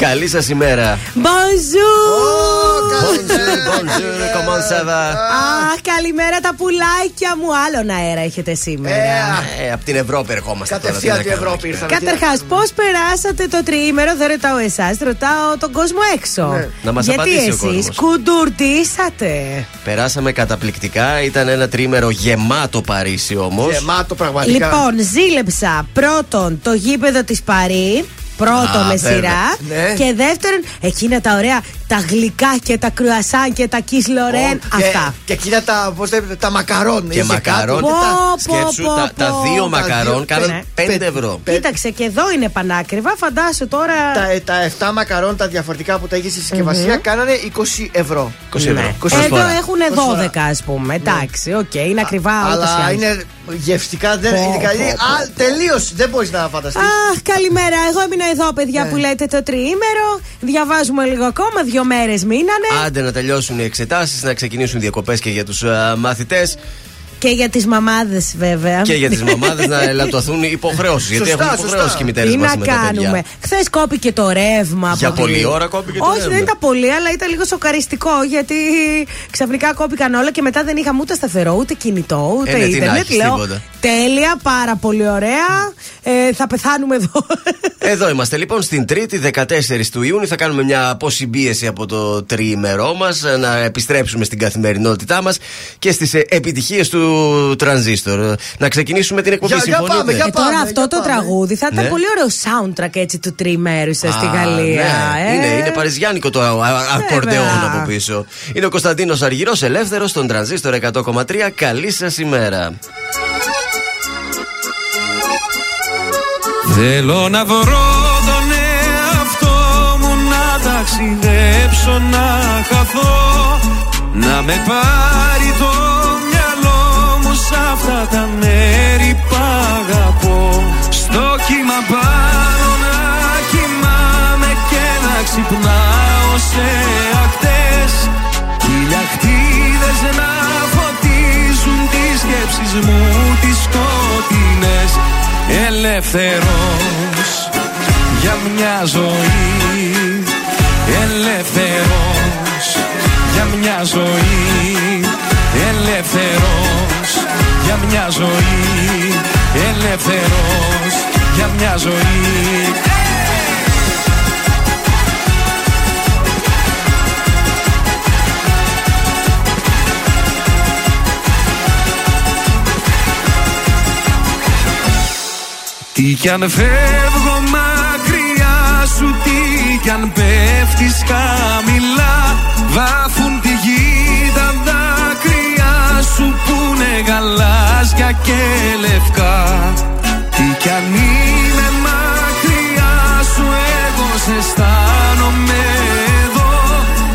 Καλή σας ημέρα. Bonjour! Bonjour, comment ça va? Αχ, καλημέρα τα πουλάκια μου. Άλλον αέρα έχετε σήμερα. Ε, από την Ευρώπη ερχόμαστε. Κατευθείαν την Ευρώπη ήρθαμε. Καταρχάς, πώς περάσατε το τριήμερο, δεν ρωτάω εσάς, ρωτάω τον κόσμο έξω. Ναι. Να μας Γιατί απαντήσει ο εσείς κόσμος. κουντουρτίσατε; Περάσαμε καταπληκτικά. Ήταν ένα τρίμερο γεμάτο Παρίσι όμως. Γεμάτο πραγματικά. Λοιπόν, ζήλεψα πρώτον το γήπεδο της Παρή. Πρώτο Α, με βέβαια. σειρά. Ναι. Και δεύτερον, εκείνα τα ωραία, τα γλυκά και τα κρουασάν και τα kiss Lorraine. Ω, Αυτά. Και, και εκείνα τα, πώς λέτε, τα μακαρόν. Και είχε μακαρόν. κάτω, Πω, τα- πω, Σκέψου πω, τα, τα πω. δύο Τα μακαρόν δύο, κάναν ναι. 5 Πέντε. ευρώ. Πε- Κοίταξε, και εδώ είναι πανάκριβα. Φαντάσου τώρα. Τα, τα 7 μακαρόν, τα διαφορετικά που τα είχε στη συσκευασία, κάνανε 20 ευρώ. 20 ευρώ. Ναι. 20 Εδώ φορά. έχουν 12, ας πούμε. Εντάξει, οκ, είναι ακριβά ούτως ή Αλλά άλλως. είναι γευστικά, δεν Πω, είναι καλή. πω, πω. Α, τελείως, δεν μπορείς να φανταστείς. Αχ, καλημέρα. Εγώ έμεινα εδώ, παιδιά, Ναι. που λέτε το τριήμερο. Διαβάζουμε λίγο ακόμα. Δύο μέρες μείνανε. Άντε να τελειώσουν οι εξετάσεις, να ξεκινήσουν διακοπές και για τους μαθητές Και για τις μαμάδες, βέβαια. και για τις μαμάδες να ελαττωθούν οι υποχρεώσεις. Γιατί Σωστά, έχουν σωστά. υποχρεώσεις και οι μητέρες Τι μας να με τα κάνουμε. παιδιά. Χθες κόπηκε το ρεύμα. Για από πολλή τη- ώρα κόπηκε το Όχι, ρεύμα. δεν ήταν πολύ, αλλά ήταν λίγο σοκαριστικό γιατί ξαφνικά κόπηκαν όλα και μετά δεν είχαμε ούτε σταθερό, ούτε κινητό, ούτε Ε, ναι, τι να ίντερνετ. έχεις, Λέω τίποτα. τέλεια, πάρα πολύ ωραία. Ε, θα πεθάνουμε εδώ. Εδώ είμαστε λοιπόν στην Τρίτη, 14 του Ιούνιου. Θα κάνουμε μια αποσυμπίεση από το τριήμερό μας, να επιστρέψουμε στην καθημερινότητά μας και στις επιτυχίες του τρανζίστορ. Να ξεκινήσουμε την εκπομπή. Για- για Συμφωνείτε; πάμε, για Ε, τώρα πάμε, αυτό για το πάμε. τραγούδι θα ήταν Ναι. πολύ ωραίο soundtrack έτσι του τριημέρου σα στη Α, Γαλλία. ναι. ε. Είναι, είναι παριζιάνικο το α- α- ακορντεόν Βέβαια. από πίσω. Είναι ο Κωνσταντίνος Αργυρός, ελεύθερος στον τρανζίστορ 100,3. Καλή σας ημέρα. Θέλω να βρω τον εαυτό μου να ταξιδέψω να χαθώ Να με πάρει το μυαλό μου σ' αυτά τα μέρη που αγαπώ. Στο κύμα πάνω να κοιμάμαι και να ξυπνάω σε ακτές. Χιλιακτίδες να φωτίζουν τις σκέψεις μου τις σκοτεινές. Ελεύθερος για μια ζωή. Ελεύθερος για μια ζωή. Ελεύθερος για μια ζωή Ελεύθερος για μια ζωή. Τι κι αν φεύγω μακριά σου Τι κι αν πέφτεις χαμηλά Βάφουν τη γη τα δάκρυα σου Που είναι γαλάζια και λευκά. Τι κι αν είμαι μακριά σου Εγώ σε αισθάνομαι εδώ.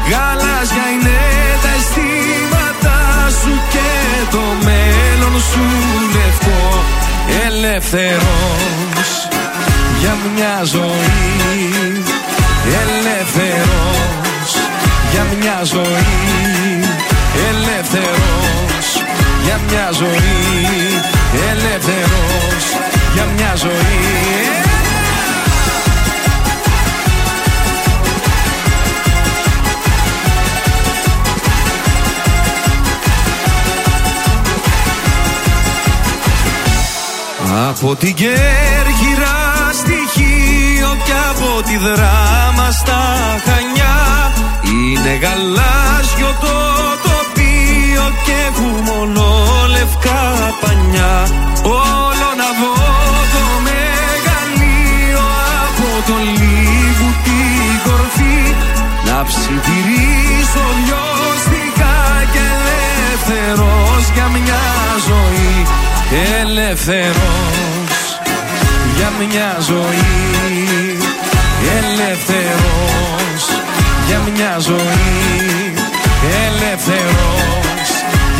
Γαλάζια είναι τα αισθήματά σου Και το μέλλον σου λευκό. Ελεύθερος για μια ζωή. Ελεύθερος για μια ζωή. Ελεύθερος για μια ζωή Ελεύθερος για μια ζωή. Από την Κέρκυρα στη Χίο και από τη Δράμα στα Χανιά Είναι γαλάζιο το τοπίο και έχουμε μόνο λευκά πανιά. Όλο να δω το μεγαλείο από το λίγου την κορφή. Να ψιθυρίσω δυο στιχά και ελεύθερος για μια ζωή. Ελεύθερος για μια ζωή. Ελεύθερος για μια ζωή. Ελεύθερος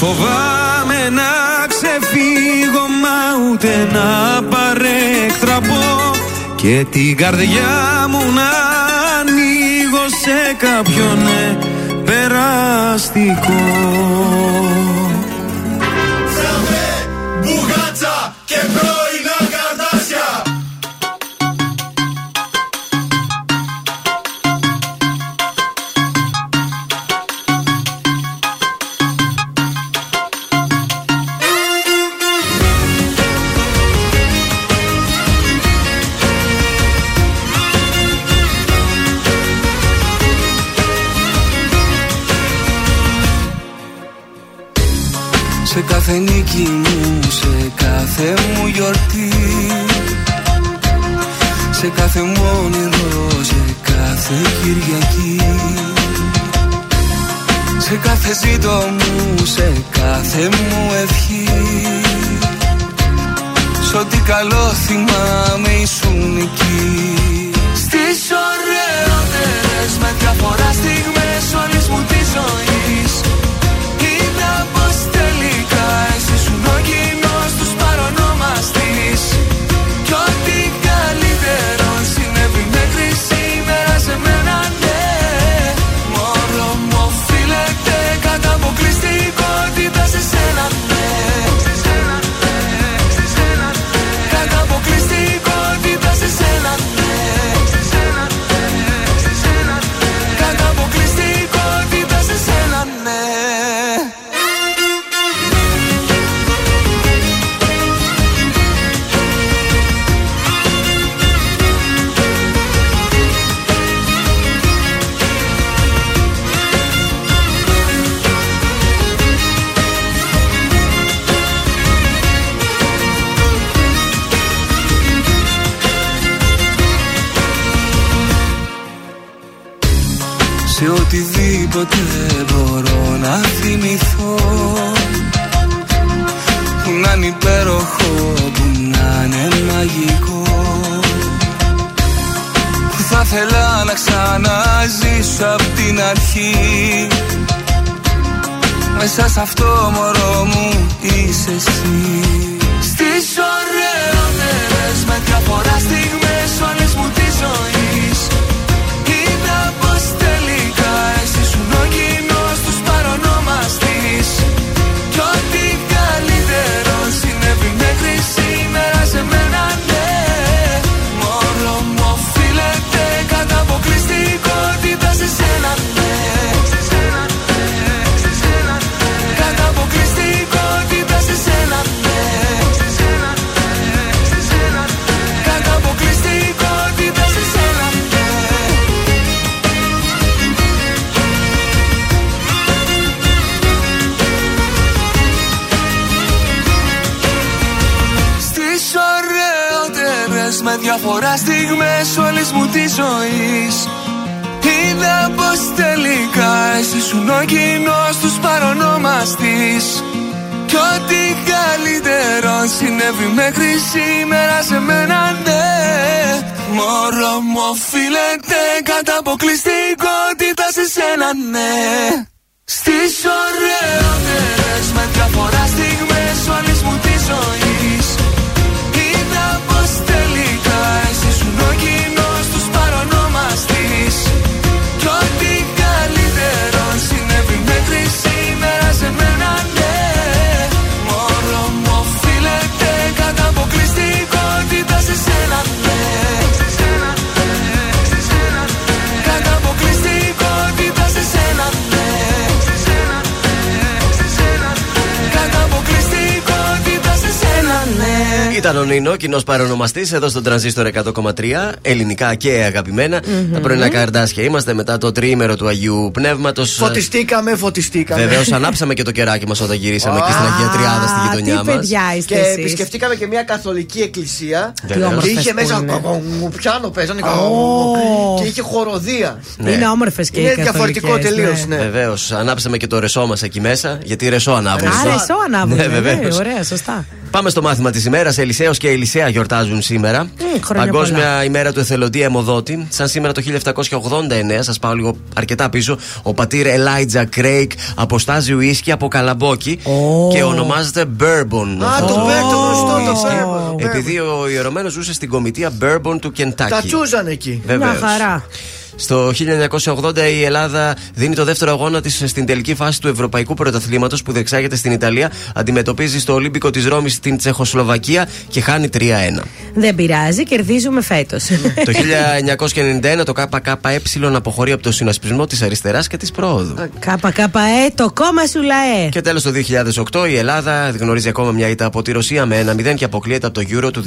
Φοβάμαι να ξεφύγω μα ούτε να παρέκτραπω. Και την καρδιά μου να ανοίγω σε κάποιον ναι, περαστικό κάθε νίκη μου, σε κάθε μου γιορτή. Σε κάθε μου όνειρο, σε κάθε Κυριακή. Σε κάθε ζήτο μου, σε κάθε μου ευχή. Σ' ό,τι καλό θυμάμαι ήσουν εκεί. Στις ωραιότερες με διαφορά στιγμές όλης μου της ζωής παρονόμαστης Μέσα σε αυτό μωρό ναι Ήταν ο Νίνο, κοινός παρονομαστής εδώ στον τρανζίστορ 100,3. Ελληνικά και αγαπημενα Τα πρωινά καρδάσια είμαστε μετά το τριήμερο του Αγίου Πνεύματος. Φωτιστήκαμε, φωτιστήκαμε. Βεβαίως, ανάψαμε και το κεράκι μας όταν γυρίσαμε εκεί στην Αγία Τριάδα στη Α, γειτονιά τι μας. παιδιά είστε Και εσείς. επισκεφτήκαμε και μια καθολική εκκλησία. Τι όμορφες Και είχε που μέσα. είναι. Μου πιάνω, παίζανε. Και είχε χοροδία. Είναι όμορφες και οι Είναι διαφορετικό καθολικές, τελείως, ναι. ναι. Βεβαίως, ανάψαμε και το ρεσό μας εκεί μέσα, γιατί ρεσό ανάβουμε. Α, ρεσό ανάβουν. Ναι, Ναι, βεβαίως. ωραία, σωστά. Πάμε στο μάθημα της ημέρας. Ελισέο και Ελισέα γιορτάζουν σήμερα. χρόνια Παγκόσμια πολλά. ημέρα του εθελοντή αιμοδότη. Σαν σήμερα το 1789, σας πάω λίγο αρκετά πίσω, ο πατήρ Elijah Craig αποστάζει ουίσκι από καλαμπόκι και ονομάζεται Bourbon. Α, αυτό το Μπέρ, το γνωστό, το ουίσκι. Bourbon. Επειδή ο ιερωμένος ζούσε στην κομητεία Bourbon του Κεντάκι. Τα τσούζαν εκεί. Μια Βεβαίως. χαρά. Στο 1980 η Ελλάδα δίνει το δεύτερο αγώνα της στην τελική φάση του Ευρωπαϊκού Πρωταθλήματος που διεξάγεται στην Ιταλία. Αντιμετωπίζει στο Ολύμπικο της Ρώμης την Τσεχοσλοβακία και χάνει 3-1. Δεν πειράζει, κερδίζουμε φέτος. το 1991 το ΚΚΕ αποχωρεί από το συνασπισμό της αριστεράς και της πρόοδου. ΚΚΕ, το κόμμα σου λαέ. Και τέλος το 2008 η Ελλάδα γνωρίζει ακόμα μια ήττα από τη Ρωσία με 1-0 και αποκλείεται από το Euro του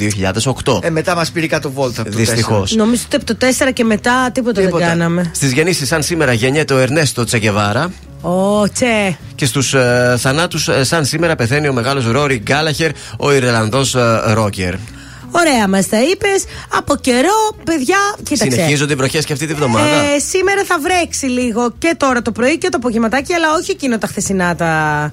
2008. Ε, μετά μας πήρε κάτω βόλτα. από το Δυστυχώς. τέσσερα. Νομίζω ότι από το 4 και μετά τίποτα, Τίποτα. δεν κάναμε. Στις γεννήσεις, σαν σήμερα γεννιέται ο Ερνέστο Τσεκεβάρα. Ω, τσε. Και στους ε, θανάτους, σαν σήμερα πεθαίνει ο μεγάλος Ρόρι Γκάλαχερ, ο Ιρλανδός ε, ρόκερ. Ωραία, μας τα είπες. Από καιρό, παιδιά, κοίταξε. Συνεχίζονται οι βροχές και αυτή τη βδομάδα; Ε, σήμερα θα βρέξει λίγο και τώρα το πρωί και το απογευματάκι, αλλά όχι εκείνο τα χθεσινά τα,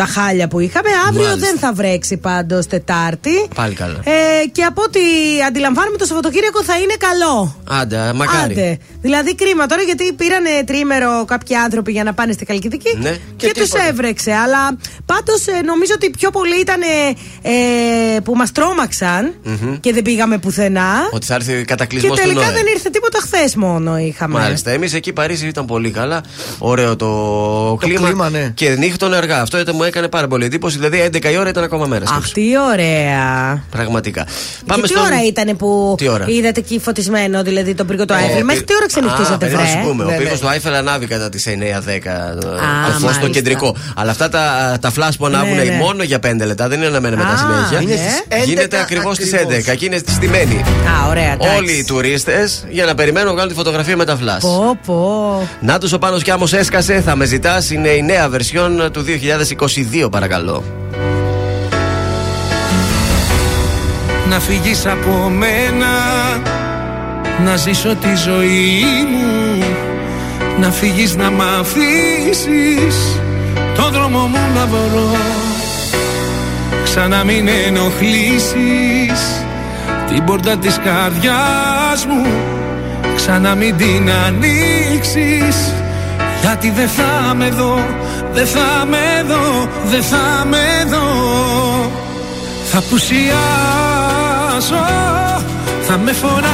τα χάλια που είχαμε. Αύριο Μάλιστα. δεν θα βρέξει πάντως Τετάρτη. Πάλι καλά. Ε, και από ό,τι αντιλαμβάνομαι το Σαββατοκύριακο θα είναι καλό. Άντε, μακάρι. Άντε. Δηλαδή κρίμα τώρα γιατί πήραν τρίμερο κάποιοι άνθρωποι για να πάνε στη Καλκιδική Ναι. και, Και τους τίποτα. έβρεξε. Αλλά πάντως νομίζω ότι πιο πολύ ήταν ε, που μας τρόμαξαν και δεν πήγαμε πουθενά. Ότι θα έρθει Και κατακλυσμός του τελικά Νοέ. δεν ήρθε τίποτα χθες μόνο είχαμε. Μάλιστα. Εμείς εκεί Παρίσι ήταν πολύ καλά. Ωραίο το, κλίμα. κλίμα, ναι. Και νύχτων αργά. Αυτό ήταν, μου έκανε πάρα πολύ εντύπωση. Δηλαδή 11 η ώρα ήταν ακόμα μέρα. Αχ, τι ωραία. Πραγματικά. και τι ώρα ήταν που Τι ώρα; είδατε εκεί φωτισμένο, δηλαδή τον πύργο του Άιφελ; Μέχρι τι ώρα ξενυχτήσατε, Α, βρε. Να σου πούμε, Ναι, ο πύργο ναι. του Άιφελ ανάβει κατά τις 9-10 το φω μάλιστα. το κεντρικό. Αλλά αυτά τα, τα φλάσ που ανάβουν Ναι, ναι. μόνο για 5 λεπτά δεν είναι να μένουν μετά Α, συνέχεια. Είναι στις 11 Γίνεται ακριβώς στις ακριβώς. 11 και είναι στημένη. Α, ωραία, εντάξει. Όλοι οι τουρίστες για να περιμένουν να βγάλουν τη φωτογραφία με τα φλάσ. Πω, πω. Να τους ο Πάνος κι άμμος έσκασε, θα με ζητάς. Είναι η νέα βερσιόν του 2022, παρακαλώ. Να φύγεις από μένα Να ζήσω τη ζωή μου Να φύγεις να μ' αφήσεις Το δρόμο μου να βρω Ξανά μην ενοχλήσεις Την πόρτα της καρδιάς μου Ξανά μην την ανοίξεις Γιατί δεν θα με δω Δεν θα με δω Δεν θα με δω. Θα πουσιάσω Θα με φωνάζεις.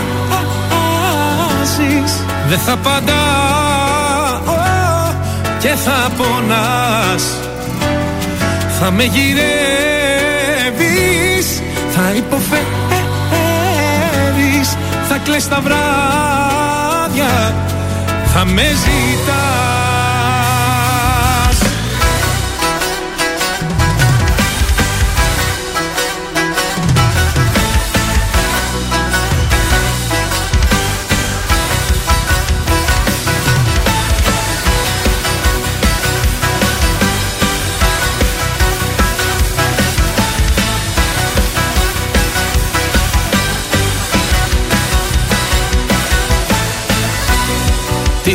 Δεν θα απαντάω Και θα πονάς. Θα με γυρεύεις Θα υποφέρεις. Θα κλαις τα βράδια Θα με ζητάς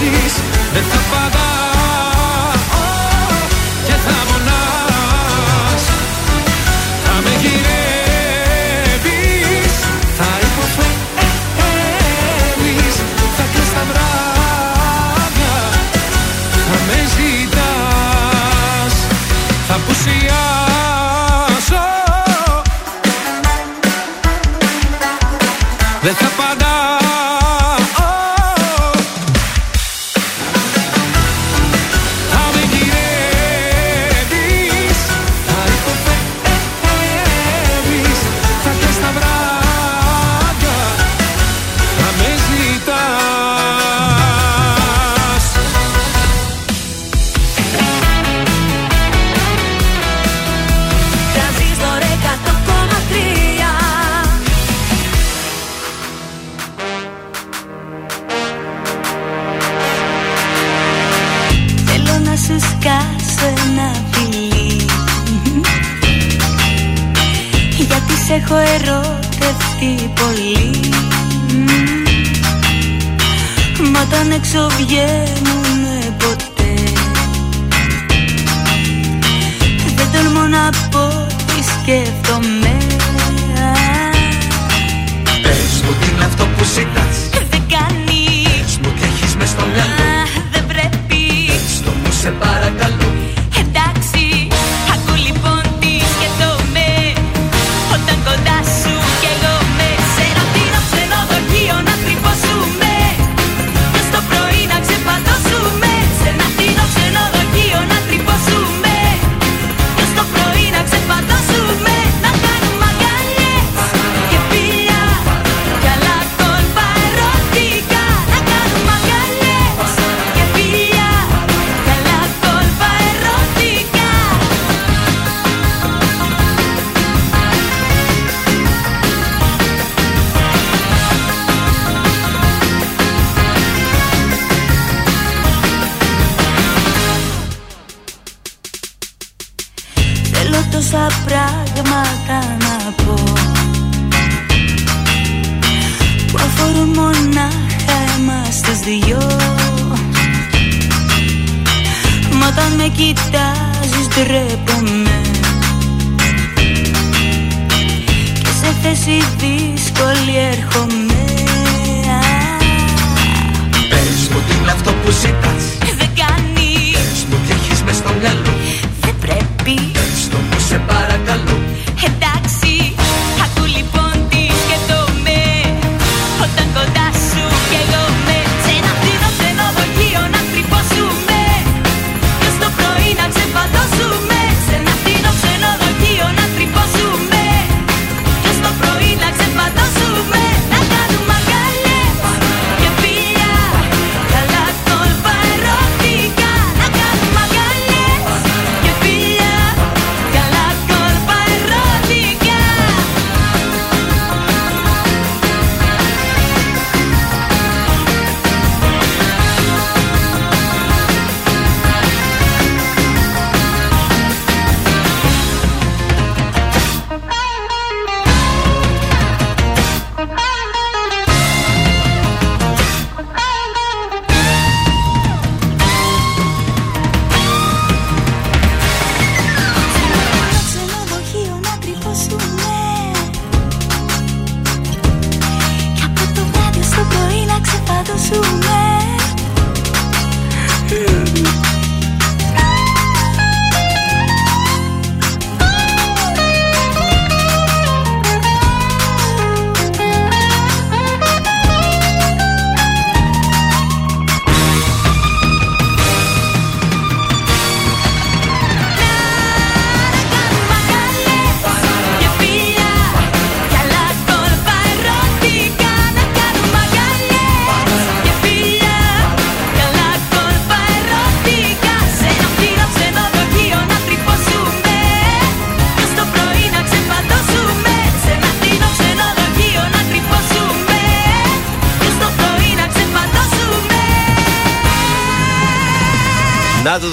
φωνάζεις Δεν θα απαντάω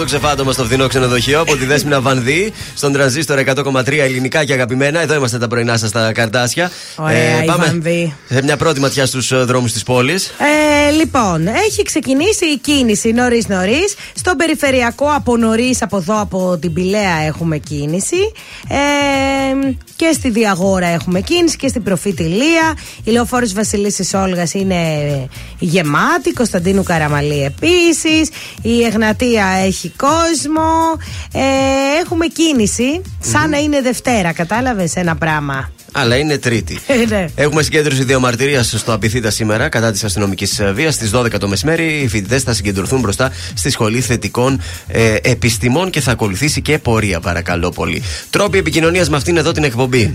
Να το το ξεφάντωμα στο φθηνό ξενοδοχείο από τη Δέσποινα Βανδύ στον τρανζίστορ 100,3 ελληνικά και αγαπημένα. Εδώ είμαστε τα πρωινά σας στα καρτάσια. Ωραία, η πάμε Βανδύ. σε μια πρώτη ματιά στους δρόμους της πόλης. Ε, λοιπόν, έχει ξεκινήσει η κίνηση νωρίς νωρίς. Στον περιφερειακό από νωρίς, από εδώ από την Πηλαία έχουμε κίνηση. Ε, και στη Διαγόρα έχουμε κίνηση και στην Προφήτη Λία. Η λεωφόρος Βασιλίση Όλγας είναι γεμάτη. Κωνσταντίνου Καραμαλή επίσης. Η Εγνατία έχει κόσμο. Ε, έχουμε κίνηση. Σαν να είναι Δευτέρα, κατάλαβες ένα πράγμα; Αλλά είναι Τρίτη. Ε, ναι. Έχουμε συγκέντρωση διαμαρτυρία στο Απιθύτα σήμερα κατά της αστυνομικής βίας. Στις 12 το μεσημέρι οι φοιτητές θα συγκεντρωθούν μπροστά στη Σχολή Θετικών ε, Επιστημών και θα ακολουθήσει και πορεία, παρακαλώ πολύ. Τρόποι επικοινωνίας με αυτήν εδώ την εκπομπή.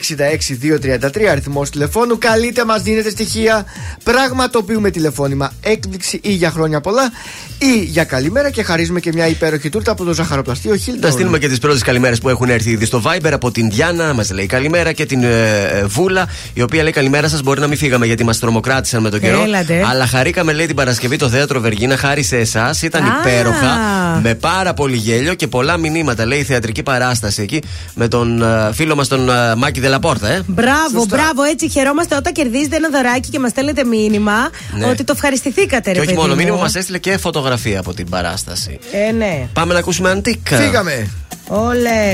231-0266-233 αριθμός τηλεφώνου. Καλείτε, μας δίνετε στοιχεία. Πραγματοποιούμε τηλεφώνημα έκπληξη ή για χρόνια πολλά ή για καλημέρα και χαρίζουμε και μια υπέροχη τούρτα από το ζαχαροπλαστείο Θα Χίλτον. στείλουμε και τις πρώτες καλημέρες που έχουν έρθει ήδη στο Viber από την Διάνα Χριστιανά μας λέει καλημέρα και την ε, ε, Βούλα, η οποία λέει καλημέρα σας. Μπορεί να μην φύγαμε γιατί μας τρομοκράτησαν με τον καιρό. Έλατε. Αλλά χαρήκαμε λέει την Παρασκευή το θέατρο Βεργίνα χάρη σε εσάς. Ήταν Α. υπέροχα. Με πάρα πολύ γέλιο και πολλά μηνύματα. Λέει η θεατρική παράσταση εκεί με τον ε, φίλο μας τον ε, Μάκη Δελαπόρτα, ε. Μπράβο, Σωστά. μπράβο. Έτσι χαιρόμαστε όταν κερδίζετε ένα δωράκι και μας στέλνετε μήνυμα Ναι. ότι το ευχαριστηθήκατε, ρε Και όχι παιδί μόνο μου. μήνυμα, μας έστειλε και φωτογραφία από την παράσταση. Ε, ναι. Πάμε να ακούσουμε αντίκα. Φύγαμε. Όλε.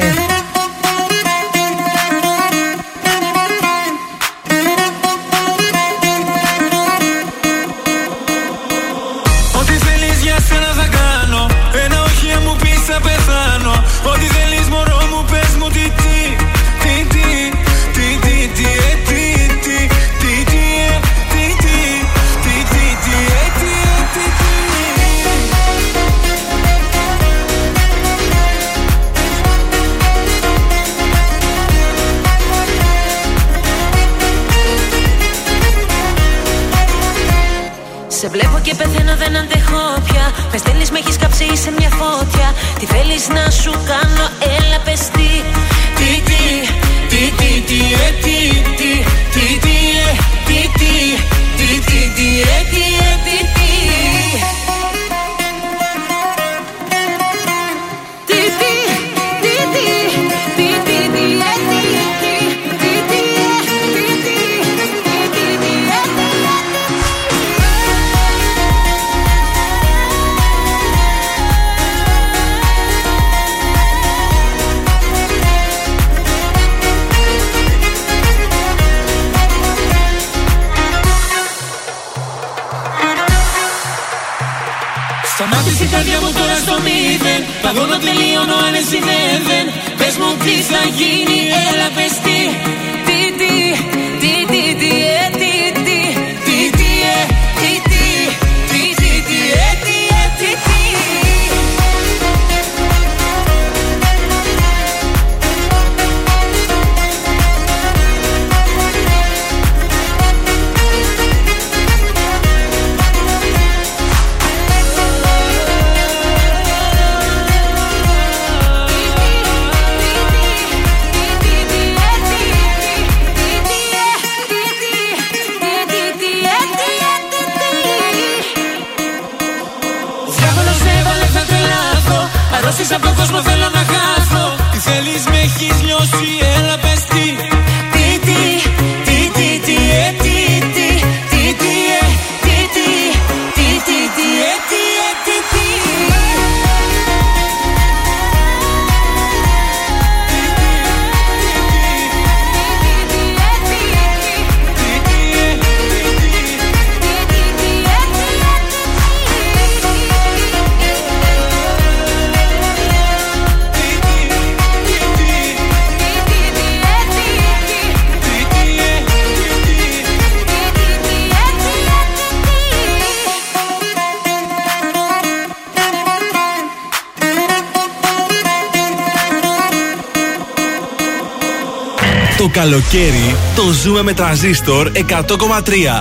Δεν αντέχω πια. Με στέλνεις με έχεις κάψει σε μια φώτια. Τι θέλεις να σου κάνω έλα πες τι. Τι καλοκαίρι το ζούμε με τραζίστορ 100,3.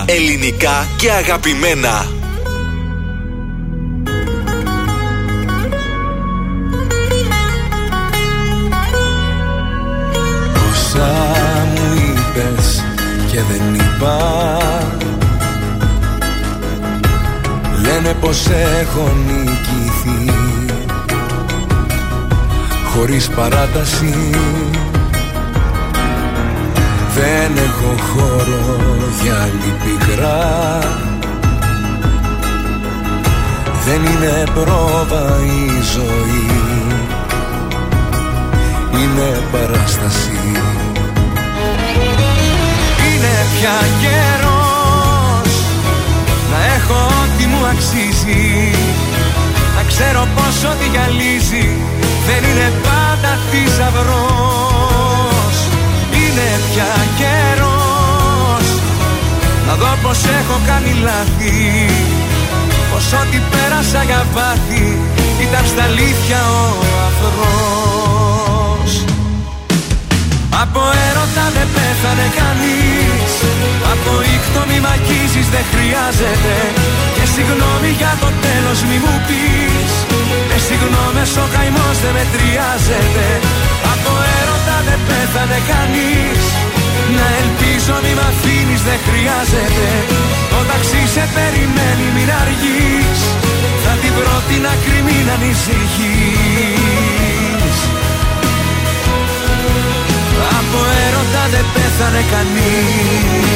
Ελληνικά και αγαπημένα. Όσα μου είπες και δεν είπα Λένε πως έχω νικηθεί Χωρίς παράταση χώρο για άλλη πικρά. Δεν είναι πρόβα η ζωή. Είναι παράσταση. Είναι πια καιρός Να έχω ό,τι μου αξίζει. Να ξέρω πως ό,τι γυαλίζει Δεν είναι πάντα θησαυρός. Είναι πια καιρός Να δω πως έχω κάνει λάθη; Πως ό,τι πέρασα για βάθη Ήταν στα αλήθεια ο αφρός Από έρωτα δεν πέθανε κανείς. Από ήχτο μη μ' αγγίζεις δεν χρειάζεται. Και συγγνώμη για το τέλος μη μου πεις. Με συγγνώμες ο καημός δεν μετριάζεται. Από έρωτα δεν πέθανε κανείς Να ελπίζω μη μ' αφήνεις δεν χρειάζεται. Το ταξί σε περιμένει μην αργείς. Θα την πρώτη να κρυμεί να ανησυχείς. Από έρωτα δεν πέθανε κανείς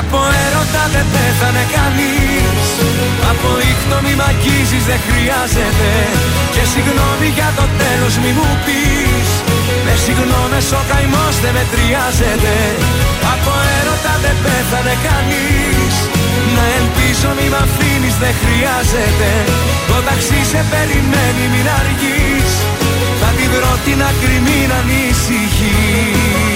Από έρωτα δεν πέθανε κανείς. Από ίχνο μη μ' αγγίζεις δεν χρειάζεται. Και συγγνώμη για το τέλος μη μου πεις. Με συγγνώμες ο καημός δεν μετριάζεται. Από έρωτα δεν πέθανε κανείς. Να ελπίζω μη μ' αφήνεις δεν χρειάζεται. Το ταξί σε περιμένει μην αργείς. Θα την βρω την άκρη μην ανησυχείς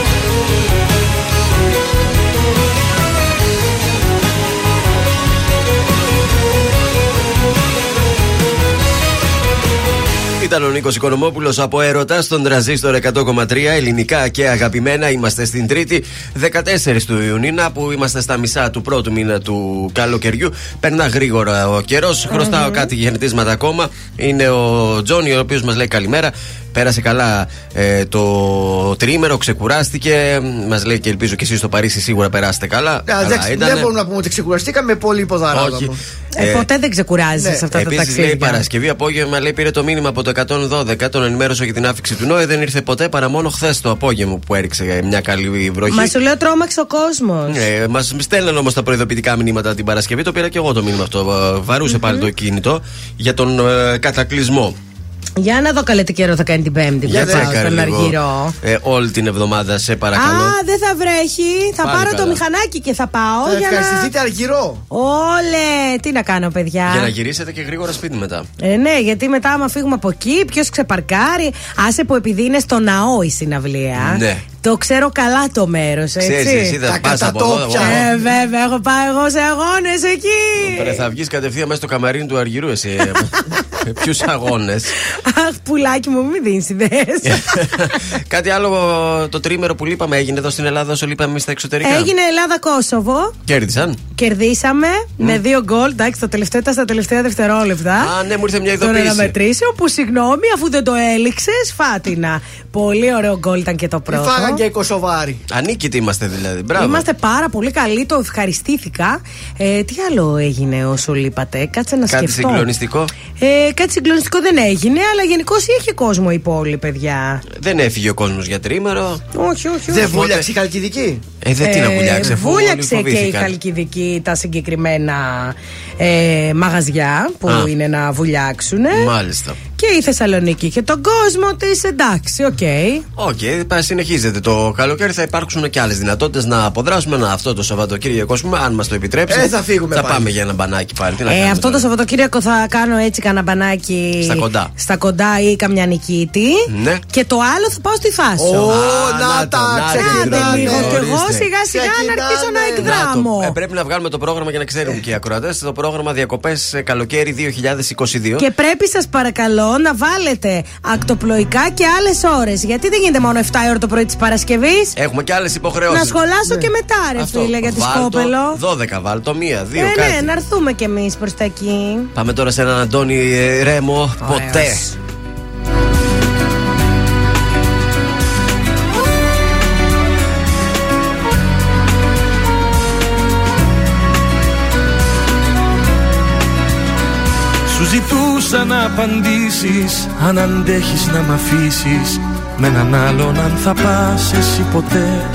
Ήταν ο Νίκος Οικονομόπουλος από Έρωτας στον τραζίστορ 100,3 ελληνικά και αγαπημένα. Είμαστε στην Τρίτη 14 του Ιουνίνα που είμαστε στα μισά του πρώτου μήνα του καλοκαιριού. Περνά γρήγορα ο καιρο Χρωστάω κάτι γεννητίσματα ακόμα. Είναι ο Τζόνι ο οποίος μας λέει καλημέρα. Πέρασε καλά ε, το τρίμερο, ξεκουράστηκε. Μας λέει και ελπίζω και εσείς στο Παρίσι σίγουρα περάσετε καλά. Α, Καλά εντάξει, ήτανε. δεν μπορούμε να πούμε ότι ξεκουραστήκαμε πολύ υποδαράδα. Όχι. όμως. Ε, Ε, ποτέ δεν ξεκουράζει ναι. σε αυτά τα Επίσης ταξίδια. λέει Παρασκευή απόγευμα λέει πήρε το μήνυμα από το 112, τον ενημέρωσε για την άφηξη του Νόε. Δεν ήρθε ποτέ παρά μόνο χθες το απόγευμα που έριξε μια καλή βροχή. Μα σου λέω τρόμαξε ο κόσμος. Ε, Μας στέλναν όμως τα προειδοποιητικά μηνύματα την Παρασκευή. Το πήρα και εγώ το μήνυμα αυτό. Ε, Βαρούσε πάλι το κινητό για τον ε, κατακλυσμό. Για να δω καλέ τι καιρό θα κάνει την Πέμπτη. Για που θα πάω τσέκαρε στον λίγο, Αργυρό. ε, όλη την εβδομάδα, σε παρακαλώ. Α, δεν θα βρέχει. Θα Πάλι πάρω καλά. το μηχανάκι και θα πάω. Θα για ευχαριστηθείτε να. αργυρό. Όλε! Τι να κάνω, παιδιά. Για να γυρίσετε και γρήγορα σπίτι μετά. Ε, ναι, γιατί μετά, άμα φύγουμε από εκεί, ποιος ξεπαρκάρει. Άσε που επειδή είναι στο ναό η συναυλία. Ναι. Το ξέρω καλά το μέρος, έτσι. Ξέρεις, εσύ Τα θα πα από εδώ. κατατόπια. εγώ- Ε, βέβαια, έχω πάει εγώ σε αγώνες εκεί. Ρε, Θα βγεις κατευθείαν μέσα στο καμαρίνι του Αργυρού, εσύ. Ποιους αγώνες. Αχ, πουλάκι μου, μην δίνεις ιδέες. Κάτι άλλο το τρίμερο που λείπαμε έγινε εδώ στην Ελλάδα όσο λείπαμε εμείς στα εξωτερικά; Έγινε Ελλάδα-Κόσοβο. Κέρδισαν. Κερδίσαμε με δύο γκολ. Εντάξει, το τελευταίο ήταν στα τελευταία δευτερόλεπτα. Α, ναι, μου ήρθε μια Των ειδοποίηση. αναμετρήσεων που συγγνώμη, αφού δεν το έληξες, φάτινα. Πολύ ωραίο γκολ ήταν και το Τι πρώτο. Φάγαν και οι Κωσοβάροι. Ανίκητοι είμαστε δηλαδή. Μπράβο. Είμαστε πάρα πολύ καλοί, το ευχαριστήθηκα. Ε, τι άλλο έγινε όσο λείπατε, κάτσε να Κάτι σκεφτώ. συγκλονιστικό. Ε, κάτι συγκλονιστικό δεν έγινε, αλλά γενικώ είχε κόσμο η πόλη, παιδιά; Δεν έφυγε ο κόσμος για τριήμερο. Όχι, όχι. Δεν όχι. βούλιαξε η Χαλκιδική; Ε, δεν τι να βουλιάξει, αφού όλοι βούλιαξε και η φοβήθηκαν. Χαλκιδική τα συγκεκριμένα ε, μαγαζιά που Α. είναι να βουλιάξουν. Μάλιστα. Και η Θεσσαλονίκη και τον κόσμο της, εντάξει, οκ. Οκ, okay, συνεχίζεται το καλοκαίρι. Θα υπάρξουν και άλλες δυνατότητες να αποδράσουμε ένα αυτό το Σαββατοκύριακο, ας πούμε, αν μας το επιτρέψει. Ε, θα φύγουμε Θα πάλι. πάμε για ένα μπανάκι πάλι. Τι να Ε, κάνουμε αυτό το τώρα. Σαββατοκύριακο θα κάνω έτσι κανένα μπανάκι. Στα κοντά. Στα κοντά ή καμιά Νικήτη. Ναι. Και το άλλο θα πάω στη Θάσο. Ω, Α, να να το, τα να το, Άντε Ξεκινάμε. λίγο κι εγώ σιγά σιγά να Ξεκινάμε. αρχίσω να Να το. εκδράμω. Ε, πρέπει να βγάλουμε το πρόγραμμα για να ξέρουν και οι ακροατές. Το πρόγραμμα Διακοπές Καλοκαίρι 2022. Και πρέπει σας παρακαλώ να βάλετε ακτοπλοϊκά και άλλες ώρες. Γιατί δεν γίνεται μόνο 7 η ώρα το πρωί της Παρασκευής; Έχουμε και άλλες υποχρεώσεις. Να σχολάσω και μετά, ρε φίλε, για τη Σκόπελο. 12 βάλτο, μία, δύο, Ε, κάτι. ναι, να έρθουμε κι εμείς προς τα εκεί. Πάμε τώρα σε έναν Αντώνη ε, Ρέμο. Ποτέ. Σου ζητούσα να απαντήσεις Αν αντέχεις να μ' αφήσεις. Με έναν άλλον αν θα πας εσύ ποτέ.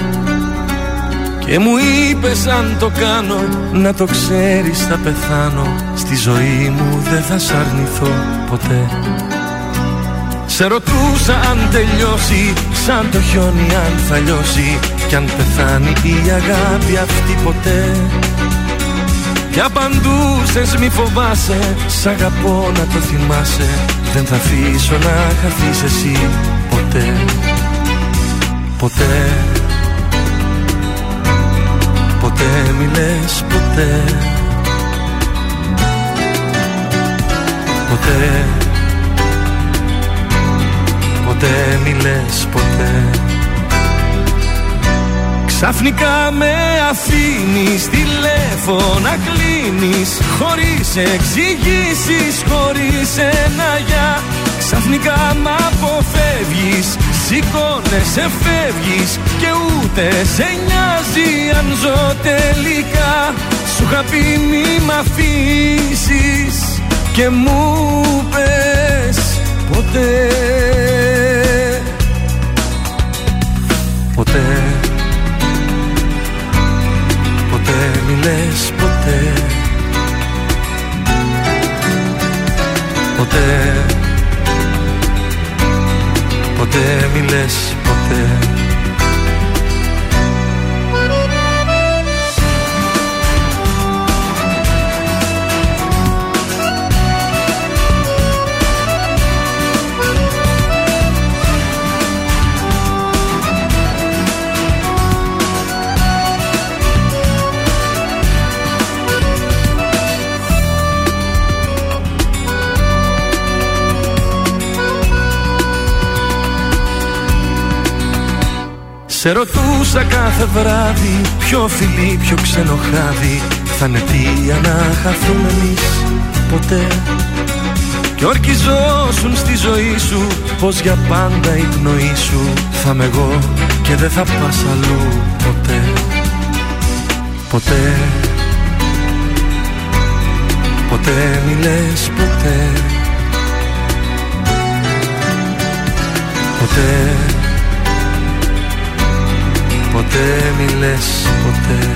Και μου είπες αν το κάνω Να το ξέρεις θα πεθάνω. Στη ζωή μου δεν θα σ' αρνηθώ ποτέ. Σε ρωτούσα αν τελειώσει Σαν το χιόνι αν θα λιώσει. Κι αν πεθάνει η αγάπη αυτή ποτέ και απαντούσες μη φοβάσαι Σ' αγαπώ να το θυμάσαι. Δεν θα αφήσω να χαθείς εσύ Ποτέ Ποτέ. Ποτέ μη λες ποτέ. Ποτέ. Ποτέ μη λες ποτέ Ξαφνικά με αφήνεις τηλέφωνα κλείνεις Χωρίς εξηγήσεις, χωρίς ένα για Ξαφνικά μ' αποφεύγεις, σηκώνεσαι φεύγεις Και ούτε σε νοιάζει αν ζω τελικά. Σου είχα πει μη μ' αφήσεις Και μου πες ποτέ Ποτέ μη λες ποτέ. Ποτέ. Ποτέ μη λες Σε ρωτούσα κάθε βράδυ Ποιο φιλί, ποιο ξενοχάδι Θα είναι τι να χαθούμε εμείς ποτέ. Κι ορκιζόσουν στη ζωή σου Πως για πάντα η πνοή σου Θα είμαι εγώ και δεν θα πας αλλού ποτέ. Ποτέ. Ποτέ μη λες ποτέ. Ποτέ Ποτέ μη λες ποτέ.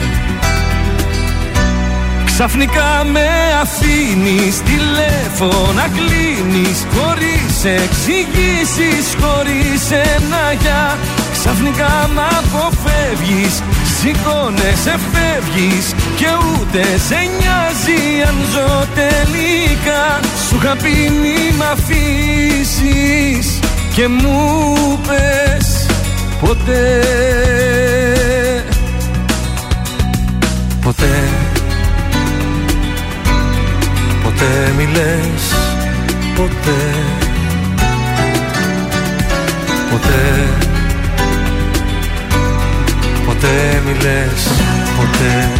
Ξαφνικά με αφήνεις τηλέφωνα κλείνεις Χωρίς εξηγήσεις, χωρίς ένα για. Ξαφνικά μ' αποφεύγεις, σηκώνεσαι φεύγεις Και ούτε σε νοιάζει αν ζω τελικά. Σου είχα πει μη μ' αφήσεις και μου πες ποτέ Ποτέ. Ποτέ μη λες ποτέ. Ποτέ. Ποτέ μη λες ποτέ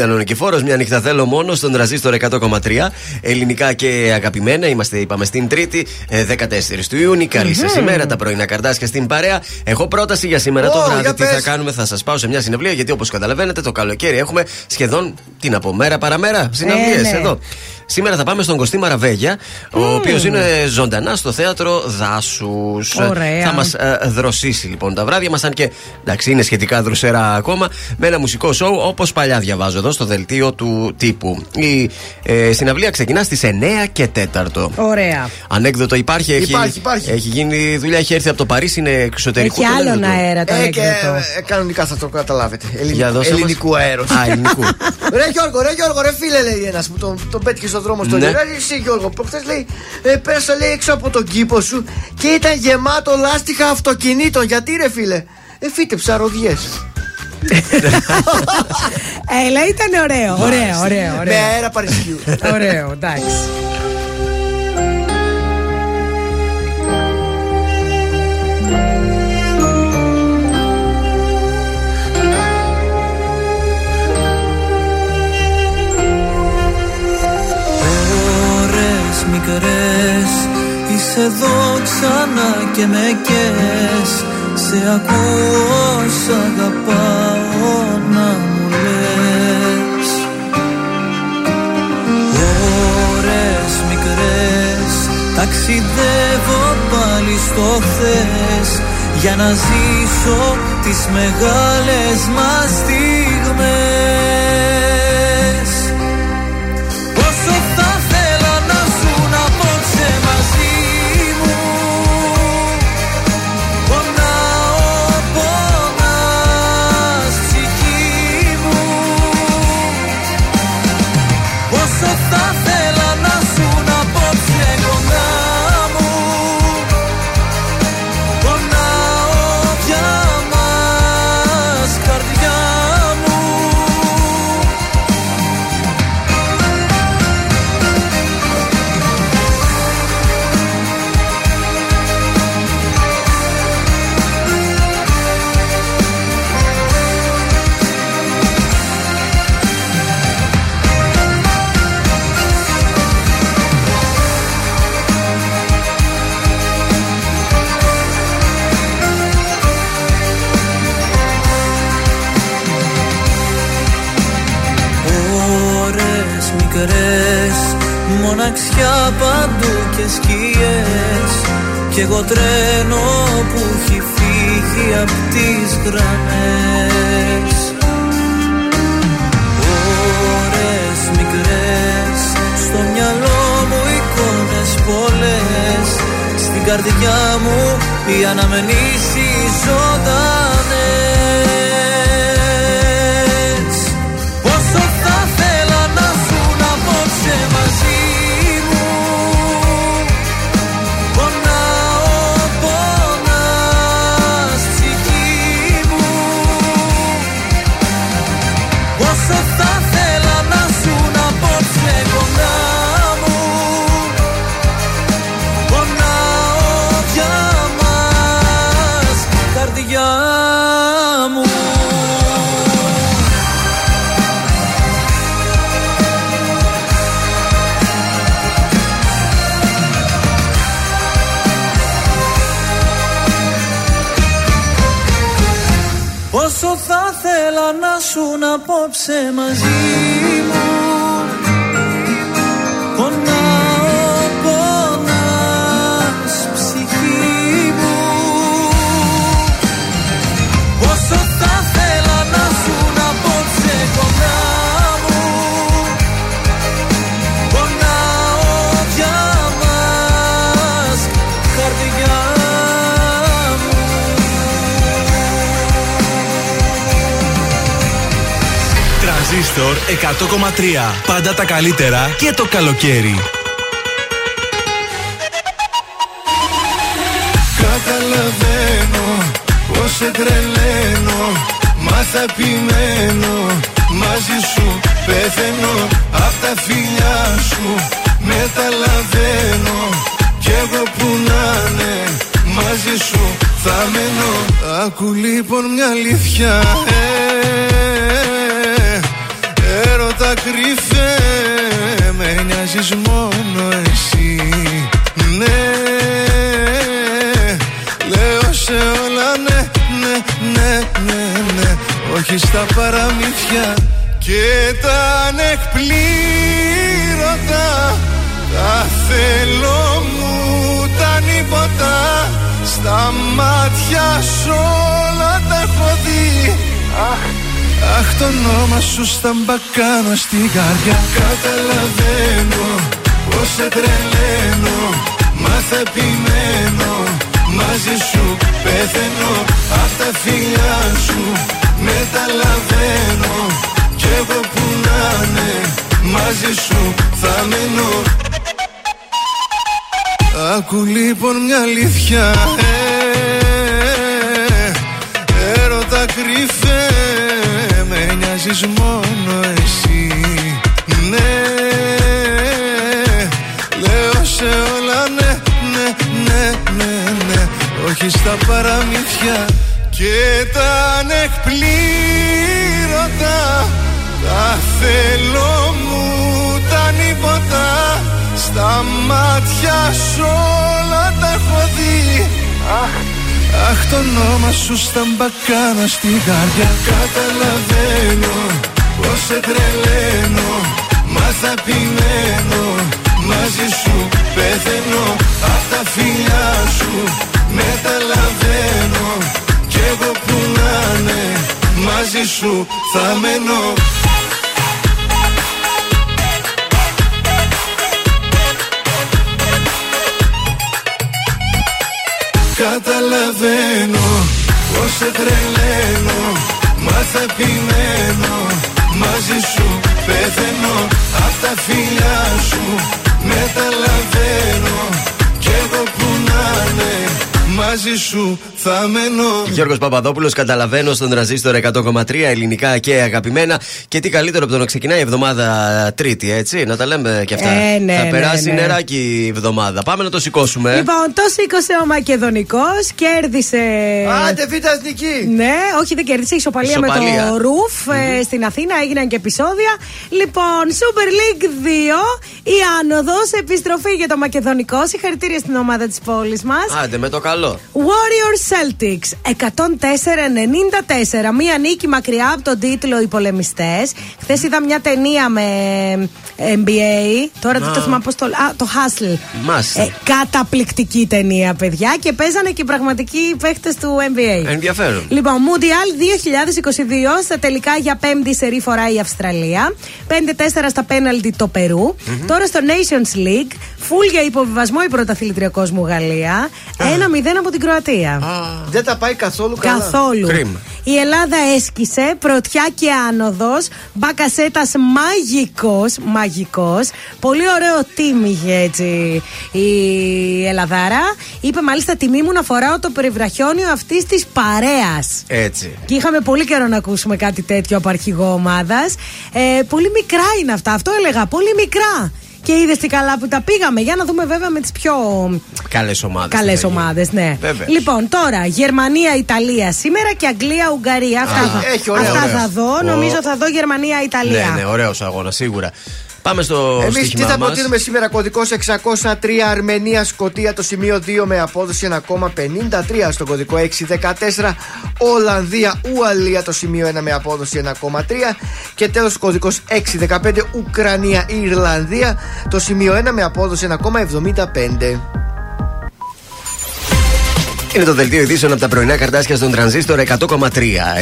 Ήταν ο Νικηφόρο, μια νύχτα θέλω μόνο στον τραζίστορ 100,3. Ελληνικά και αγαπημένα. Είμαστε, είπαμε, στην Τρίτη, ε, 14 του Ιούνιου. Καλή σας ημέρα, τα πρωινά καρδάσια στην παρέα. Έχω πρόταση για σήμερα το Ω, βράδυ. για Τι πες. θα κάνουμε, θα σας πάω σε μια συνευλία. Γιατί όπως καταλαβαίνετε, το καλοκαίρι έχουμε σχεδόν, τι να πω, μέρα παραμέρα συναυλίες ναι. εδώ. Σήμερα θα πάμε στον Κωστή Μαραβέγια, ο οποίος είναι ζωντανά στο θέατρο Δάσους. Ωραία. Θα μας ε, δροσίσει λοιπόν τα βράδια μας, αν και εντάξει είναι σχετικά δροσερά ακόμα, με ένα μουσικό σοου όπως παλιά διαβάζω εδώ στο δελτίο του τύπου. Η ε, συναυλία ξεκινά στις 9 και 4. Ωραία. Ανέκδοτο υπάρχει, έχει, Υπάρχει, υπάρχει. έχει γίνει δουλειά, έχει έρθει από το Παρίσι, είναι εξωτερικού. Έχει το άλλον ανέκδοτο. αέρα το Ε, και έκδοτο. ε, κανονικά θα το καταλάβετε. Για Ελληνικού, δώσε μας. ελληνικού αέρος. Α, ελληνικού. Ρε Γιώργο, ρε Γιώργο, ρε φίλε λέει ένας που τον, τον πέτυχες στον δρόμος στο Ναι. ναι. Εσύ Γιώργο, προχθέ λέει ε, πέρασα λέει έξω από τον κήπο σου και ήταν γεμάτο λάστιχα αυτοκινήτων. Γιατί ρε φίλε, ε φύτεψα ροδιές Έλα, ήταν ωραίο. Ωραίο, ωραίο. Με ωραίο. αέρα Παρισιού. Ωραίο, εντάξει. Ώρες μικρές. Είσαι εδώ ξανά και με κες. Σε ακούω, σ' αγαπάω να μου λες. Ώρες μικρές Ταξιδεύω πάλι στο χθες. Για να ζήσω τις μεγάλες μας στιγμές Μοναξιά παντού και σκιές. Κι εγώ τρένο που έχει φύγει απ' τις γραμμές. Ώρες μικρές Στο μυαλό μου εικόνες πολλές. Στην καρδιά μου οι αναμνήσεις ζωντανές απόψε μαζί Τρανζίστορ 100,3. Πάντα τα καλύτερα και το καλοκαίρι. Καταλαβαίνω πως σε τρελαίνω. Μα θα επιμένω. Μαζί σου πεθαίνω. Απ' τα φιλιά σου Μεταλαβαίνω. Κι εγώ που να είναι Μαζί σου θα μένω. Άκου λοιπόν μια αλήθεια. Ε, Έρωτα κρυφέ Με νοιάζεις μόνο εσύ. Ναι Λέω σε όλα ναι, ναι, ναι, ναι, ναι. Όχι στα παραμύθια και τα ανεκπλήρωτα. Τα θέλω μου τα νύποτα Στα μάτια σου όλα τα έχω δει. Αχ, αχ το όνομα σου στα μπακάνω στην καρδιά Καταλαβαίνω πως σε τρελαίνω Μα θα επιμένω Μαζί σου πεθαίνω Απ' τα φιλιά σου Μεταλαβαίνω Κι εγώ που να είναι Μαζί σου θα μένω Άκου λοιπόν μια αλήθεια ε, Έρωτα κρυφέ Με νοιάζεις μόνο εσύ. Ναι Λέω σε όλα ναι, ναι, ναι, ναι, ναι. Όχι στα παραμύθια και τα ανεκπλήρωτα. Τα θέλω μου τα νύποτα. Στα μάτια σου όλα τα έχω δει. Αχ, αχ το όνομα σου στα μπακάνα στην καρδιά Καταλαβαίνω πως σε τρελαίνω. Μα θα επιμένω Μαζί σου πεθαίνω. Απ' τα φιλιά σου Μεταλαβαίνω. Κι εγώ που να είναι Μαζί σου θα μένω Καταλαβαίνω πως σε τρελαίνω Μα θα επιμένω Μαζί σου πεθαίνω Απ' τα φιλιά σου Μεταλαβαίνω Κι εγώ που να είναι Μαζί σου θα μένω Γιώργος Παπαδόπουλος, καταλαβαίνω στον τραζίστορ 100,3 ελληνικά και αγαπημένα. Και τι καλύτερο από το να ξεκινάει η εβδομάδα Τρίτη, έτσι; Να τα λέμε και αυτά. Ε, ναι, θα ναι, περάσει ναι. νεράκι η εβδομάδα. Πάμε να το σηκώσουμε. Λοιπόν, το σήκωσε ο Μακεδονικός, κέρδισε. Άντε, β' εθνική! Ναι, όχι δεν κέρδισε. Ισοπαλία, με Ισοπαλία. το ρουφ ε, στην Αθήνα. Έγιναν και επεισόδια. Λοιπόν, Super League 2, η άνοδος, επιστροφή για το Μακεδονικό. Συγχαρητήρια στην ομάδα της πόλης μας. Άντε με το καλό. Warrior Celtics 104-94. Μία νίκη μακριά από τον τίτλο Οι Πολεμιστές. Χθες είδα μια ταινία με NBA. Τώρα δεν το θυμάμαι πώς το. Α, το Hustle. Μάλιστα. Ε, καταπληκτική ταινία, παιδιά. Και παίζανε και οι πραγματικοί παίχτες του NBA. Ενδιαφέρον. Λοιπόν, Mundial 2022 στα τελικά για πέμπτη σερή φορά η Αυστραλία. 5-4 στα πέναλτι το περου Τώρα στο Nations League, full για υποβιβασμό η πρωταθλητρια μου Γαλλία. 1-0 από την Κροατία. Δεν τα πάει καθόλου καλά. Καθόλου. Κρίμα. Η Ελλάδα έσκησε, πρωτιά και άνοδος. Μπακασέτας μαγικός, μαγικός. Πολύ ωραίο team είχε έτσι η Ελλαδάρα. Είπε μάλιστα τιμή μου να φοράω το περιβραχιόνιο αυτής της παρέας. Έτσι. Και είχαμε πολύ καιρό να ακούσουμε κάτι τέτοιο από αρχηγό ομάδας. Ε, πολύ μικρά είναι αυτά. Αυτό έλεγα. Πολύ μικρά. Και είδες τι καλά που τα πήγαμε. Για να δούμε βέβαια με τις πιο Καλές ομάδες. καλές ομάδες, ναι. Βέβαια. Λοιπόν, τώρα Γερμανία-Ιταλία σήμερα και Αγγλία-Ουγγαρία. Αυτά, θα, έχει ωραία, αυτά ωραία. θα δω. Νομίζω θα δω Γερμανία-Ιταλία. Ναι, ναι, ωραίος αγώνας, σίγουρα. Πάμε στο Εμείς τι στοίχημά θα μας. προτείνουμε σήμερα, κωδικό 603 Αρμενία Σκοτία, το σημείο 2 με απόδοση 1,53 στο κωδικό 614 Ολλανδία Ουαλία, το σημείο 1 με απόδοση 1,3 και τέλος κωδικός 615 Ουκρανία Ιρλανδία, το σημείο 1 με απόδοση 1,75. Είναι το δελτίο ειδήσεων από τα πρωινά καρτάσια στον τρανζίστορ 100,3.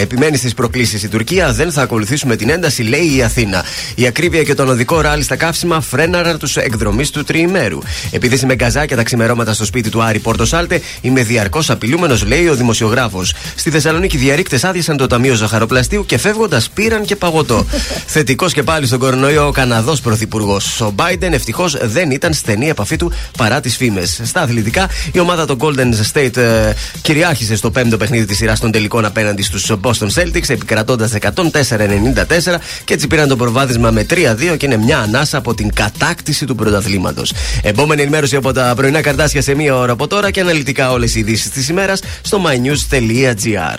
Επιμένει στις προκλήσεις η Τουρκία, δεν θα ακολουθήσουμε την ένταση, λέει η Αθήνα. Η ακρίβεια και τον οδικό ράλι στα καύσιμα φρέναραν τους εκδρομή του τριημέρου. Επειδή είμαι γκαζάκια τα ξημερώματα στο σπίτι του Άρη Πόρτο Σάλτε, είμαι διαρκώς απειλούμενος, λέει ο δημοσιογράφος. Στη Θεσσαλονίκη διαρρήκτες άδειασαν το Ταμείο Ζαχαροπλαστείου και φεύγοντας πήραν και παγωτό. Θετικός και πάλι στον κορονοϊό ο Καναδός Πρωθυπουργός. Ο Biden ευτυχώς δεν ήταν στενή επαφή του παρά τις φήμες. Στα αθλητικά, η ομάδα των Golden State ε, κυριάρχησε στο πέμπτο παιχνίδι της σειράς των τελικών απέναντι στους Boston Celtics, επικρατώντας 104-94 και έτσι πήραν το προβάδισμα με 3-2 και είναι μια ανάσα από την κατάκτηση του πρωταθλήματος. Επόμενη ενημέρωση από τα πρωινά καρτάσια σε μία ώρα από τώρα και αναλυτικά όλες οι ειδήσεις της ημέρας στο mynews.gr.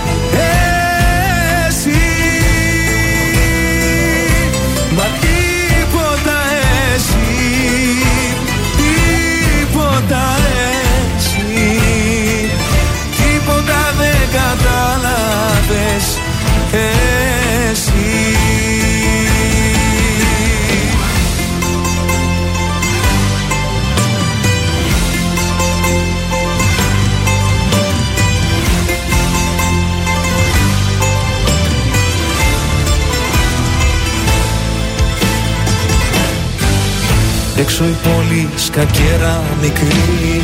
Εσύ. Έξω η πόλη σκακέρα μικρή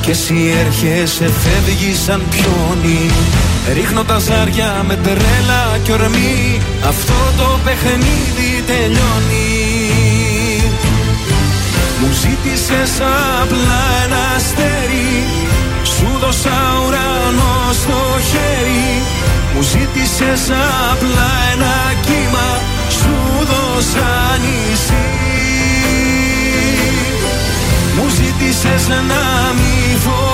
και εσύ έρχεσαι φεύγεις σαν πιόνι Ρίχνω τα ζάρια με τρέλα και ορμή Αυτό το παιχνίδι τελειώνει. Μου ζήτησες απλά ένα αστέρι Σου δώσα ουρανό στο χέρι. Μου ζήτησες απλά ένα κύμα Σου δώσα νησί. Μου ζήτησες να μη φοβάμαι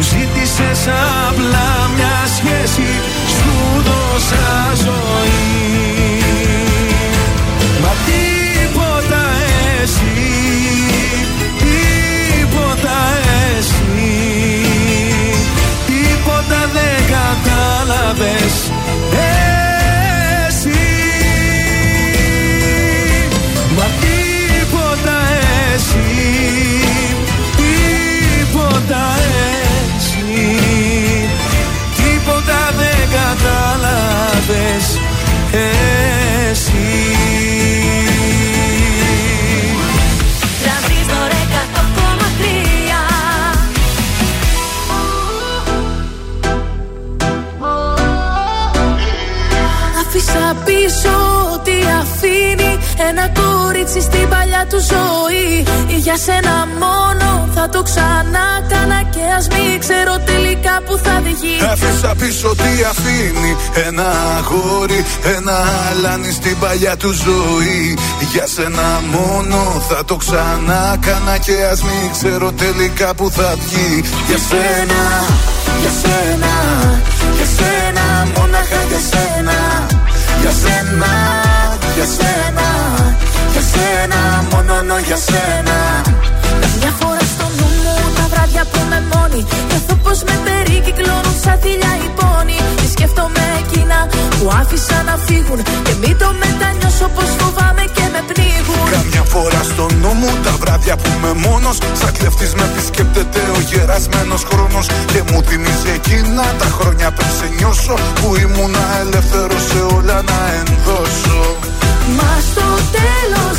Μου ζήτησες απλά μια σχέση Σου δώσα ζωή. Μα τίποτα εσύ Τίποτα εσύ Τίποτα δεν κατάλαβες Εσύ. Μα τίποτα εσύ Τίποτα εσύ πίσω ό,τι αφήνει Ένα κορίτσι στην παλιά του ζωή. Για σένα μόνο θα το ξανά κάνα Και ας μην ξέρω τελικά που θα βγει. Άφησα πίσω τι αφήνει Ένα αγόρι, ένα αλάνι στην παλιά του ζωή. Για σένα μόνο θα το ξανά κάνα Και ας μην ξέρω τελικά που θα βγει. Για σένα, για σένα, για σένα Μόναχα για σένα Για σένα, για σένα, για σένα Μόνο για σένα τα βράδια που με μόνη. Νιώθω πως με περικυκλώνουν σαν θηλιά οι πόνοι. Και σκέφτομαι εκείνα που άφησα να φύγουν. Και μην το μετανιώσω πως φοβάμαι και με πνίγουν. Καμιά φορά στο νου μου τα βράδια που είμαι μόνος. Σαν κλεφτής με επισκέπτεται ο γερασμένος χρόνος. Και μου θυμίζει εκείνα τα χρόνια πριν σε νιώσω Που ήμουνα ελεύθερος σε όλα να ενδώσω. Μα στο τέλος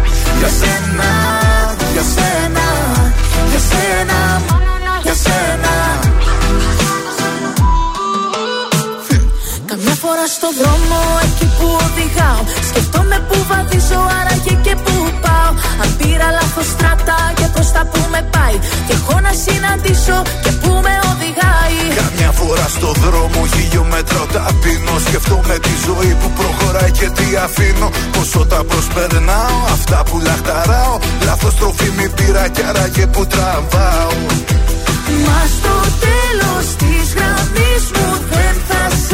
Για σένα, για σένα, για σένα. Για σένα. Καμιά φορά στο δρόμο εκεί που οδηγάω Σκεφτόμαι που βαδίζω άραγε και που πάω Αν πήρα λάθος στράτα και προς τα που με πάει. Και έχω να συναντήσω και που με οδηγάει. Καμιά φορά στο δρόμο χιλιόμετρο ταπεινώ Σκεφτόμαι τη ζωή που προχωράει και τι αφήνω. Πόσο τα προσπερνάω, αυτά που λαχταράω. Λάθος τροφή μη πήρα κι άραγε που τραβάω. Μα στο τέλος της γραμμής μου δεν θα σ'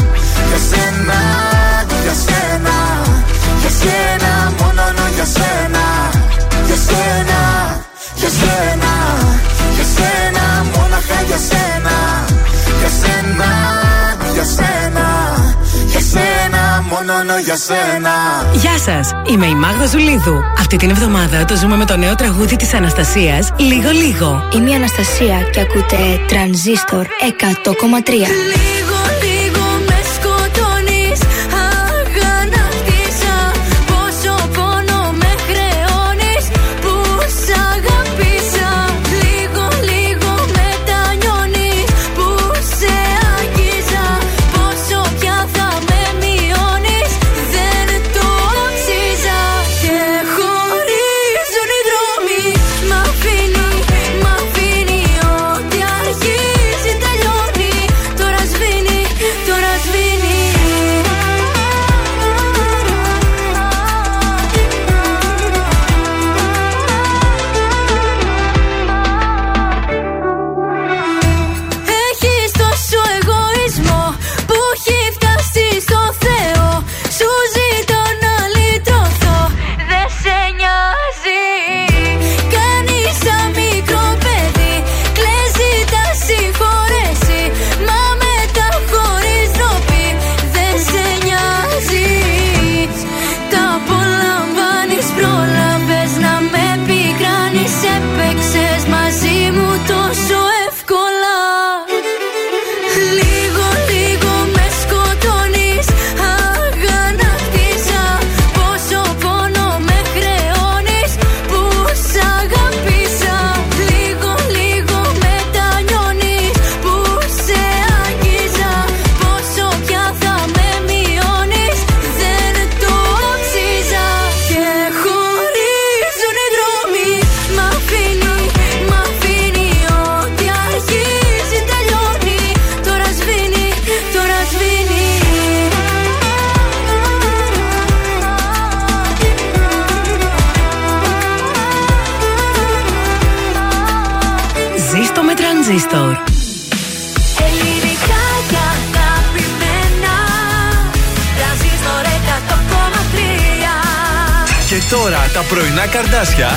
Για σένα, για σένα, για σένα Μόνο για σένα, για σένα, για σένα, για σένα Μόναχα για σένα, για σένα, για σένα Για σένα, μόνο για σένα Γεια σα, είμαι η Μάγδα Ζουλίδου. Αυτή την εβδομάδα το ζούμε με το νέο τραγούδι τη Αναστασία Λίγο Λίγο. Είμαι η Αναστασία και ακούτε Τρανζίστορ 100,3. Λίγο,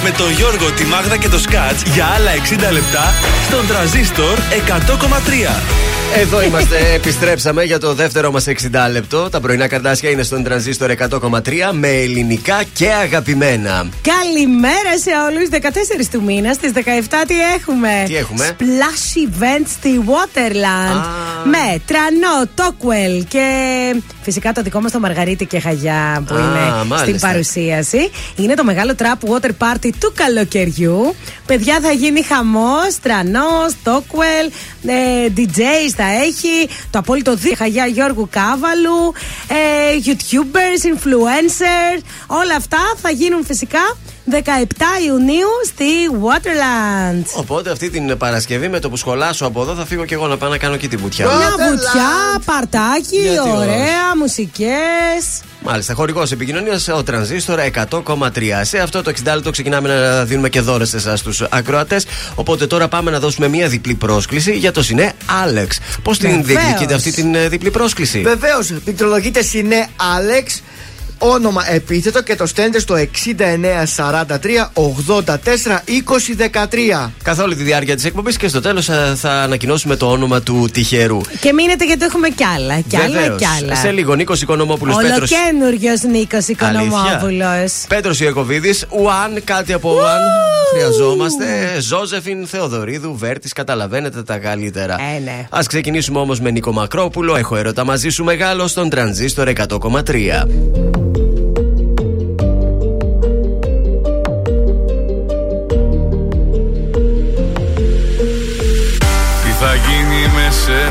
με τον Γιώργο, τη Μάγδα και το Σκάτς για άλλα 60 λεπτά στον τραζίστορ 100,3. Εδώ είμαστε, επιστρέψαμε για το δεύτερο μας 60 λεπτό. Τα πρωινά καρτάσια είναι στον τρανζίστορ 100,3 με ελληνικά και αγαπημένα. Καλημέρα σε όλους. 14 του μήνα, στις 17 τι έχουμε; Τι έχουμε; Splash event στη Waterland. Με τρανό, Τόκουελ και φυσικά το δικό μας το Μαργαρίτη και Χαγιά που Α, είναι μάλιστα. στην παρουσίαση. Είναι το μεγάλο trap water party του καλοκαιριού. Παιδιά θα γίνει χαμός, τρανός, Τόκουελ, ε, DJs θα έχει, το απόλυτο δι Χαγιά Γιώργου Κάβαλου, ε, YouTubers, influencers, όλα αυτά θα γίνουν φυσικά 17 Ιουνίου στη Waterland. Οπότε αυτή την Παρασκευή με το που σχολάσω από εδώ θα φύγω και εγώ να πάω να κάνω και τη βουτιά. Μια βουτιά, παρτάκι, Γιατί ωραία, μουσικές. Μάλιστα, χορηγός επικοινωνίας ο Τρανζίστορ 100,3. Σε αυτό το 60 λεπτό ξεκινάμε να δίνουμε και δώρες σε εσάς τους ακροατές. Οπότε τώρα πάμε να δώσουμε μια διπλή πρόσκληση για το Σινέ Άλεξ. Πώς την Βεβαίως. διεκδικείτε αυτή την ε, διπλή πρόσκληση; Βεβαίως, πληκτρολογείτε Σινέ Άλεξ. Όνομα επίθετο και το στέλνετε στο 6943 84 2013. Καθ' όλη τη διάρκεια της εκπομπής και στο τέλος θα ανακοινώσουμε το όνομα του τυχερού. Και μείνετε γιατί έχουμε κι άλλα. Κι άλλα, Βεβαίως. κι άλλα. Σε λίγο, Νίκος Οικονομόπουλος Πέτρος. Ολοκένουργιος Νίκος Οικονομόπουλος. Πέτρος Ιακοβίδη, Ουάν, κάτι από Ουάν. Χρειαζόμαστε. Ζώζεφιν Θεοδωρίδου, Βέρτης, καταλαβαίνετε τα καλύτερα. Ε, ναι. Α ξεκινήσουμε όμως με Νίκο Μακρόπουλο. Έχω έρωτα μαζί σου μεγάλο στον τρανζίστορ 100,3.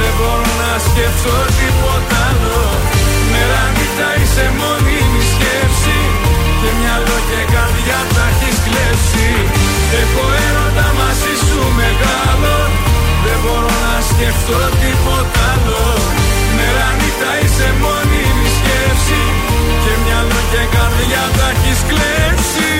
Δεν μπορώ να σκεφτώ τίποτα άλλο. Μέρα νύχτα είσαι μόνιμη σκέψη. Και μυαλό και καρδιά τα έχεις κλέψει. Έχω έρωτα μαζί σου μεγάλο. Δεν μπορώ να σκεφτώ τίποτα άλλο. Μέρα νύχτα είσαι μόνιμη σκέψη. Και μυαλό και καρδιά τα έχεις κλέψει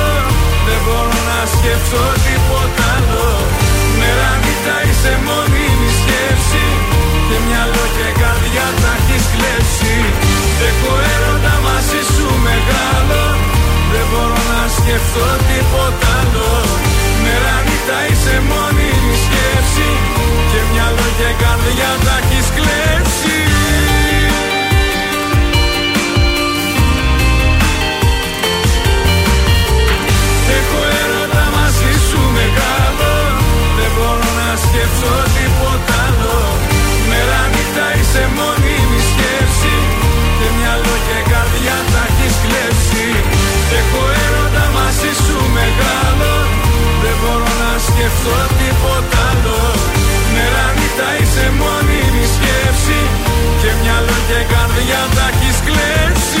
μπορώ να σκεφτώ τίποτα άλλο. Μέρα νύχτα είσαι μόνιμη σκέψη. Και μυαλό και καρδιά τα έχεις κλέψει. Έχω έρωτα μαζί σου μεγάλο. Δεν μπορώ να σκεφτώ τίποτα άλλο. Μέρα νύχτα είσαι μόνιμη σκέψη. Και μυαλό και καρδιά τα έχεις κλέψει ψάξω τίποτα άλλο Μέρα νύχτα είσαι μόνη μη σκέψη. Και μυαλό και καρδιά τα έχεις κλέψει. Έχω έρωτα μαζί σου μεγάλο. Δεν μπορώ να σκεφτώ τίποτα άλλο. Μέρα νύχτα είσαι μόνη μη σκέψη. Και μυαλό και καρδιά τα έχεις κλέψει.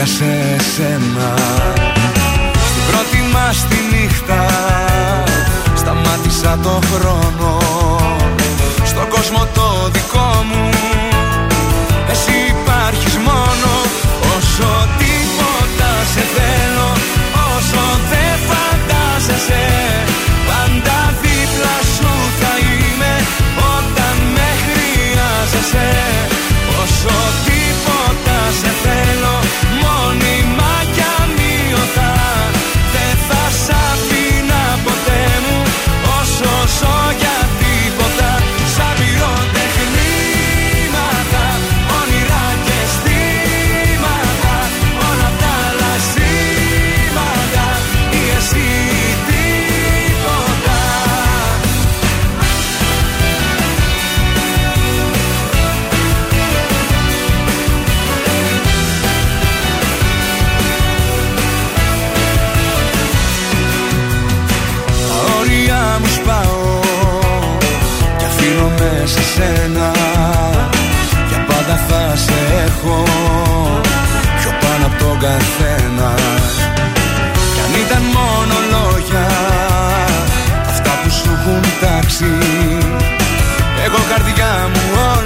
Το τάξει Εγώ καρδιά μου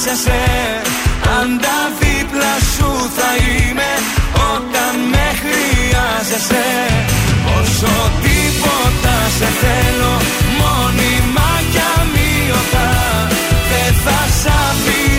φαντάζεσαι Πάντα δίπλα σου θα είμαι Όταν με χρειάζεσαι Όσο τίποτα σε θέλω Μόνιμα κι αμύωτα Δεν θα σ' αφήνα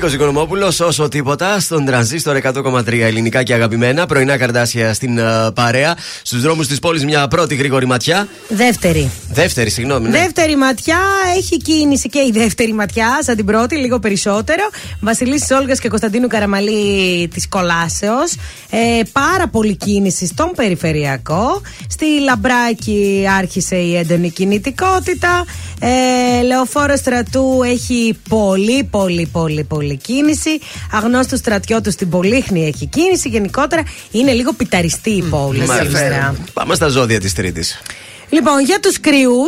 Νίκος Οικονομόπουλος, όσο τίποτα, στον τρανζίστορ 100,3 ελληνικά και αγαπημένα. Πρωινά καρδάσια στην ε, παρέα. Στους δρόμους της πόλης μια πρώτη γρήγορη ματιά. Δεύτερη. Δεύτερη, συγγνώμη. Ναι. Δεύτερη ματιά έχει κίνηση και η δεύτερη ματιά, σαν την πρώτη, λίγο περισσότερο. Βασιλίση Όλγας και Κωνσταντίνου Καραμαλή της Κολάσεως. Ε, πάρα πολύ κίνηση στον περιφερειακό. Στη Λαμπράκη άρχισε η έντονη κινητικότητα. Ε, Λεωφόρο στρατού έχει πολύ, πολύ, πολύ, πολύ κίνηση. Αγνώστου στρατιώτου στην Πολύχνη έχει κίνηση. Γενικότερα είναι λίγο πιταριστή η πόλη σήμερα. Πάμε στα ζώδια της Τρίτης. Λοιπόν, για τους κρυού,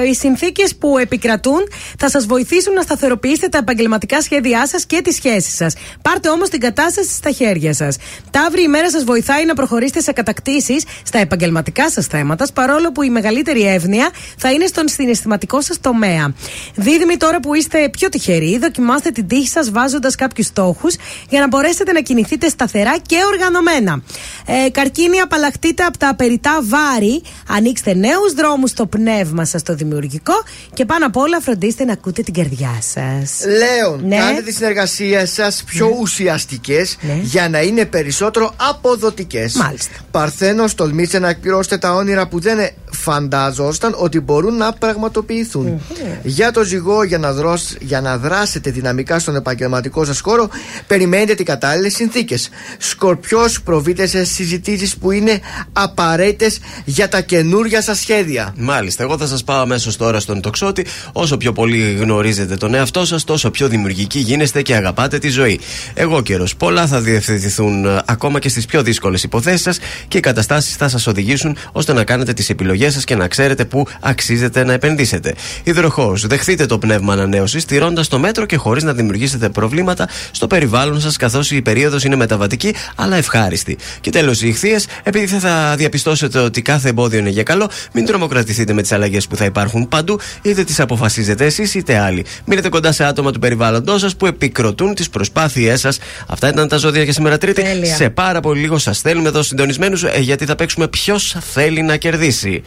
ε, οι συνθήκες που επικρατούν θα σας βοηθήσουν να σταθεροποιήσετε τα επαγγελματικά σχέδιά σας και τις σχέσεις σας. Πάρτε όμως την κατάσταση στα χέρια σας. Ταύρη, η μέρα σας βοηθάει να προχωρήσετε σε κατακτήσεις στα επαγγελματικά σας θέματα, παρόλο που η μεγαλύτερη εύνοια θα είναι στον συναισθηματικό σας τομέα. Δίδυμοι, τώρα που είστε πιο τυχεροί, δοκιμάστε την τύχη σας βάζοντας κάποιους στόχους για να μπορέσετε να κινηθείτε σταθερά και οργανωμένα. Ε, καρκίνη, απαλλαχτείτε από τα περιτά βάρη. Ανοίξτε Ανοίξτε νέους δρόμους στο πνεύμα σας το δημιουργικό και πάνω απ' όλα φροντίστε να ακούτε την καρδιά σας. Λέων, Ναι. κάντε τι συνεργασίε σας πιο ουσιαστικές για να είναι περισσότερο αποδοτικές. Μάλιστα. Παρθένος, τολμήστε να εκπληρώσετε τα όνειρα που δεν φανταζόσταν ότι μπορούν να πραγματοποιηθούν. Για το ζυγό, για να, δρός, για να δράσετε δυναμικά στον επαγγελματικό σας χώρο, περιμένετε τι κατάλληλες συνθήκες. Σκορπιός, προβείτε σε συζητήσεις που είναι απαραίτητες για τα καινούρια σας σχέδια. Μάλιστα, εγώ θα σας πάω αμέσως τώρα στον τοξότη. Όσο πιο πολύ γνωρίζετε τον εαυτό σας, τόσο πιο δημιουργικοί γίνεστε και αγαπάτε τη ζωή. Εγώ καιρός. Πολλά θα διευθετηθούν ε, ακόμα και στις πιο δύσκολες υποθέσεις σας και οι καταστάσεις θα σας οδηγήσουν ώστε να κάνετε τις επιλογές σας και να ξέρετε πού αξίζετε να επενδύσετε. Υδροχός, δεχθείτε το πνεύμα ανανέωσης, τηρώντας το μέτρο και χωρίς να δημιουργήσετε προβλήματα στο περιβάλλον σας, καθώς η περίοδος είναι μεταβατική αλλά ευχάριστη. Και τέλος, οι ηχθείες, επειδή θα, θα διαπιστώσετε ότι κάθε εμπόδιο είναι για καλό, μην τρομοκρατηθείτε με τις αλλαγές που θα υπάρχουν παντού, είτε τις αποφασίζετε εσείς είτε άλλοι. Μείνετε κοντά σε άτομα του περιβάλλοντός σας που επικροτούν τις προσπάθειές σας. Αυτά ήταν τα ζώδια για σήμερα Τρίτη. Τέλεια. Σε πάρα πολύ λίγο σας θέλουμε εδώ συντονισμένους γιατί θα παίξουμε ποιος θέλει να κερδίσει.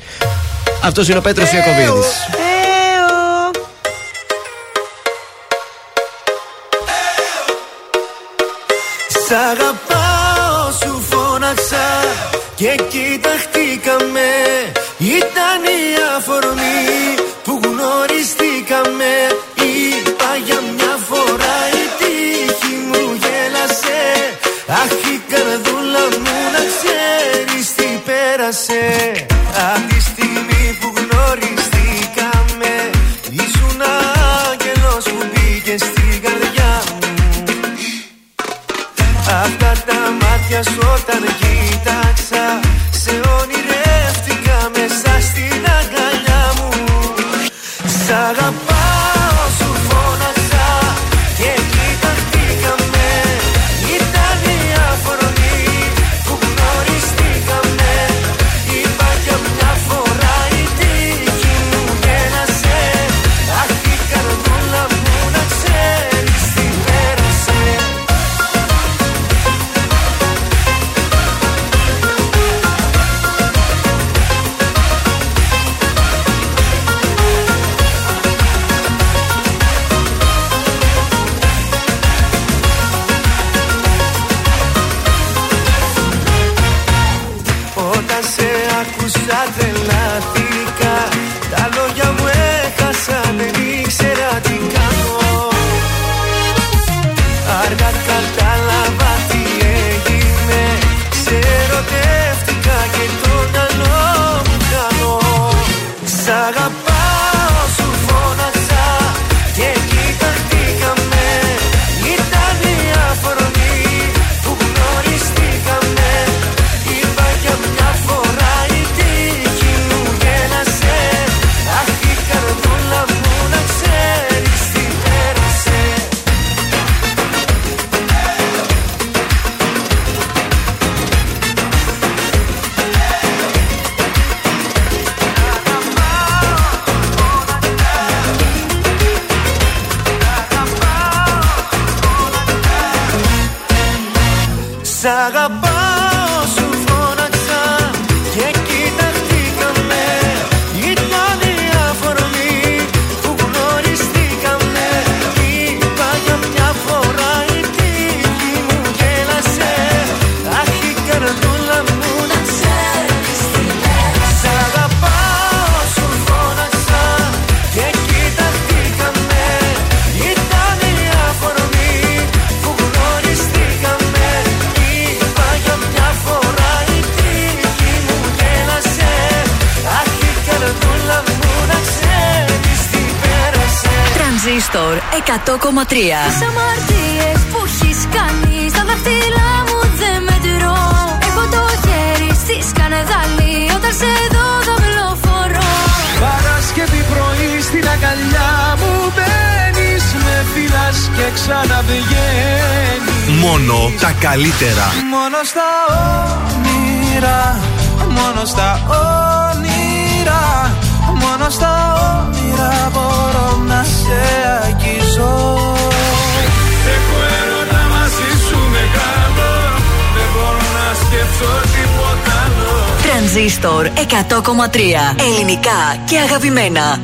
Αυτός είναι ο Πέτρος Ιακοβίδη. Έω. Σ' αγαπάω σου φώναξα και κοιταχτήκαμε Ήταν η αφορμή που γνωριστήκαμε. Είπα για μια φορά η τύχη μου γέλασε. Αχ η καρδούλα μου να ξέρεις τι πέρασε. Απ' τη στιγμή που γνωριστήκαμε Ήσουν άγγελος που μπήκε στην καρδιά μου. Αυτά τα μάτια σου όταν 100,3 Ελληνικά και αγαπημένα.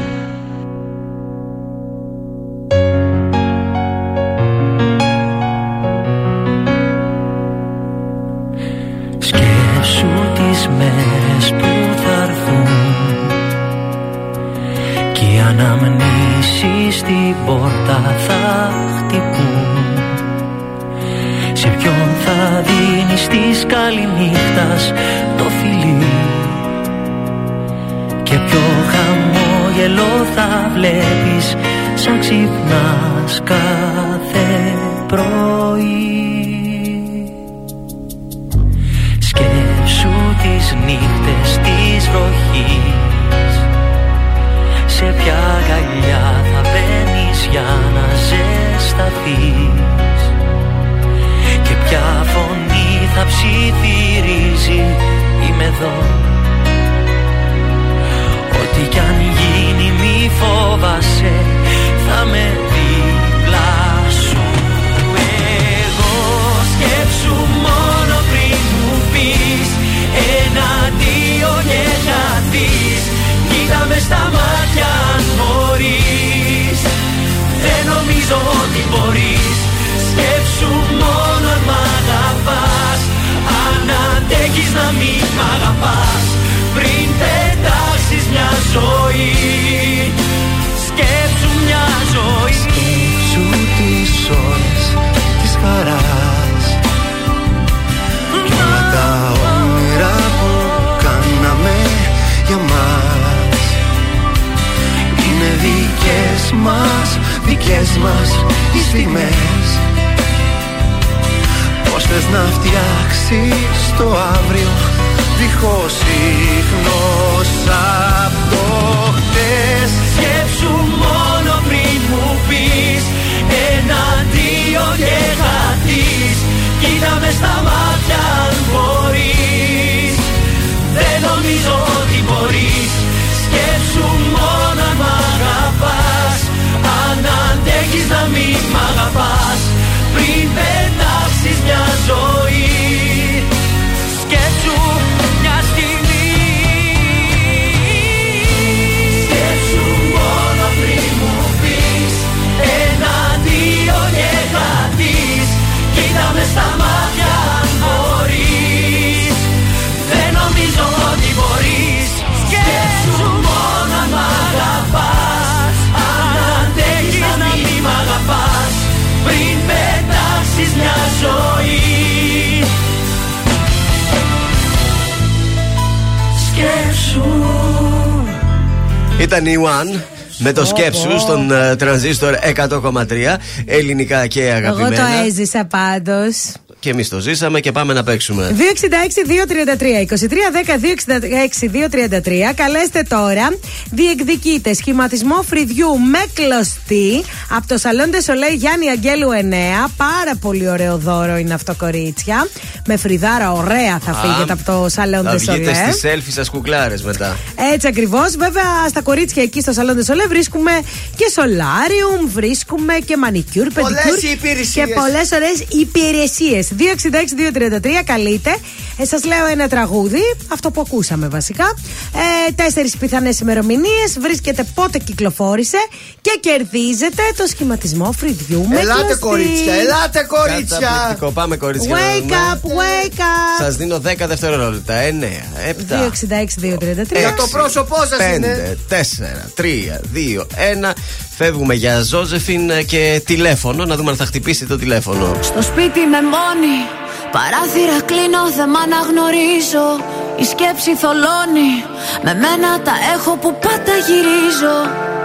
Ήταν η One με το σκέψου στον ε, τρανζίστορ 100,3 ελληνικά και Εγώ αγαπημένα. το έζησα πάντως. Και εμείς το ζήσαμε και πάμε να παίξουμε. 266-233. 2266-233. Καλέστε τώρα. Διεκδικείτε σχηματισμό φρυδιού με κλωστή από το Σαλόν Σολέ Γιάννη Αγγέλου 9. Πάρα πολύ ωραίο δώρο είναι αυτό, κορίτσια. Με φρυδάρα, ωραία θα Α, φύγετε από το Σαλόν Θα Σολέ. βγείτε στη selfie σας κουκλάρες μετά. Έτσι ακριβώς. Βέβαια, στα κορίτσια εκεί στο Salon Soleil βρίσκουμε και σολάριουμ, βρίσκουμε και μανικιούρ, Πολλές πεντικιούρ. υπηρεσίες. Και πολλές ωραίες υπηρεσίες. 266-233, καλείτε. Ε, Σας λέω ένα τραγούδι, αυτό που ακούσαμε βασικά. Ε, Τέσσερις πιθανές ημερομηνίες. Βρίσκετε πότε κυκλοφόρησε και κερδίζετε το σχηματισμό φρυδιού με Ελάτε κλωστή. κορίτσια, ελάτε κορίτσια. Καταπληκτικό. Πάμε κορίτσια. Wake up, wake up. Σας δίνω 10 δευτερόλεπτα. 9, 7. 266-233. Για το πρόσωπό σας είναι. 5, 4, 3, 2, 1. Φεύγουμε για Ζώζεφιν και τηλέφωνο. Να δούμε αν θα χτυπήσει το τηλέφωνο. Στο σπίτι με μόνη Παράθυρα κλείνω, δεν μ' αναγνωρίζω. Η σκέψη θολώνει. Με μένα τα έχω που πάντα γυρίζω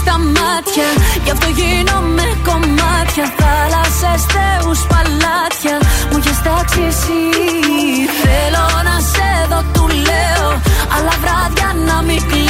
στα μάτια. Γι' αυτό γίνομαι κομμάτια. Θάλασσες, θεούς, παλάτια. Μου έχεις τάξει εσύ Θέλω να σε δω, του λέω. Αλλά βράδια να μην κλείσω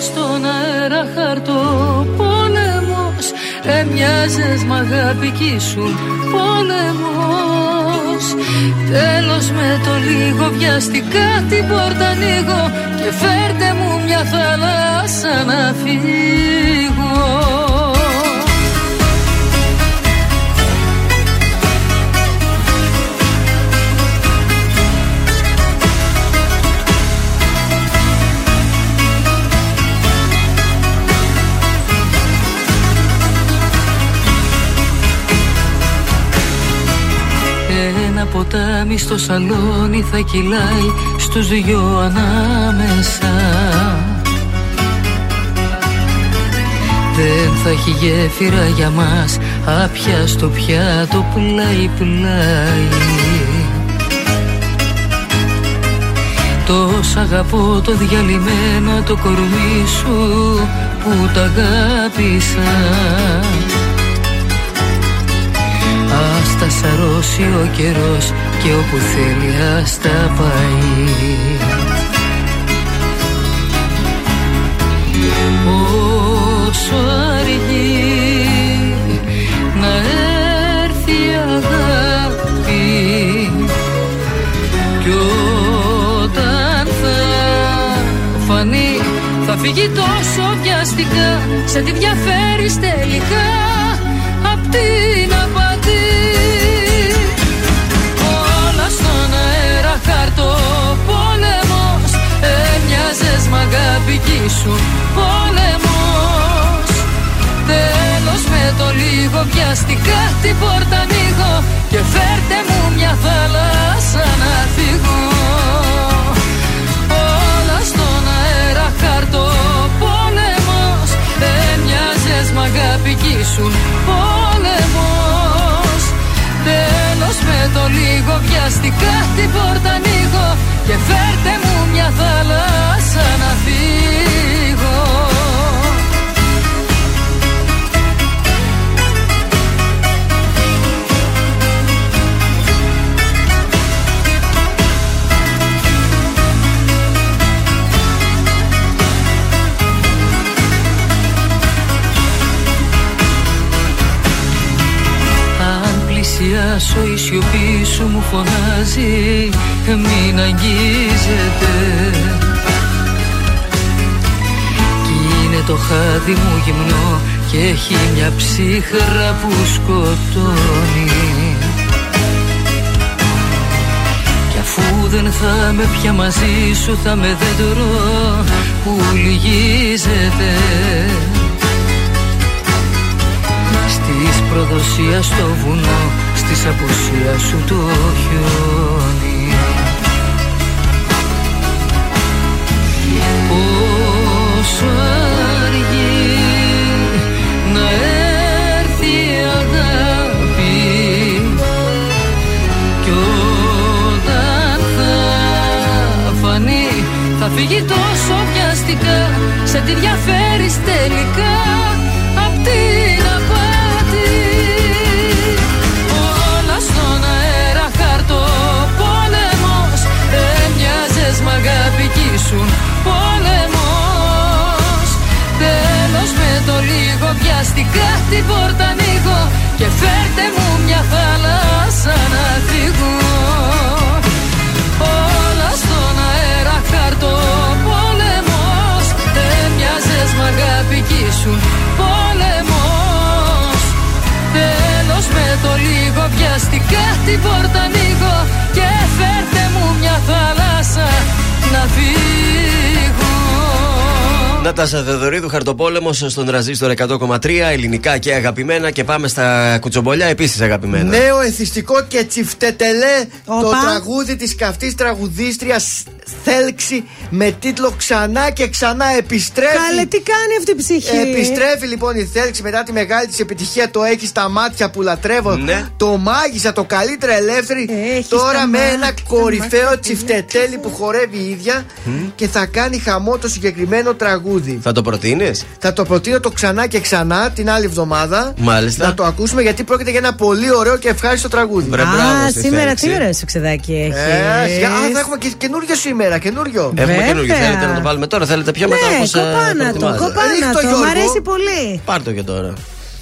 στον αέρα χαρτό πόλεμος Έμοιαζες μ' αγάπη κι ήσουν πόλεμος Τέλος με το λίγο βιαστικά την πόρτα ανοίγω Και φέρτε μου μια θάλασσα να φύγω ποτάμι στο σαλόνι θα κυλάει στους δυο ανάμεσα. Δεν θα έχει γέφυρα για μας Άπια στο πιάτο πλάι πλάι Τόσο αγαπώ το διαλυμένο το κορμί σου που τα αγάπησα Ας τα σαρώσει ο καιρός και όπου θέλει ας τα πάει. Όσο αργεί να έρθει η αγάπη κι όταν θα φανεί θα φύγει τόσο βιαστικά σε τι διαφέρεις τελικά απ' την απαντή Όλα στον αέρα χαρτό πόλεμος. Έμοιαζες μ' αγάπη κι ήσουν πόλεμος. Τέλος με το λίγο βιαστικά την πόρτα ανοίγω Και φέρτε μου μια θάλασσα να φύγω. Όλα στον αέρα χαρτό πόλεμος. Έμοιαζες μ' αγάπη κι ήσουν πόλεμος Τέλος με το λίγο βιαστικά την πόρτα ανοίγω Και φέρτε μου μια θάλασσα να φύγω πλησιάσω η σιωπή σου μου φωνάζει Μην αγγίζετε Κι είναι το χάδι μου γυμνό Και έχει μια ψύχρα που σκοτώνει. Κι αφού δεν θα με πια μαζί σου Θα με δέντρο που λυγίζεται. Στις προδοσία στο βουνό Στις απουσίας σου το χιόνι. Πόσο αργεί να έρθει η αγάπη Κι όταν θα φανεί θα φύγει τόσο βιαστικά Σε τι διαφέρεις τελικά μ' αγάπη κι ήσουν πόλεμος. Τέλος με το λίγο βιαστικά την πόρτα ανοίγω Και φέρτε μου μια θάλασσα να φύγω. Όλα στον αέρα χαρτό πόλεμος. Έμοιαζες μ' αγάπη κι ήσουν πόλεμος. Τέλος με το λίγο βιαστικά την πόρτα ανοίγω να φύγω Νατάσα Θεοδωρίδου, χαρτοπόλεμος στον τραζίστορ 100,3, ελληνικά και αγαπημένα. Και πάμε στα κουτσομπολιά, επίσης αγαπημένα. Νέο εθιστικό και τσιφτετελέ το Οπα. τραγούδι της καυτής τραγουδίστριας Θέλξη με τίτλο Ξανά και ξανά επιστρέφει. Καλέ, τι κάνει αυτή η ψυχή; Επιστρέφει λοιπόν η Θέλξη μετά τη μεγάλη της επιτυχία Το έχει στα μάτια που λατρεύω. Ναι. Το μάγισσα, το καλύτερα ελεύθερη. Έχεις Τώρα στα με μάτια, ένα στα κορυφαίο μάτια, τσιφτετέλι που χορεύει η ίδια και θα κάνει χαμό το συγκεκριμένο τραγούδι. Θα το προτείνεις; Θα το προτείνω το ξανά και ξανά την άλλη εβδομάδα. Μάλιστα. Να το ακούσουμε γιατί πρόκειται για ένα πολύ ωραίο και ευχάριστο τραγούδι. Βρε, μπράβο Α, στη σήμερα Θέλξη. τι ωραίο σου ξεδάκι έχεις. Ε, σιγά, α, θα έχουμε και καινούριο σήμερα, καινούριο. Έχουμε Βέβαια. καινούργιο. Θέλετε να το βάλουμε τώρα, θέλετε πιο μετά. Ναι, όπως, ε, κοπάνα το, προτιμάτε. κοπάνα Ρίχτω, το. Μ' Γιώργο. αρέσει πολύ. Πάρ' το και τώρα.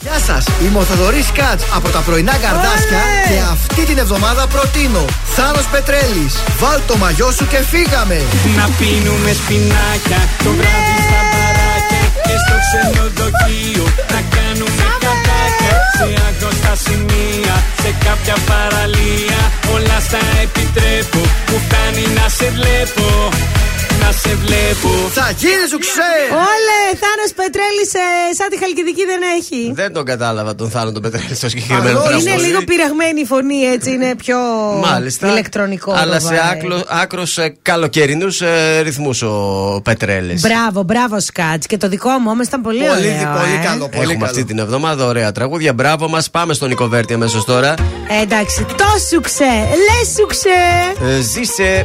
Γεια σας, είμαι ο Θοδωρής Κάτς από τα πρωινά καρδάσια Ωραία. και αυτή την εβδομάδα προτείνω Θάνος Πετρέλης. Βάλ το μαγιό σου και φύγαμε. Να πίνουμε σπινάκια το βράδυ στα μπαράκια και στο ξενοδοχείο να κάνουμε κατάκια σε άγνωστα σημεία, σε κάποια παραλία. Όλα στα επιτρέπω μου φτάνει να σε βλέπω, να σε βλέπω Θα γίνει σου ξέ! Όλε, Θάνος Πετρέλη, σαν τη Χαλκιδική δεν έχει. Δεν τον κατάλαβα τον Θάνο τον Πετρέλη στο συγκεκριμένο Καλό τραγούδι. Είναι λίγο πειραγμένη η φωνή, έτσι είναι πιο Μάλιστα. ηλεκτρονικό. Αλλά το σε vibe. άκρος καλοκαιρινούς ε, ρυθμούς ο Πετρέλης. Μπράβο, μπράβο Σκάτς. Και το δικό μου όμως ήταν πολύ, Πολύ, ωραίο. πολύ ε. καλό, πολύ Έχουμε καλό. αυτή την εβδομάδα ωραία τραγούδια. Μπράβο μας. Πάμε στον Νικοβέρτη αμέσως τώρα. Ε, εντάξει, το σουξέ. Λε σουξέ. Ε, ζήσε.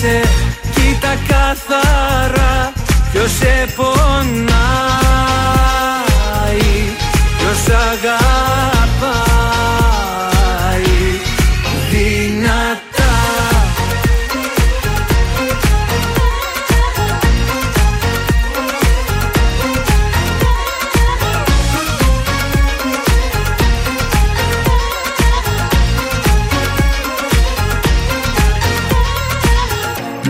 σε Κοίτα καθαρά ποιος σε πονάει Ποιος αγαπάει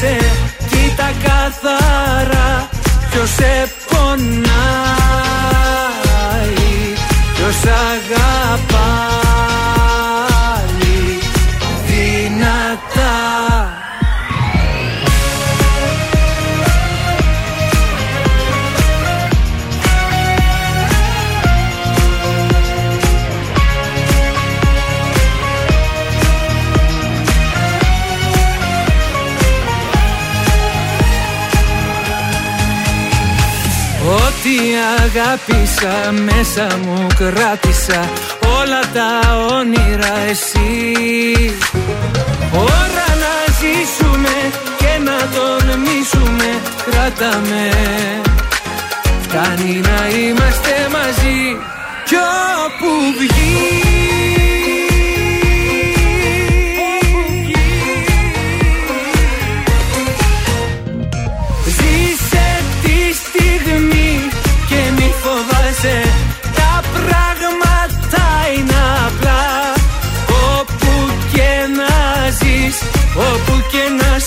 σε κοίτα καθαρά Ποιος σε πονάει, ποιος αγαπάει. αγάπησα Μέσα μου κράτησα Όλα τα όνειρα εσύ. Ώρα να ζήσουμε Και να τολμήσουμε μησουμε κρατάμε Φτάνει να είμαστε μαζί Κι όπου βγει.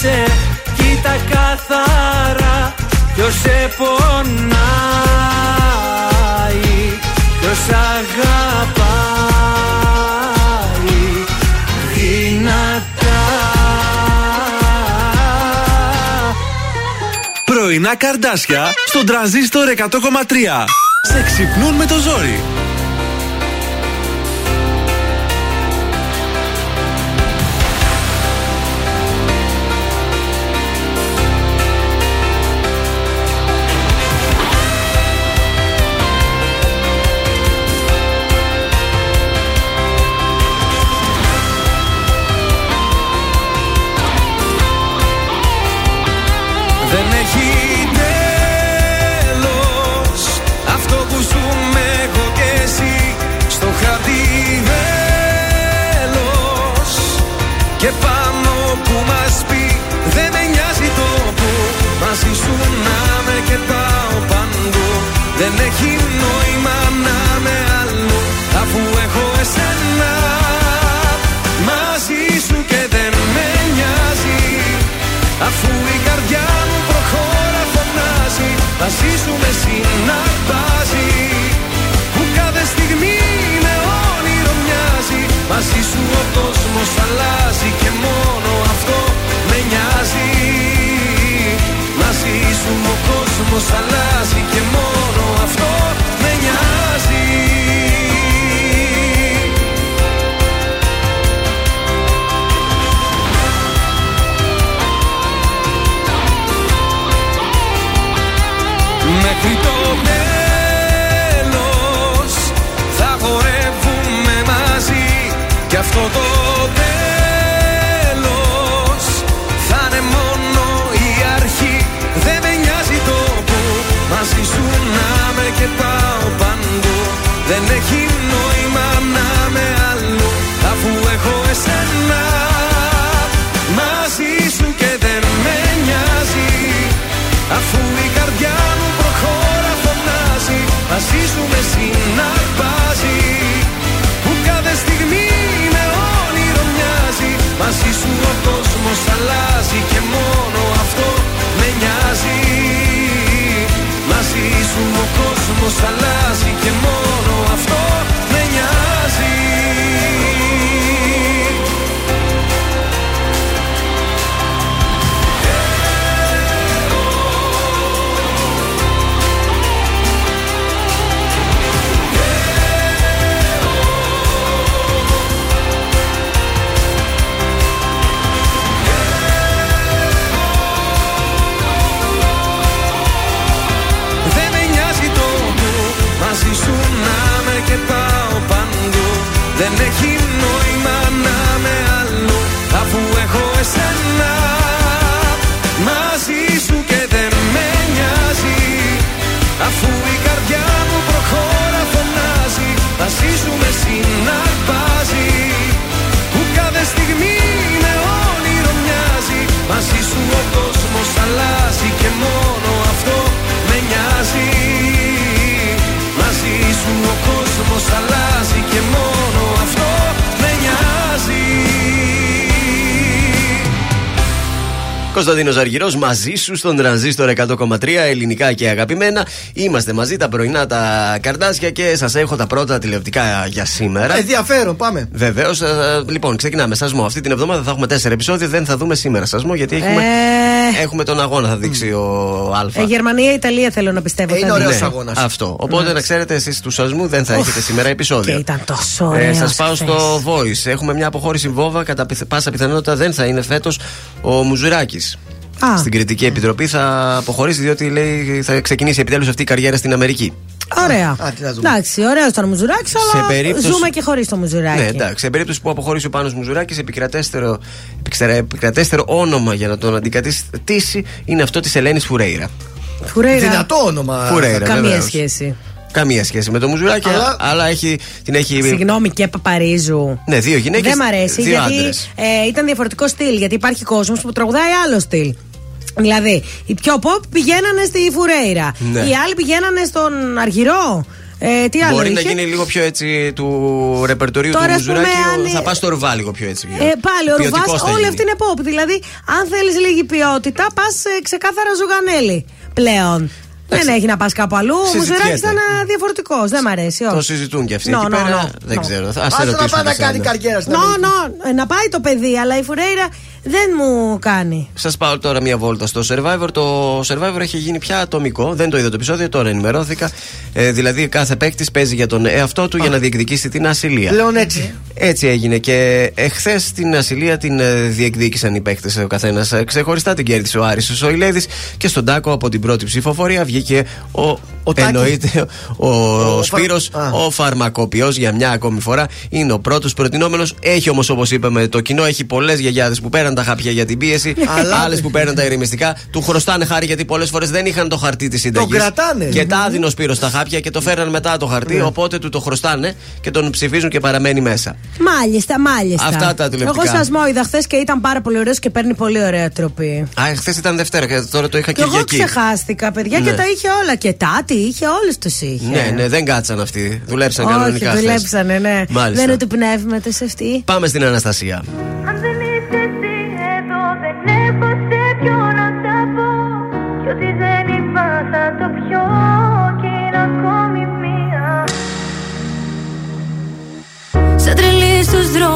σε κοίτα καθαρά Ποιος σε πονάει, ποιος αγαπάει. Δυνατά. Πρωινά καρδάσια στον τραζίστορ 100,3 Σε ξυπνούν με το ζόρι. αλλάζει και μόνο αυτό με νοιάζει. Μαζί σου ο κόσμος αλλάζει και μόνο αυτό με νοιάζει. Μέχρι το τέλος θα χορεύουμε μαζί. Κι αυτό το Κωνσταντίνο Αργυρό μαζί σου στον τρανζίστορ 100,3 ελληνικά και αγαπημένα. Είμαστε μαζί τα πρωινά τα καρδάσια και σας έχω τα πρώτα τηλεοπτικά για σήμερα. Ενδιαφέρον, πάμε. Βεβαίως, λοιπόν, ξεκινάμε. Σασμό. Αυτή την εβδομάδα θα έχουμε τέσσερα επεισόδια. Δεν θα δούμε σήμερα σασμό γιατί έχουμε, Ε. έχουμε τον αγώνα, θα δείξει ο Α. Ε, Γερμανία, Ιταλία θέλω να πιστεύω. Ε, είναι θα δει. ωραίος Ναι, αγώνας. Αυτό. Οπότε να ξέρετε, εσείς του σασμού δεν θα έχετε σήμερα Και επεισόδιο. ήταν τόσο Ε, ωραίος. Σας πάω στο voice. Έχουμε μια αποχώρηση βόβα. Κατά πιθ- πάσα πιθανότητα δεν θα είναι φέτος ο Μουζουράκης. Α. Στην κριτική επιτροπή θα αποχωρήσει διότι λέει θα ξεκινήσει επιτέλους αυτή η καριέρα στην Αμερική. Ωραία. Α, τι να δούμε. Εντάξει, ωραίο ήταν ο Μουζουράκη, αλλά περίπτωση- ζούμε και χωρίς το Μουζουράκη. Ναι, εντάξει. Σε περίπτωση που αποχωρήσει ο Πάνος Μουζουράκης, επικρατέστερο, επικρατέστερο- επικρατέστερο όνομα για να τον αντικαταστήσει είναι αυτό της Ελένης Φουρέιρα. Φουρέιρα. Δυνατό όνομα. Φουρέιρα, Καμία βεβαίως. σχέση. Καμία σχέση με το Μουζουράκη, αλλά, Αλλά- έχει, την έχει. Συγγνώμη, και Παπαρίζου. Ναι, δύο γυναίκες. Δεν μ' αρέσει δύο γιατί άντρες. ε, ήταν διαφορετικό στυλ. Γιατί υπάρχει κόσμος που τραγουδάει άλλο στυλ. Δηλαδή, οι πιο pop πηγαίνανε στη Φουρέιρα. Ναι. Οι άλλοι πηγαίνανε στον Αργυρό. Ε, τι άλλο Μπορεί είχε; να γίνει λίγο πιο έτσι του ρεπερτορίου Τώρα, του ας πούμε, Μουζουράκη. αν- Θα πας στο ρουβά λίγο πιο έτσι. Ε, πάλι ο Ρουβά, Ποιοτικός θα όλη γίνει. αυτή είναι pop. Δηλαδή, αν θέλεις λίγη ποιότητα, πας ξεκάθαρα ζουγανέλη πλέον. Δεν έχει να πας κάπου αλλού. Ο Συζητιέται. Μουζουράκη ήταν διαφορετικός. Δεν μ' αρέσει. Το όχι. συζητούν και αυτοί No, εκεί no, πέρα. no, Δεν no. ξέρω. Α Άστο σε να ρωτήσουμε. πάει να εσένα. κάνει καριέρα στην Νο, Αμερική. νο, ε, να πάει το παιδί, αλλά η Φουρέιρα δεν μου κάνει. Σας πάω τώρα μια βόλτα στο Survivor. Το Survivor έχει γίνει πια ατομικό. Δεν το είδα το επεισόδιο, τώρα ενημερώθηκα. Ε, δηλαδή, κάθε παίκτης παίζει για τον εαυτό του για να διεκδικήσει την ασυλία. Πλέον έτσι. Έτσι έγινε και εχθέ την ασυλία την ε, διεκδίκησαν οι παίκτες ο καθένας. Ξεχωριστά την κέρδισε ο Άρης ο Σοηλέδης και στον Τάκο από την πρώτη ψηφοφορία βγήκε ο. Ο Τάκη. εννοείται ο, Ο Σπύρος, φαρ- Α. ο φαρμακοποιός για μια ακόμη φορά. Είναι ο πρώτος προτινόμενος. Έχει όμως, όπως είπαμε, το κοινό έχει πολλές γιαγιάδες που πέραν τα χάπια για την πίεση, Αλλά- άλλες που πέραν τα ηρεμιστικά. Του χρωστάνε χάρη γιατί πολλές φορές δεν είχαν το χαρτί της συνταγής. κρατάνε. Και τα άδεινε ο Σπύρος στα χάπια και το φέραν μετά το χαρτί. Ναι. Οπότε του το χρωστάνε και τον ψηφίζουν και παραμένει μέσα. Μάλιστα, μάλιστα. Αυτά τα τηλεοπτικά. Εγώ σας είδα χθες και ήταν πάρα πολύ ωραίος και παίρνει πολύ ωραία τροπή. Α, χθες ήταν Δευτέρα και τώρα το είχα Και εγώ Κυριακή. ξεχάστηκα, παιδιά, Ναι. και τα είχε όλα. Και τάτι είχε, όλου τους είχε. Ναι, ναι, δεν κάτσαν αυτοί. Δουλέψαν Όχι, κανονικά. χθες. δουλέψανε, ναι. Μάλιστα. Δεν είναι του πνεύματος αυτή. Πάμε στην Αναστασία. Αν δεν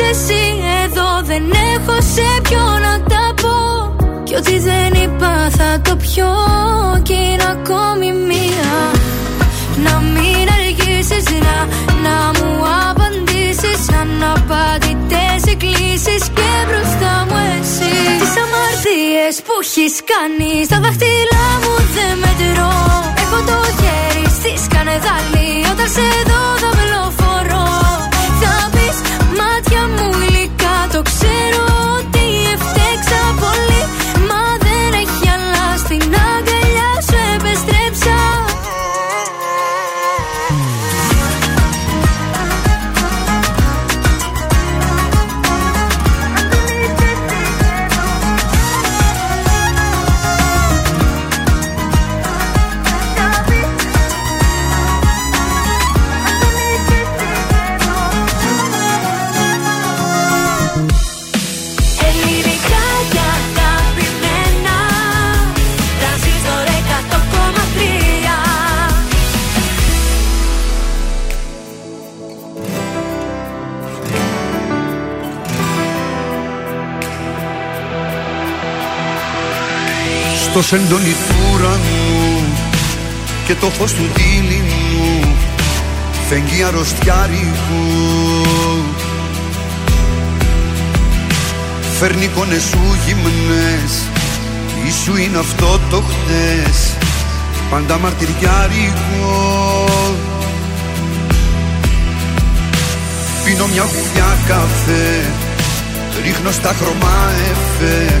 είσαι εσύ εδώ Δεν έχω σε ποιο να τα πω. Κι ό,τι δεν είπα θα το πιω Και είναι ακόμη μία. Να μην αργήσεις να, να μου απαντήσεις. Αναπαντητές εκκλήσεις και μπροστά μου εσύ. Τις αμαρτίες που έχεις κάνει Στα δάχτυλά μου έντονη του ουρανού και το φως του δίλη μου. Φεγγεί αρρωστιάρικου Φέρνει εικόνες σου γυμνές. Ίσου είναι αυτό το χτες Πάντα μαρτυριάρικο Πίνω μια γουλιά καφέ Ρίχνω στα χρώμα εφέ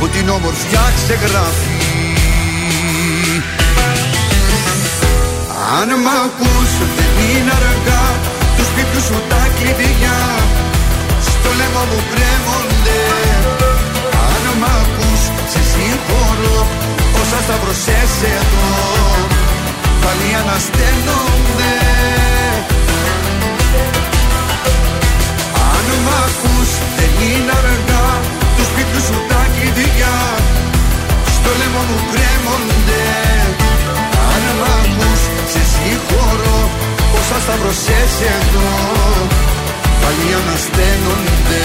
Που την όμορφιά ξεγράφει. Αν μ' ακούς δεν είναι αργά Τους σπίτου σου τα κλειδιά. Στο λαιμό μου κρέμονται. Αν μ' ακούς σε συγχωρώ Όσα σταυρωσές εδώ. Πάλι ανασταίνονται. Αν μ' ακούς δεν είναι αργά Τους σπίτου σου τα κλειδιά Στο λαιμό μου κρέμονται. Αν μ' ακούς σε συγχωρώ Όσα σταυρωσές εδώ Πάλι ανασταίνονται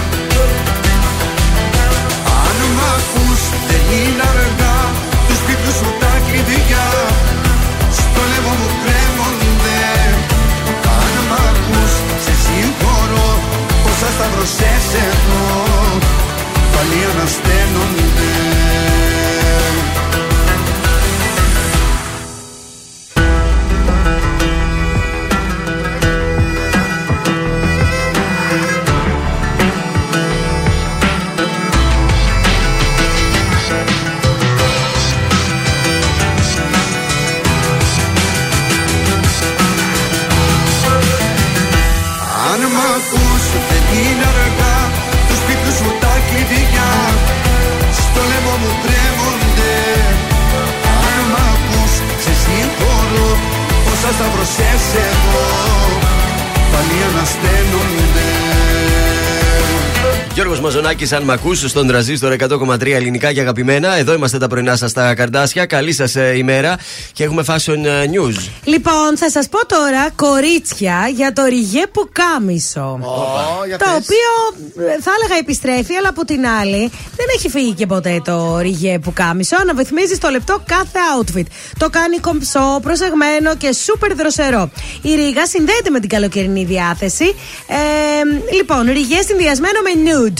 ακούς δεν είναι αργά. Τους σπίτου σου τα κλειδιά. Στο λαιμό μου κρέμονται. Αν μ' ακούς σε συγχωρώ. Όσα σταυρωσές εδώ Πάλι ανασταίνονται Γιώργο Μαζονάκη, αν μ' ακούς, στον τραζίστορ 100,3 ελληνικά και αγαπημένα. Εδώ είμαστε τα πρωινά σας στα καρδάσια. Καλή σας ημέρα και έχουμε fashion ε, news. Λοιπόν, θα σας πω τώρα κορίτσια για το ριγέ που κάμισο. για το πες. οποίο ε, θα έλεγα επιστρέφει, αλλά από την άλλη δεν έχει φύγει και ποτέ το ριγέ που κάμισο. Αναβυθμίζει στο λεπτό κάθε outfit. Το κάνει κομψό, προσεγμένο και σούπερ δροσερό. Η ρίγα συνδέεται με την καλοκαιρινή διάθεση. Ε, λοιπόν, ριγέ συνδυασμένο με nude.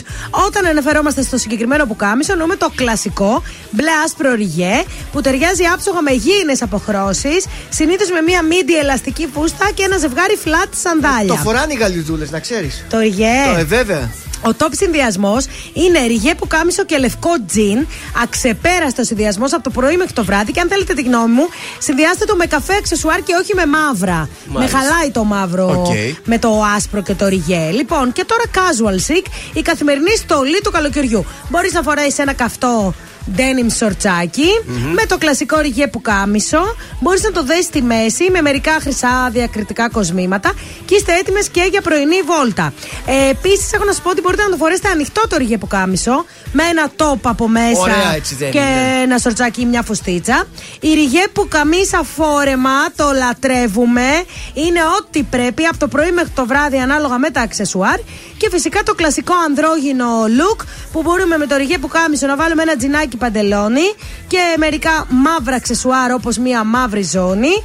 Όταν αναφερόμαστε στο συγκεκριμένο πουκάμισο, εννοούμε το κλασικό μπλε άσπρο ριγέ που ταιριάζει άψογα με γήινες αποχρώσεις, συνήθως με μία μίντι ελαστική φούστα και ένα ζευγάρι flat σανδάλια. Το φοράνε οι Γαλλιδούλες, να ξέρεις. Το ριγέ. Το, ε, βέβαια. Ο top συνδυασμός είναι ριγέ πουκάμισο και λευκό τζιν. Αξεπέραστος συνδυασμός από το πρωί μέχρι το βράδυ. Και αν θέλετε τη γνώμη μου, συνδυάστε το με καφέ αξεσουάρ και όχι με μαύρα. Μάλιστα. Με χαλάει το μαύρο Οκ. με το άσπρο και το ριγέ. Λοιπόν, και τώρα casual chic, η καθημερινή στολή του καλοκαιριού. Μπορείς να φορέσεις ένα καυτό denim σορτσάκι με το κλασικό ριγέ που κάμισο. Μπορείς να το δέσει στη μέση με μερικά χρυσά διακριτικά κοσμήματα και είστε έτοιμες και για πρωινή βόλτα. Ε, Επίσης, έχω να σα πω ότι μπορείτε να το φορέσετε ανοιχτό το ριγέ που κάμισο με ένα top από μέσα Ωραία, έτσι δεν και είναι. ένα σορτσάκι ή μια φουστίτσα. Η ριγέ που καμίσα φόρεμα, το λατρεύουμε. Είναι ό,τι πρέπει από το πρωί μέχρι το βράδυ ανάλογα με τα αξεσουάρ. Και φυσικά το κλασικό ανδρόγυνο look που μπορούμε με το ριγέ που κάμισο να βάλουμε ένα τζινάκι παντελόνι και μερικά μαύρα αξεσουάρ όπως μια μαύρη ζώνη.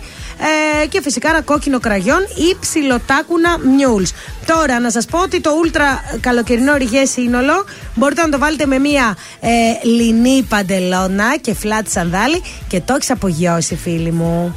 Ε, και φυσικά ένα κόκκινο κραγιόν ή ψιλοτάκουνα μιούλς. Τώρα να σας πω ότι το ultra καλοκαιρινό ριγέ σύνολο μπορείτε να το βάλετε με μία ε, λινή παντελώνα και φλάτ σανδάλι και το έχεις απογειώσει φίλοι μου.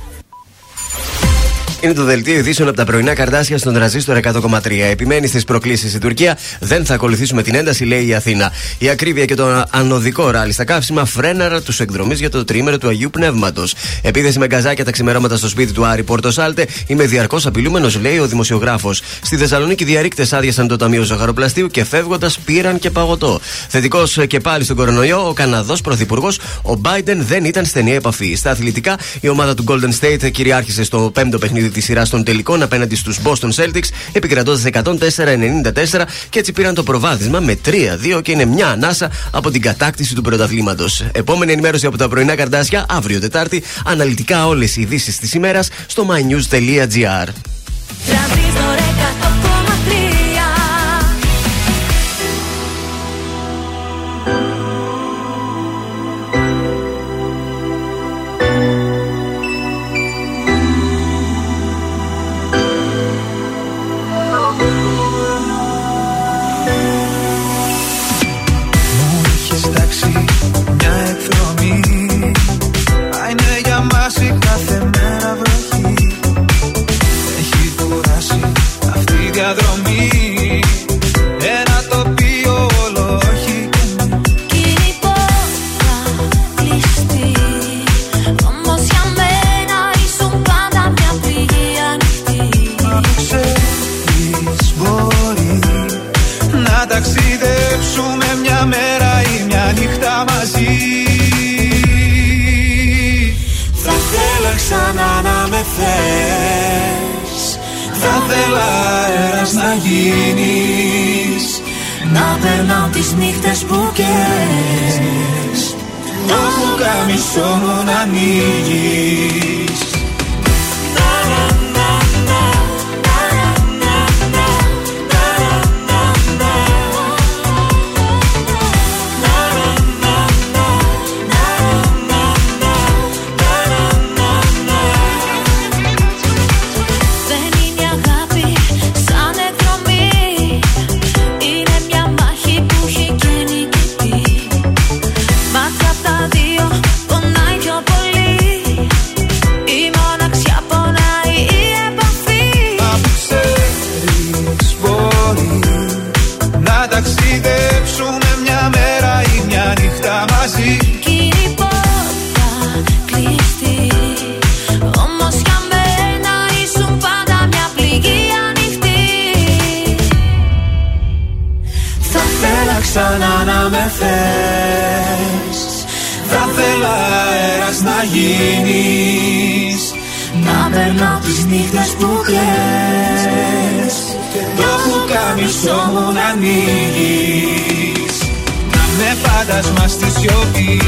Είναι το δελτίο ειδήσεων από τα πρωινά καρδάσια στον τραζίστορ 100,3. Επιμένει στις προκλήσεις η Τουρκία. Δεν θα ακολουθήσουμε την ένταση, λέει η Αθήνα. Η ακρίβεια και το ανωδικό ράλι στα καύσιμα φρέναρα τους εκδρομή για το τρίμερο του Αγίου Πνεύματος. Επίθεση με γκαζάκια τα ξημερώματα στο σπίτι του Άρη Πόρτο Σάλτε. Είμαι διαρκώς απειλούμενος, λέει ο δημοσιογράφος. Στη Θεσσαλονίκη διαρρήκτες άδειασαν το Ταμείο Ζαχαροπλαστείου και φεύγοντας πήραν και παγωτό. Θετικός και πάλι στον κορονοϊό, ο Καναδός Πρωθυπουργός, ο Biden δεν ήταν στενή επαφή. Στα αθλητικά, η ομάδα του Golden State κυριάρχησε στο πέμπτο παιχνίδι τη σειρά των τελικών απέναντι στους Boston Celtics, επικρατώντας 104-94 και έτσι πήραν το προβάδισμα με 3-2 και είναι μια ανάσα από την κατάκτηση του πρωταθλήματος. Επόμενη ενημέρωση από τα πρωινά καρδάσια, αύριο Τετάρτη, αναλυτικά όλες οι ειδήσεις της ημέρας στο mynews.gr. ξανά να με θες. Θα θέλα αέρας να γίνεις. Να περνάω τις νύχτες που κλαις. Το πουκάμισό μου να ανοίγεις. Να με φάντασμα στη σιωπή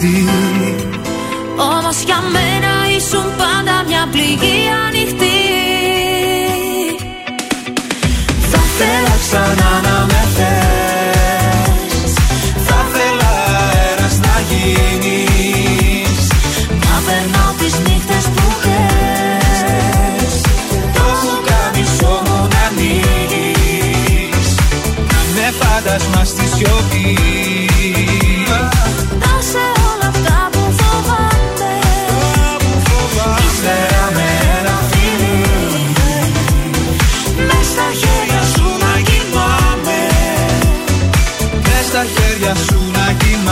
still.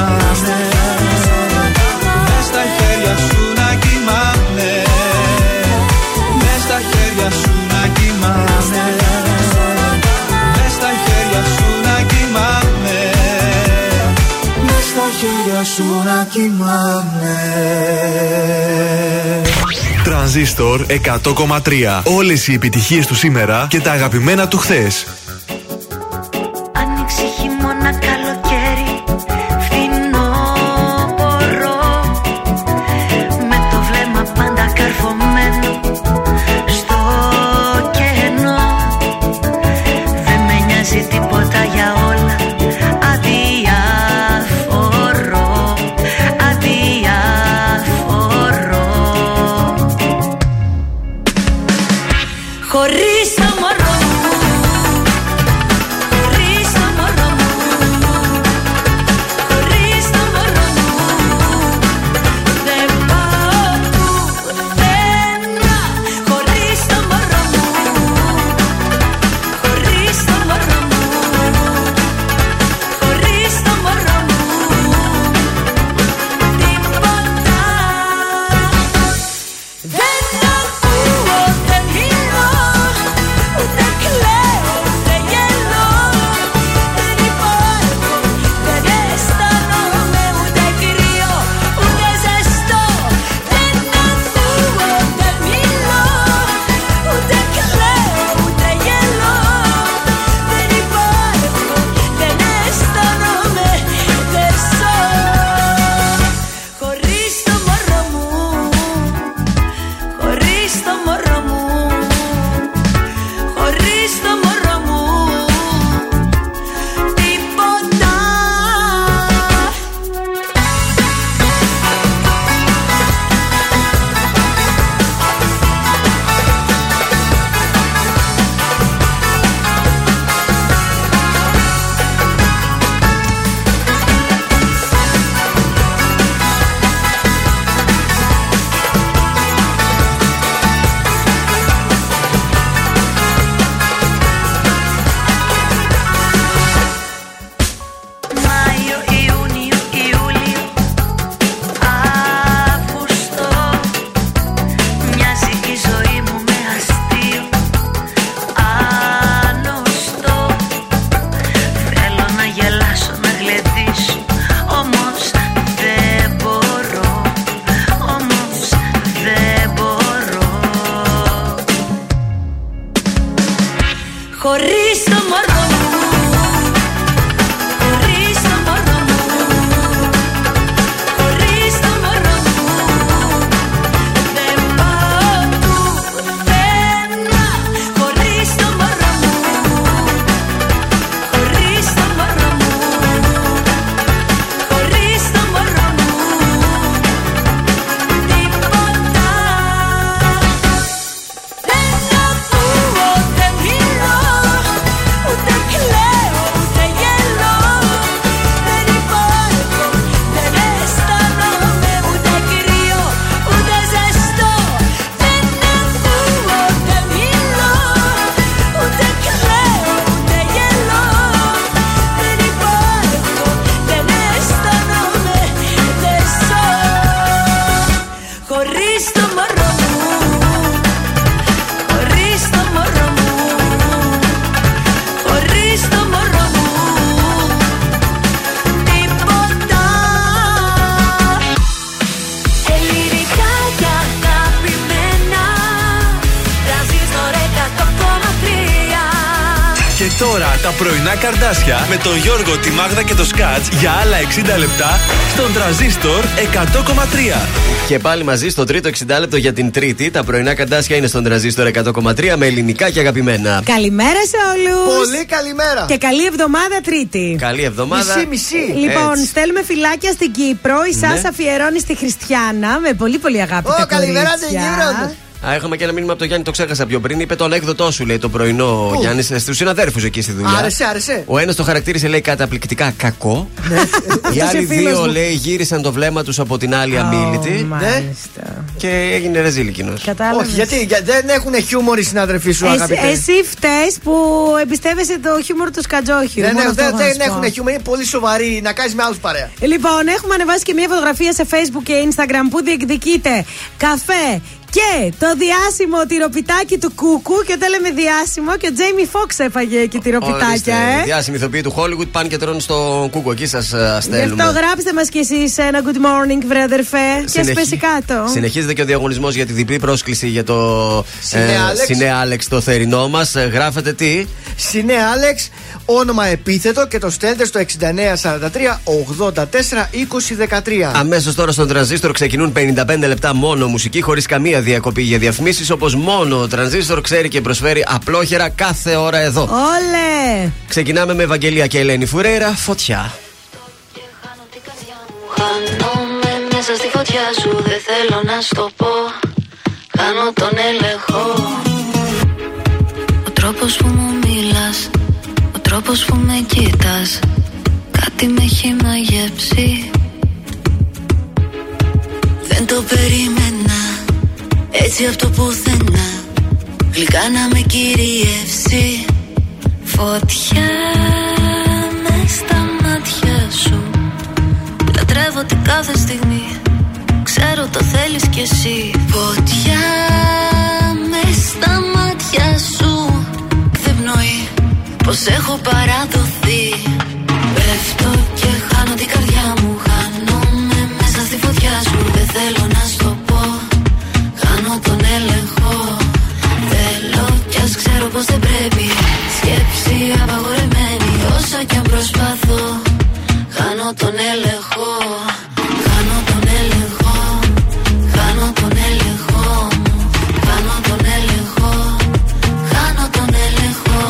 κοιμάμαι στα χέρια σου να κοιμάμαι. Μες στα χέρια σου να κοιμάμαι. Μες στα χέρια σου να κοιμάμαι. Στα χέρια σου να κοιμάμαι. Τρανζίστορ 100,3 Όλες οι επιτυχίες του σήμερα και τα αγαπημένα του χθες. Πρωινά καρδάσια με τον Γιώργο, τη Μάγδα και το Σκάτ για άλλα 60 λεπτά στον τραζίστορ 100,3. Και πάλι μαζί στο τρίτο 60 λεπτό για την Τρίτη. Τα πρωινά καρτάσια είναι στον τραζίστορ 100,3 με ελληνικά και αγαπημένα. Καλημέρα σε όλους. Πολύ καλημέρα. Και καλή εβδομάδα Τρίτη. Καλή εβδομάδα. Μισή, μισή. Λοιπόν, Έτσι. στέλνουμε φυλάκια στην Κύπρο. Η Ναι. Σάσα αφιερώνει στη Χριστιανά με πολύ πολύ αγάπη. Ω, τα καλημέρα κορίτσια. στην Κύπρο. Α, έχουμε και ένα μήνυμα από τον Γιάννη, το ξέχασα πιο πριν. Είπε το ανέκδοτό σου, λέει το πρωινό Πού; Γιάννη, στους συναδέρφους εκεί στη δουλειά. Άρεσε, άρεσε. Ο ένας το χαρακτήρισε, λέει, καταπληκτικά κακό. Οι άλλοι είσαι φίλος δύο, μου. λέει, γύρισαν το βλέμμα τους από την άλλη αμήλυτη. Ω, Μάλιστα. Και έγινε ρεζίλ εκείνος. Κατάλαβες. Όχι, γιατί για- δεν έχουν χιούμορ οι συνάδελφοί σου, Εσύ, αγαπητέ. εσύ φταίεις που εμπιστεύεσαι το χιούμορ του σκατζόχιου. Δεν, Μόνο έχουν- αυτό δεν, έχω να δεν σου πω. έχουν χιούμορ, είναι πολύ σοβαροί να κάνεις με άλλους παρέα. Λοιπόν, έχουμε ανεβάσει και μια φωτογραφία σε Facebook και Instagram που διεκδικείται καφέ και το διάσημο τυροπιτάκι του Κούκου. Και όταν λέμε διάσημο, και ο Τζέιμι Φόξ έφαγε και τυροπιτάκια, Ορίστε, ε. Διάσημοι ηθοποιοί του Hollywood πάνε και τρώνε στο κούκο. Εκεί σας Γι' στέλνουμε. αυτό γράψτε μας κι εσείς ένα good morning, βρε αδερφέ. Και Συνεχι- σπέσει κάτω. Συνεχίζεται και ο διαγωνισμός για τη διπλή πρόσκληση για το Συνέ Άλεξ. Συνέ Άλεξ το θερινό μας. Γράφετε τι. Συνέ Άλεξ, όνομα επίθετο και το στέλνετε στο 6943 84 20 13. Αμέσως τώρα στον τρανζίστορ ξεκινούν 55 λεπτά μόνο μουσική χωρίς καμία διακοπή για διαφημίσεις όπως μόνο ο τρανζίστορ ξέρει και προσφέρει απλόχερα κάθε ώρα εδώ. Όλε! Ξεκινάμε με Ευαγγελία και Ελένη Φουρέιρα. Φωτιά. Χάνομαι μέσα στη φωτιά σου, δεν θέλω να στο πω. Κάνω τον έλεγχο. Ο τρόπος που μου μιλάς, ο τρόπος που με κοίτας, κάτι με έχει μαγεύσει. Δεν το περίμενα, έτσι αυτό πουθενά. Γλυκά να με κυριεύσει. Φωτιά μες στα μάτια σου. Λατρεύω την κάθε στιγμή Ξέρω το θέλεις κι εσύ Φωτιά μες στα μάτια σου Δεν πνοεί πως έχω παραδοθεί Πέφτω και χάνω την καρδιά μου Χάνομαι μέσα στη φωτιά σου Δεν θέλω να στο πως δεν πρέπει. Σκέψη απαγορεμένη Όσο κι αν προσπαθώ Χάνω τον έλεγχο. Χάνω τον έλεγχο Χάνω τον έλεγχο. Μου Χάνω τον έλεγχο Χάνω τον έλεγχο.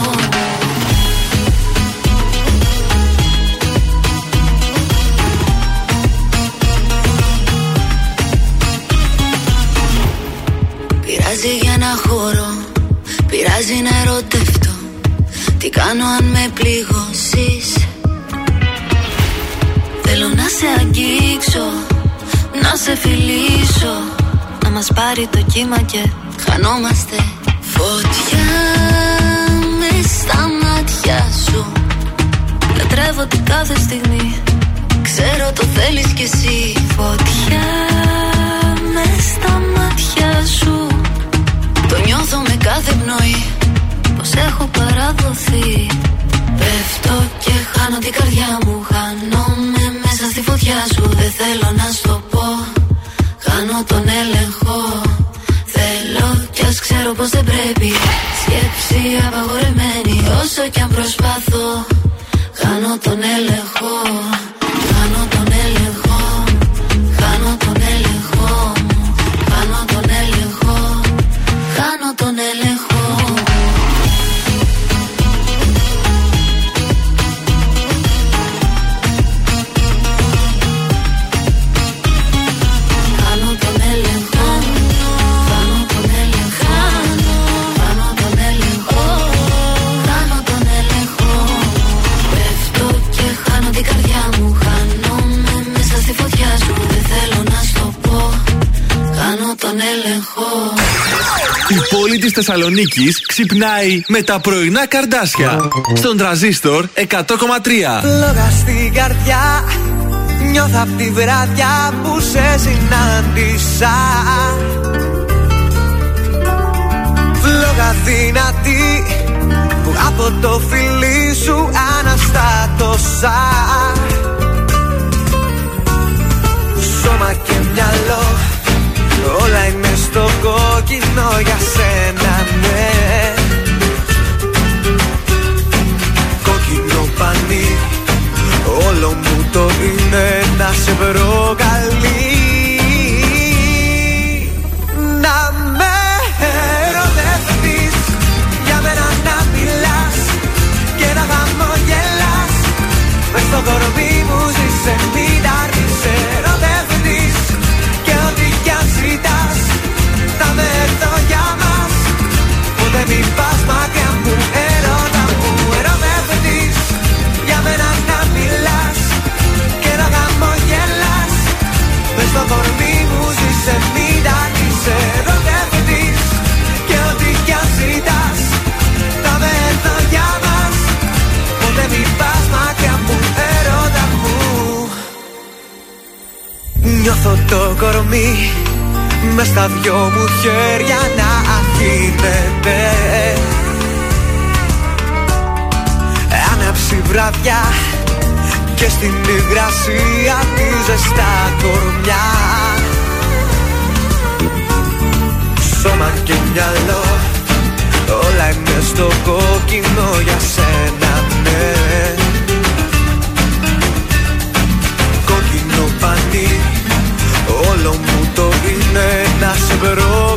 Πειράζει για να χωρώ Πειράζει να ερωτευτώ. Τι κάνω αν με πληγώσεις; Θέλω να σε αγγίξω Να σε φιλήσω Να μας πάρει το κύμα και χανόμαστε Φωτιά με στα μάτια σου. Λατρεύω την κάθε στιγμή Ξέρω το θέλεις κι εσύ. Φωτιά με στα μάτια σου. Το νιώθω με κάθε πνοή Πως έχω παραδοθεί. Πέφτω και χάνω την καρδιά μου Χάνομαι μέσα στη φωτιά σου. Δεν θέλω να στο πω Χάνω τον έλεγχο. Θέλω κι ας ξέρω πως δεν πρέπει. Σκέψη απαγορεμένη Όσο κι αν προσπαθώ Χάνω τον έλεγχο τον έλεγχο Η πόλη της Θεσσαλονίκης ξυπνάει με τα πρωινά καρδάσια. Στον τραζίστορ 100,3. Φλόγα στην καρδιά Νιώθω απ' τη βράδια που σε συνάντησα Φλόγα δυνατή που από το φιλί σου αναστάτωσα Σώμα και μυαλό Όλα είναι στο κόκκινο για σένα, ναι. Κόκκινο πανί Όλο μου το είναι να σε βρω καλή. Να με ερωτευτείς Για μένα να μιλάς Και να χαμογελάς. Μες στο κορμί μου ζήσε Θα με έρθω για μας. Ποτέ μην πας μακριά μου Ερώτα μου ερωτευτείς Για μένα να μιλάς Και να χαμογελάς. Μες στο κορμί μου ζήσε Μην αρνείσαι ερωτευτείς Και ό,τι κι αν ζητάς. Θα με έρθω για μας. Ποτέ μην πας μακριά μου Ερώτα μου. Νιώθω το κορμί μες στα δυο μου χέρια να αφήνεται Άναψη βραδιά και στην υγρασία τη ζεστά κορμιά. Σώμα και μυαλό όλα είναι στο κόκκινο για σένα ναι. Κόκκινο πανί Όλο μου το είναι να σε προκαλεί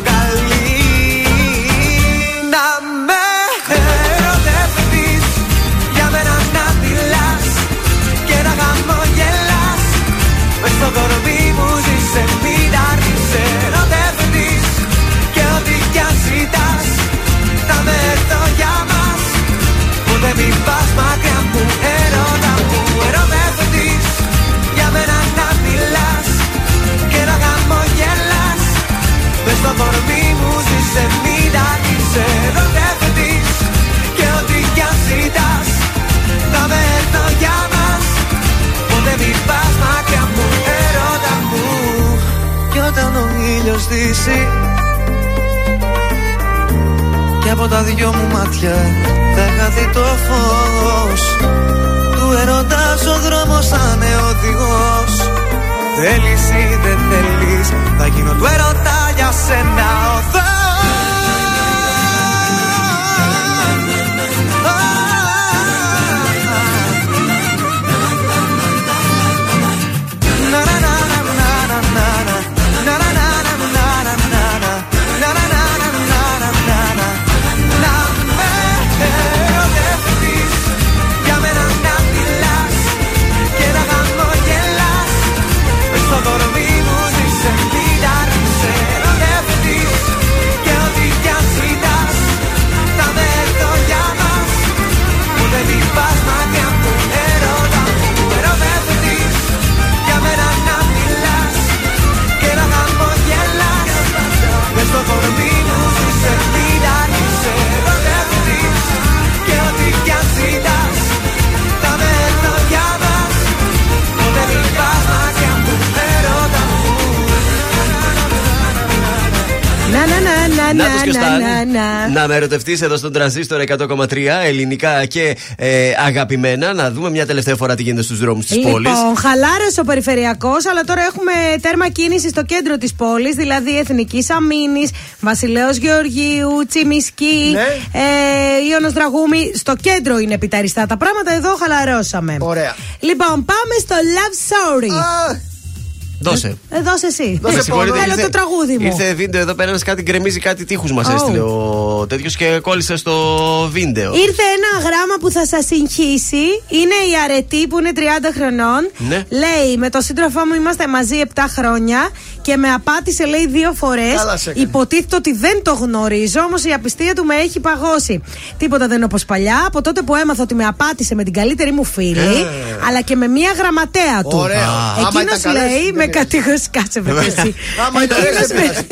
στο κορμί μου ζήσε μην αρνείσαι ερωτευτείς Και ό,τι κι αν ζητάς θα με έρθω για μας. Ποτέ μην πας μακριά μου ερώτα μου. Κι όταν ο ήλιος δύσει Και από τα δυο μου μάτια θα χαθεί το φως. Του ερωτάς ο δρόμος θα είναι οδηγός. Θέλεις ή δεν θέλεις Θα γίνω του ερωτά για σένα οδός Να να, να, Να τους και ο να, Σταν. να, να. Να με ερωτευτείς εδώ στον τρανζίστορ 100,3 ελληνικά και ε, αγαπημένα. Να δούμε μια τελευταία φορά τι γίνεται στους δρόμους της πόλης. Λοιπόν, χαλάρωσε ο περιφερειακός, αλλά τώρα έχουμε τέρμα κίνησης στο κέντρο της πόλης, δηλαδή Εθνική Αμήνη, Βασιλέο Γεωργίου, Τσιμισκή, Ναι. ε, Ιωνος Δραγούμη. Στο κέντρο είναι επιταριστά τα πράγματα, εδώ χαλαρώσαμε. Ωραία. Λοιπόν, πάμε στο Love Story. Δώσε. Ε, δώσε εσύ. Με συγχωρείτε, Θέλω ήρθε- το τραγούδι μου. Ήρθε βίντεο εδώ πέρα, ένας κάτι γκρεμίζει κάτι τείχους μας Oh. έστειλε ο τέτοιος και κόλλησε στο βίντεο. Ήρθε ένα γράμμα που θα σας συγχύσει. Είναι η αρετή που είναι 30 χρονών. Ναι. Λέει: Με τον σύντροφό μου είμαστε μαζί 7 χρόνια και με απάτησε, λέει, δύο φορές. Καλά σε έκανε. Υποτίθεται ότι δεν το γνωρίζω, όμως η απιστία του με έχει παγώσει. Τίποτα δεν είναι όπως παλιά. Από τότε που έμαθα ότι με απάτησε με την καλύτερη μου φίλη, Ε. αλλά και με μία γραμματέα του. Ωραία. Άμα Εκείνος ήταν καλές, λέει δεν με πειράζει. κατηγορεί. Κάτσε με εσύ. Άμα ήταν Εκείνος δεν με- πειράζει.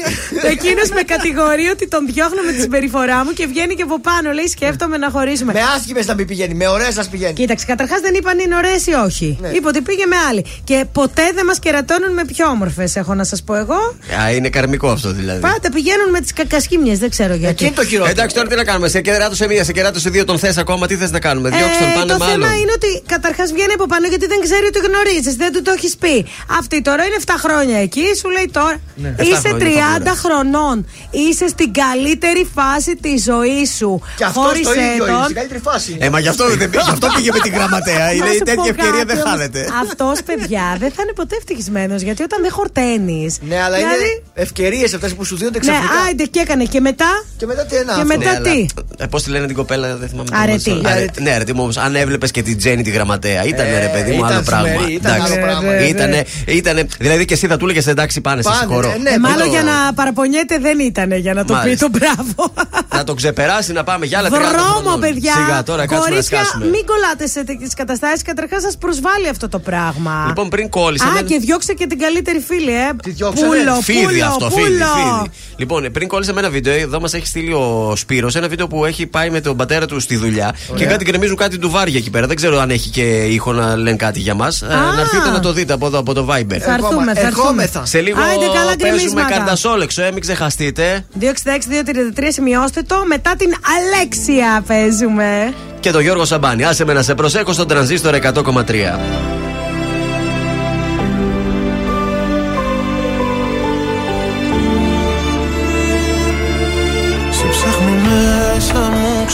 Εκείνος με κατηγορεί ότι τον διώχνω με τη συμπεριφορά μου και βγαίνει και από πάνω. Λέει: Σκέφτομαι να χωρίσουμε. Με άσχημε να μην πηγαίνει, με ωραίες να πηγαίνει. Κοίταξε, καταρχάς δεν είπαν είναι ωραίες ή όχι. Ναι. Είπε ότι πήγε με άλλη. Και ποτέ δεν μας κερατώνουν με πιο όμορφες, έχω να σας σας πω εγώ. Α, είναι καρμικό αυτό δηλαδή. Πάντα πηγαίνουν με τις κακασχήμιε, δεν ξέρω γιατί. Εντάξει, τώρα τι να κάνουμε. Σε κεράτο σε μία, σε κεράτο σε δύο τον θες ακόμα, τι θες να κάνουμε. Διώξτε τον Ε, πάνε το μάλλον. θέμα είναι ότι καταρχάς βγαίνει από πάνω γιατί δεν ξέρει ότι γνωρίζεις, δεν του το έχεις πει. Αυτή τώρα είναι 7 χρόνια εκεί, σου λέει τώρα. Ναι. Είσαι 7 χρόνια 30 θα χρονών. Είσαι στην καλύτερη φάση της ζωής σου. Και αυτός το ίδιο είναι, στην καλύτερη φάση. Ε, μα γι' αυτό, δεν, γι' αυτό πήγε με την γραμματέα. Να Είναι σου τέτοια πω ευκαιρία κάτι δεν όμως. χάνεται. Αυτός, παιδιά, δεν θα είναι ποτέ ευτυχισμένος γιατί όταν δεν χορταίνεις. Ναι, αλλά είναι ευκαιρίες αυτές που σου δίνονται Ναι, ξαφνικά. άιντε και έκανε και μετά; Και μετά τι ένα Και αυτό. μετά τι; Ε, Πώς τη λένε την κοπέλα, δεν θυμάμαι. το Αρετή. όνομα της. Αρε- Ναι, αρετή μου όμως. Αν έβλεπες και την Τζέννη τη γραμματέα, ήταν Ε, ρε παιδί μου ήταν άλλο πράγμα. ζουμερή, ήταν Εντάξει. άλλο πράγμα. Ναι, ναι. Ήτανε, ήτανε, δηλαδή και εσύ θα του έλεγες εντάξει, πάνε, σε Πάνε, συγχωρώ. ναι, ναι, Ε, μάλλον Το- για να παραπονιέται δεν ήταν για να το πει Μάλιστα. το μπράβο. Να το ξεπεράσει, να πάμε για άλλα 30 Βρώμο, χρονών. παιδιά. Σιγά τώρα, κάτσουμε να Κορίτσια, σκάσουμε. μην κολλάτε σε τέτοιες καταστάσεις. Καταρχάς, σας προσβάλλει αυτό το πράγμα. Λοιπόν, πριν κόλλησε. Α, εμένα- και διώξε και την καλύτερη φίλη, ε. Τι διώξανε; Πούλο, Φίδι πούλο, αυτό, φίδι, πούλο. φίδι. Λοιπόν, πριν κόλλησε με ένα βίντεο, εδώ μας έχει στείλει ο Σπύρος ένα βίντεο που έχει πάει με τον πατέρα του στη δουλειά και κάτι γκρεμίζουν κάτι του βάρια εκεί πέρα. Δεν ξέρω αν έχει και ήχο να λένε κάτι για μας. να έρθετε να το δείτε από εδώ, από το Viber. Θα έρθουμε, θα έρθουμε. Ερχόμεθα. Σε λίγο Άιντε, καλά παίζουμε γκρεμίσματα. καρτασόλεξο, ε, μην ξεχαστείτε. 266-233, σημειώστε το. Μετά την Αλέξια παίζουμε. Και το Γιώργο Σαμπάνη. Άσε με να σε προσέχω στον τρανζίστορ 100,3.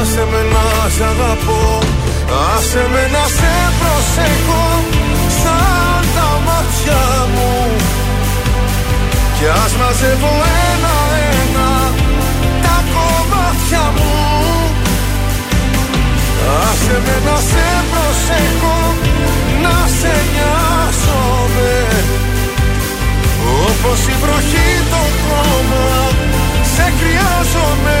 Άσε με να σ' αγαπώ Άσε με να σε προσέχω Σαν τα μάτια μου. Κι ας μαζεύω ένα-ένα Τα κομμάτια μου. Άσε με να σε προσέχω Να σε νοιάζομαι. Όπως η βροχή το χώμα Σε χρειάζομαι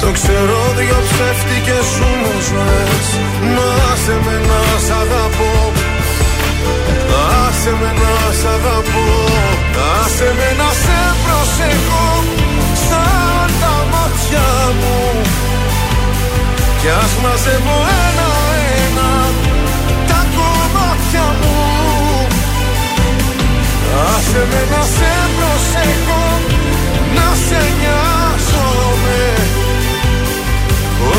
το ξέρω δυο ψεύτικες σου μου ζωές. Μα άσε με να σ' αγαπώ. Άσε με να σ' αγαπώ. Άσε με να σε προσέχω. Σαν τα μάτια μου. Κι ας μαζεύω ένα-ένα Τα κομμάτια μου. Άσε με να σε προσέχω. Να σε νοιάζομαι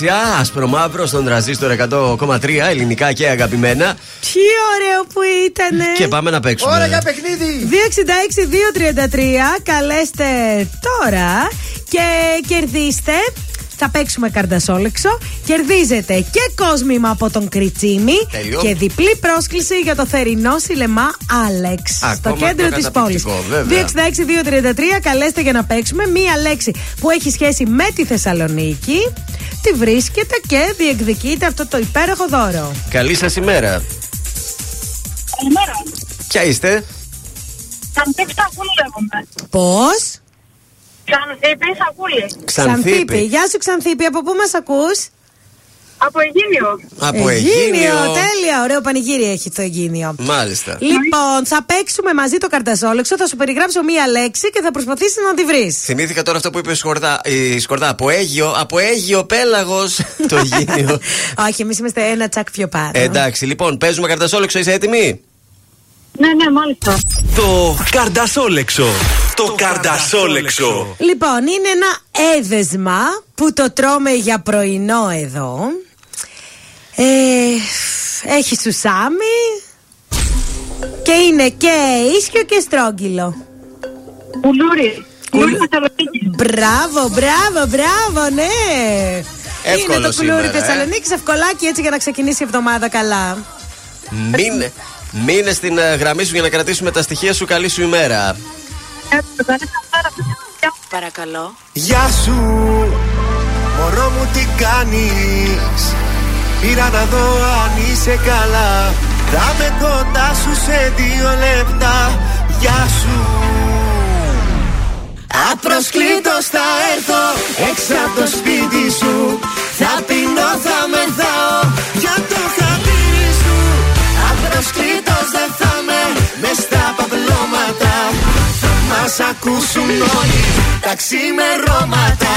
Ήταν η Αλέξια, άσπρο στον τραζίστορ 100,3 ελληνικά και αγαπημένα. Τι ωραίο που ήταν. Και πάμε να παίξουμε. Ώρα για παιχνίδι. 266-233. Καλέστε τώρα και κερδίστε. Θα παίξουμε καρδασόλεξο. Κερδίζετε και κόσμημα από τον Κριτσίμη Τέλειο. και διπλή πρόσκληση για το θερινό σιλεμά Άλεξ. Στο Ακόμα κέντρο πιο τη πόλης. καταπληκτικό, βέβαια. 266-233. Καλέστε για να παίξουμε. Μία λέξη που έχει σχέση με τη Θεσσαλονίκη. Τη βρίσκετε και διεκδικείτε αυτό το υπέροχο δώρο. Καλή σας ημέρα. Καλημέρα. Ποια είστε, Ξανθίπη Σακούλη λέγομαι. Πώς; Ξανθίπη Σακούλη. Ξανθήπη. Γεια σου, Ξανθήπη. Από πού μας ακούς; Από Αιγίνιο. Από Αιγίνιο. Τέλεια, ωραίο πανηγύρι έχει το Αιγίνιο. Μάλιστα. Λοιπόν, θα παίξουμε μαζί το καρταζόλεξο, θα σου περιγράψω μία λέξη και θα προσπαθήσεις να τη βρεις. Θυμήθηκα τώρα αυτό που είπε η Σκορδά. Η Σκορδά από Αίγιο, από Αίγιο πέλαγος. το Αιγίνιο. Όχι, εμείς είμαστε ένα τσακ πιο πάνω. Εντάξει, λοιπόν, παίζουμε καρτασόλεξο, είσαι έτοιμη; Ναι, ναι, μάλιστα. Το καρδασόλεξο. Το καρδασόλεξο. Λοιπόν, είναι ένα έδεσμα που το τρώμε για πρωινό εδώ. Ε, έχει σουσάμι και είναι και ίσιο και στρόγγυλο. Κουλούρι. Κουλούρι Θεσσαλονίκης. Μπράβο, μπράβο, μπράβο, ναι. Εύκολο είναι το κουλούρι σήμερα, ε. Θεσσαλονίκης, ευκολάκι έτσι για να ξεκινήσει η εβδομάδα καλά. Μείνε, μείνε στην ε, γραμμή σου για να κρατήσουμε τα στοιχεία σου. Καλή σου ημέρα. Παρακαλώ. Γεια σου, μωρό μου τι κάνεις; Πήρα να δω αν είσαι καλά. Θα με κοντά σου σε δύο λεπτά. Γεια σου. Απροσκλήτως θα έρθω έξω από το σπίτι σου. Θα πεινώ, θα μεθάω για το χατήρι σου. Απροσκλήτως δεν θα με μες στα παπλώματα. Θα μας ακούσουν όλοι τα ξημερώματα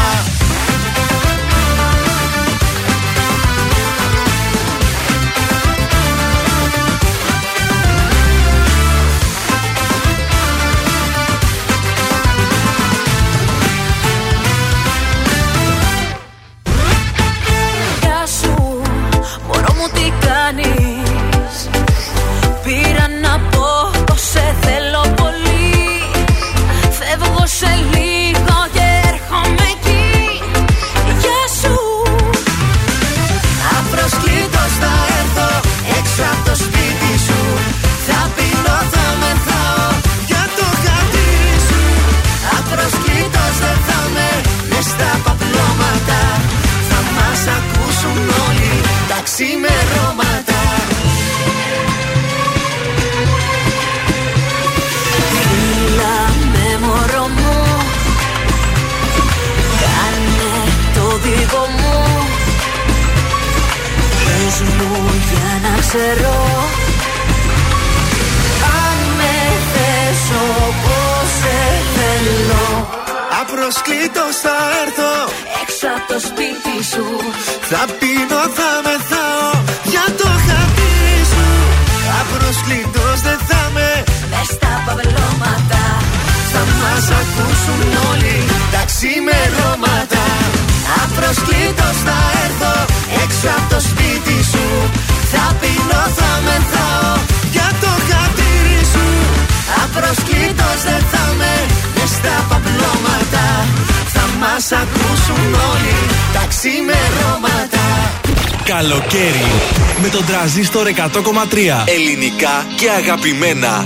σπίτι σου. Θα πίνω, θα μεθάω για το χατήρι σου. Απροσκλήτως δεν θα με Μες στα παυλώματα Θα μας ακούσουν όλοι τα ξημερώματα. Απροσκλήτως θα έρθω έξω από το σπίτι σου. Θα πεινώ, θα μεθάω για το χατήρι σου. Απροσκλήτως δεν θα με μες στα παπλώματα Θα μας ακούσουν όλοι τα ξημερώματα Καλοκαίρι με τον τραζίστορ 100,3. Ελληνικά και αγαπημένα.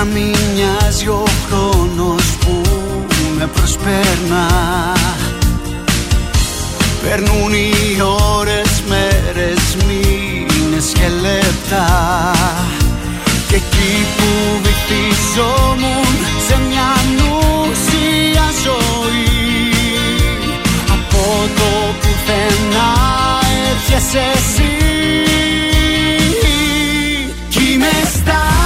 Όταν μη μοιάζει ο χρόνος που με προσπέρνα Περνούν οι ώρες, μέρες, μήνες και λεπτά. Και εκεί που βυθιζόμουν σε μια νουσία ζωή Από το πουθενά έρχεσαι εσύ. Κι είμαι στα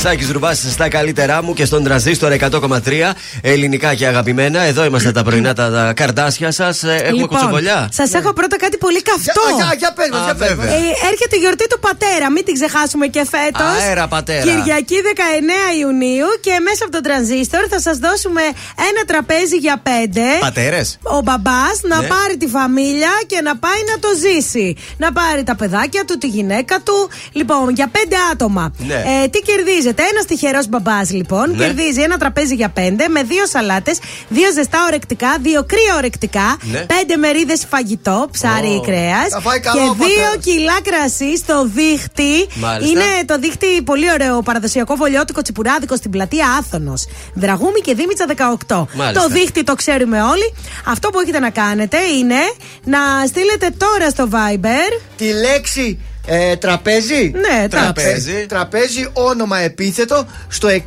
Σάκη Ρουμπά στα καλύτερά μου και στον τραζίστορ 100,3 ελληνικά και αγαπημένα. Εδώ είμαστε τα πρωινά τα, τα καρδάσια σας. Έχουμε κουτσομπολιά. Σας Λοιπόν, έχω πρώτα κάτι πολύ καυτό. Για- για- για πες μας, Α, για πες μας. βέβαια. Ε, έρχεται η γιορτή του πατέρα, μην την ξεχάσουμε και φέτος. Αέρα, πατέρα. Κυριακή 19 Ιουνίου και μέσα από τον τρανζίστορ θα σας δώσουμε ένα τραπέζι για πέντε. Πατέρες. Ο μπαμπάς να Ναι. πάρει τη φαμίλια και να πάει να το ζήσει. Να πάρει τα παιδάκια του, τη γυναίκα του. Λοιπόν, για πέντε άτομα. Ναι. Ε, τι κερδίζετε, ένας τυχερός μπαμπάς λοιπόν. Ναι. Κερδίζει ένα τραπέζι για πέντε με δύο σαλάτες, δύο ζεστά ορεκτικά, δύο κρύα ορεκτικά, Ναι. πέντε μερίδες φαγητό, ψάρι ή κρέας. Θα φάει καλό Και ο δύο πατέρας. κιλά κρασί στο δίχτυ. Μάλιστα. Είναι το δίχτυ πολύ ωραίο παραδοσιακό βολιώτικο τσιπουράδικο στην πλατεία Άθωνος. Δραγούμη και Δήμητσα 18. Μάλιστα. Το δίχτυ το ξέρουμε όλοι. Αυτό που έχετε να κάνετε είναι να στείλετε τώρα στο Viber. Τη λέξη ε, τραπέζι; Ναι, Τραπέζι. Τραπέζι, όνομα επίθετο στο 6943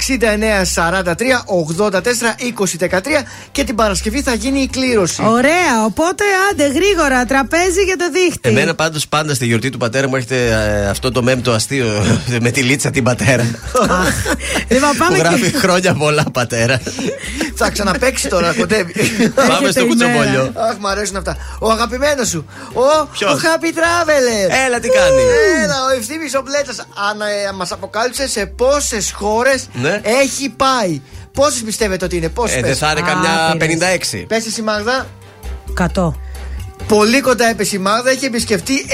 84 20 13 και την Παρασκευή θα γίνει η κλήρωση. Ωραία, οπότε άντε γρήγορα τραπέζι για το δίχτυ. Εμένα πάντως πάντα στη γιορτή του πατέρα μου έχετε ε, αυτό το μέμ το αστείο με τη λίτσα την πατέρα. Λοιπόν, που πάμε γράφει και... χρόνια πολλά πατέρα. θα ξαναπέξει τώρα, κοντεύει. Πάμε Έρχεται στο η μέρα. κουτσομπολιό. Αχ, μ' αρέσουν αυτά. Ο αγαπημένος σου. Ο, Ποιος; ο Happy Traveler. Έλα, τι κάνει. Έλα, ο ευθύνη ο Μπλέτσα. Αν ε, μας αποκάλυψε σε πόσες χώρες Ναι. έχει πάει. Πόσες πιστεύετε ότι είναι, πόσες Ε, δεν θα είναι Α, καμιά πήρες. 56. Πες εσύ Μάγδα. 100. Πολύ κοντά έπεσε η Μάγδα, έχει επισκεφτεί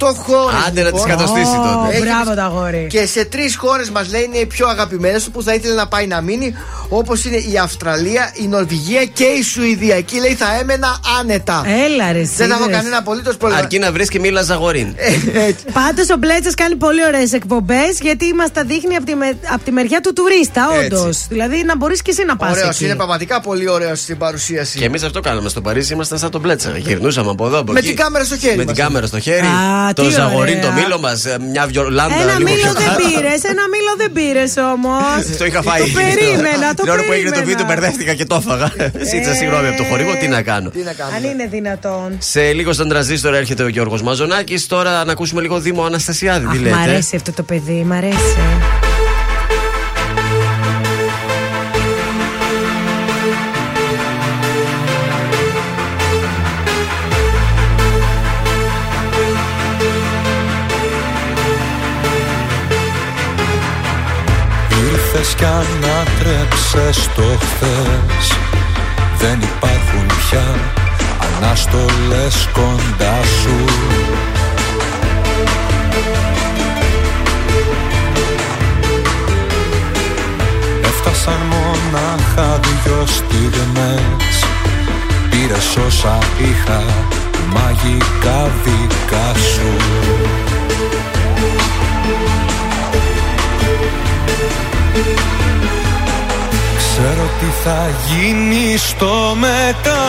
98 χώρες. Άντε να τις κατοστήσει τότε. Έχει Μπράβο επισκ- τα αγόρι. Και σε τρεις χώρες μας λέει είναι οι πιο αγαπημένες του που θα ήθελε να πάει να μείνει. Όπως είναι η Αυστραλία, η Νορβηγία και η Σουηδία. Εκεί λέει θα έμενα άνετα. Έλα ρε Δεν έχω σίδερες. κανένα απολύτως πρόβλημα. Αρκεί να βρεις και μίλα ζαγορίν. Ε, έτσι. Πάντως ο Μπλέτσας κάνει πολύ ωραίες εκπομπές γιατί μας τα δείχνει από τη, με- απ' τη μεριά του τουρίστα, Έτσι. όντως. Δηλαδή να μπορείς και εσύ να πας. Ωραίος, είναι πραγματικά πολύ ωραίος στην παρουσίαση. Και εμείς αυτό κάναμε στο Παρίσι, ήμασταν σαν τον Μπλέτσα. Γυρνούσαμε από εδώ, από Με εκεί. την κάμερα στο χέρι Με μας. την κάμερα στο χέρι. Α, το τι ζαγορίν, ωραία. το μήλο μας, μια βιολάντα Ένα λίγο μήλο πιο δεν κάτω. πήρες, ένα μήλο δεν πήρες όμως. Το είχα φάει. Το περίμενα, το Την ώρα που έγινε το περίμενα. βίντεο, μπερδεύτηκα και το έφαγα. Ζήτησα συγγνώμη από το χορηγό, τι να κάνω. Τι να κάνουμε. Αν είναι δυνατόν. Σε λίγο στον τραζίστορ έρχεται ο Γιώργος Μαζονάκης. Τώρα να ακούσουμε λίγο Δήμο Αναστασιάδη. Αχ, Τι μ' λέτε. αρέσει αυτό το παιδί, μ' αρέσει. Ανατρέψες το χθες. Δεν υπάρχουν πια αναστολές κοντά σου. Έφτασαν μονάχα δυο στιγμές. Πήρες όσα είχα μαγικά δικά σου Ξέρω τι θα γίνει στο μετά.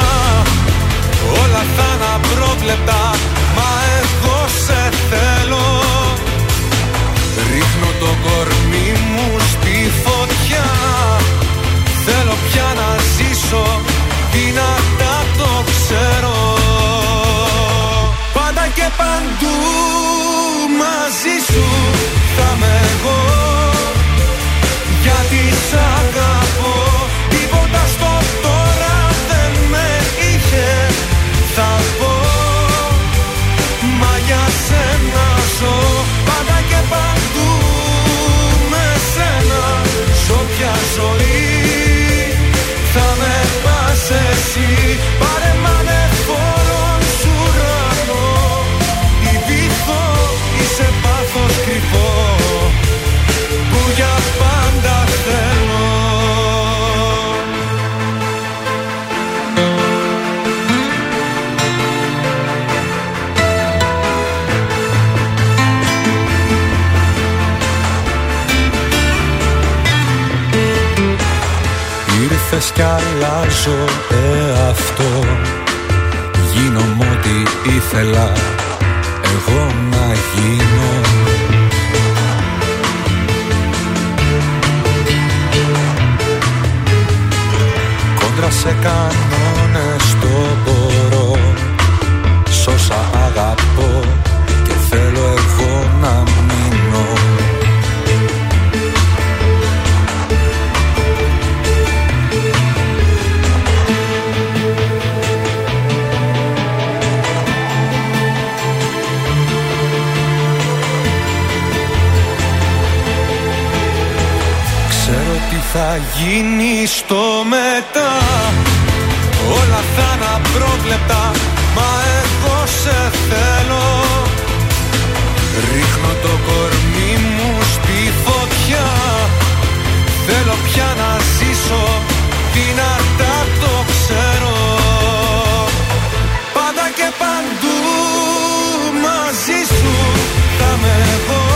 Όλα θα είναι απρόβλεπτα Μα εγώ σε θέλω. Ρίχνω το κορμί μου στη φωτιά. Θέλω πια να ζήσω Δυνατά το ξέρω. Πάντα και παντού μαζί σου Θα είμαι εγώ γιατί σ' αγαπώ. Τίποτα στο τώρα δεν με είχε. Θα πω Μα για σένα ζω. Πάντα και παντού με σένα. Σ' όποια ζωή θα με πας εσύ. Πάρε Ήρθες κι αλλάζω εαυτό Γίνομαι ό,τι ήθελα εγώ να γίνω. Κόντρα σε κανόνες το μπορώ Σ' όσα αγαπώ και θέλω εγώ να μείνω θα γίνει στο μετά. Όλα θα είναι απρόβλεπτα Μα εγώ σε θέλω. Ρίχνω το κορμί μου στη φωτιά. Θέλω πια να ζήσω Δυνατά το ξέρω. Πάντα και παντού μαζί σου Θα είμαι εγώ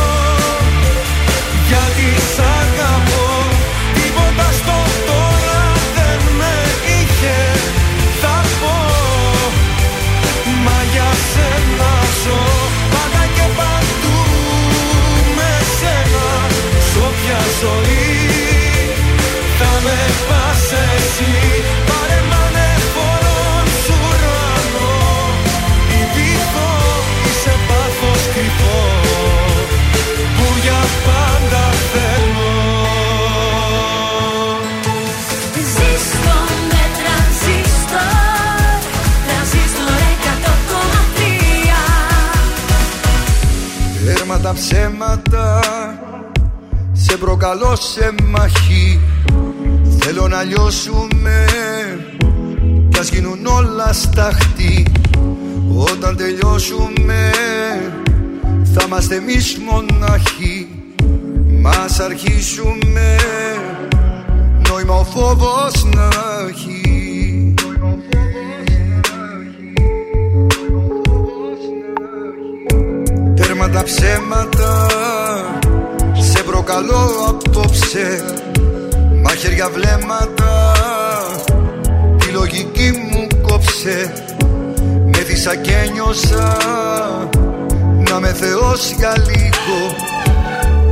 τα ψέματα Σε προκαλώ σε μαχή Θέλω να λιώσουμε Κι ας γίνουν όλα σταχτή Όταν τελειώσουμε Θα είμαστε εμείς μοναχοί. Μας αρχίσουμε Νόημα ο φόβος να έχει. Τέρμα τα ψέματα Σε προκαλώ απόψε Μαχαίρια βλέμματα Τη λογική μου κόψε. Με δίσα και νιώσα Να με θεός για λίγο.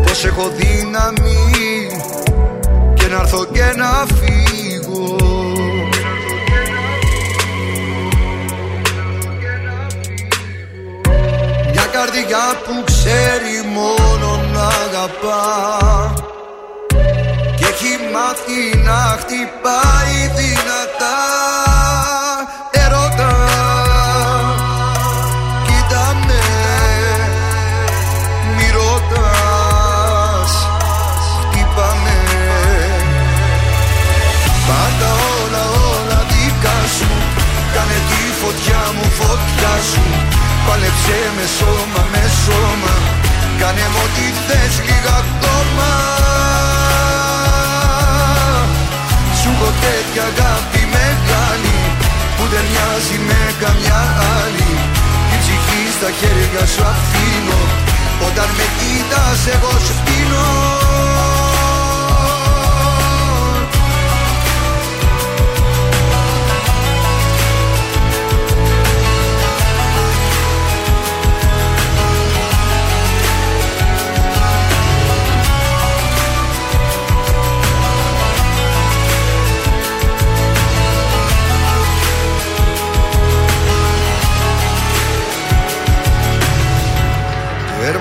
Πως έχω δύναμη Και να έρθω και να φύγω. Μια καρδιά που ξέρει μόνο να αγαπά. Και έχει μάθει να χτυπάει δυνατά Ερώτα Κοίτα με Μη ρωτάς Χτύπα με Πάντα όλα όλα δικά σου. Κάνε τη φωτιά Πάλεψε με σώμα, με σώμα. Κάνε μου ό,τι θες λίγα ακόμα Σου έχω τέτοια αγάπη μεγάλη Που δεν μοιάζει με καμιά άλλη. Την ψυχή στα χέρια σου αφήνω Όταν με κοίτας εγώ σου πίνω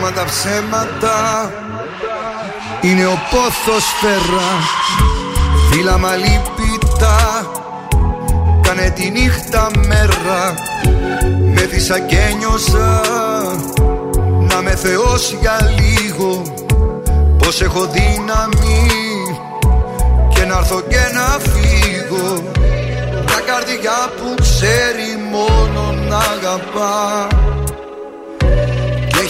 Τέρμα τα ψέματα. Είναι ο πόθος φέρα. Φύλαμα λυπητά Κάνε τη νύχτα μέρα. Με δίσα και νιώσα Να με θεός για λίγο. Πως έχω δύναμη. Και να έρθω και να φύγω. Μια καρδιά που ξέρει μόνο να αγαπά. και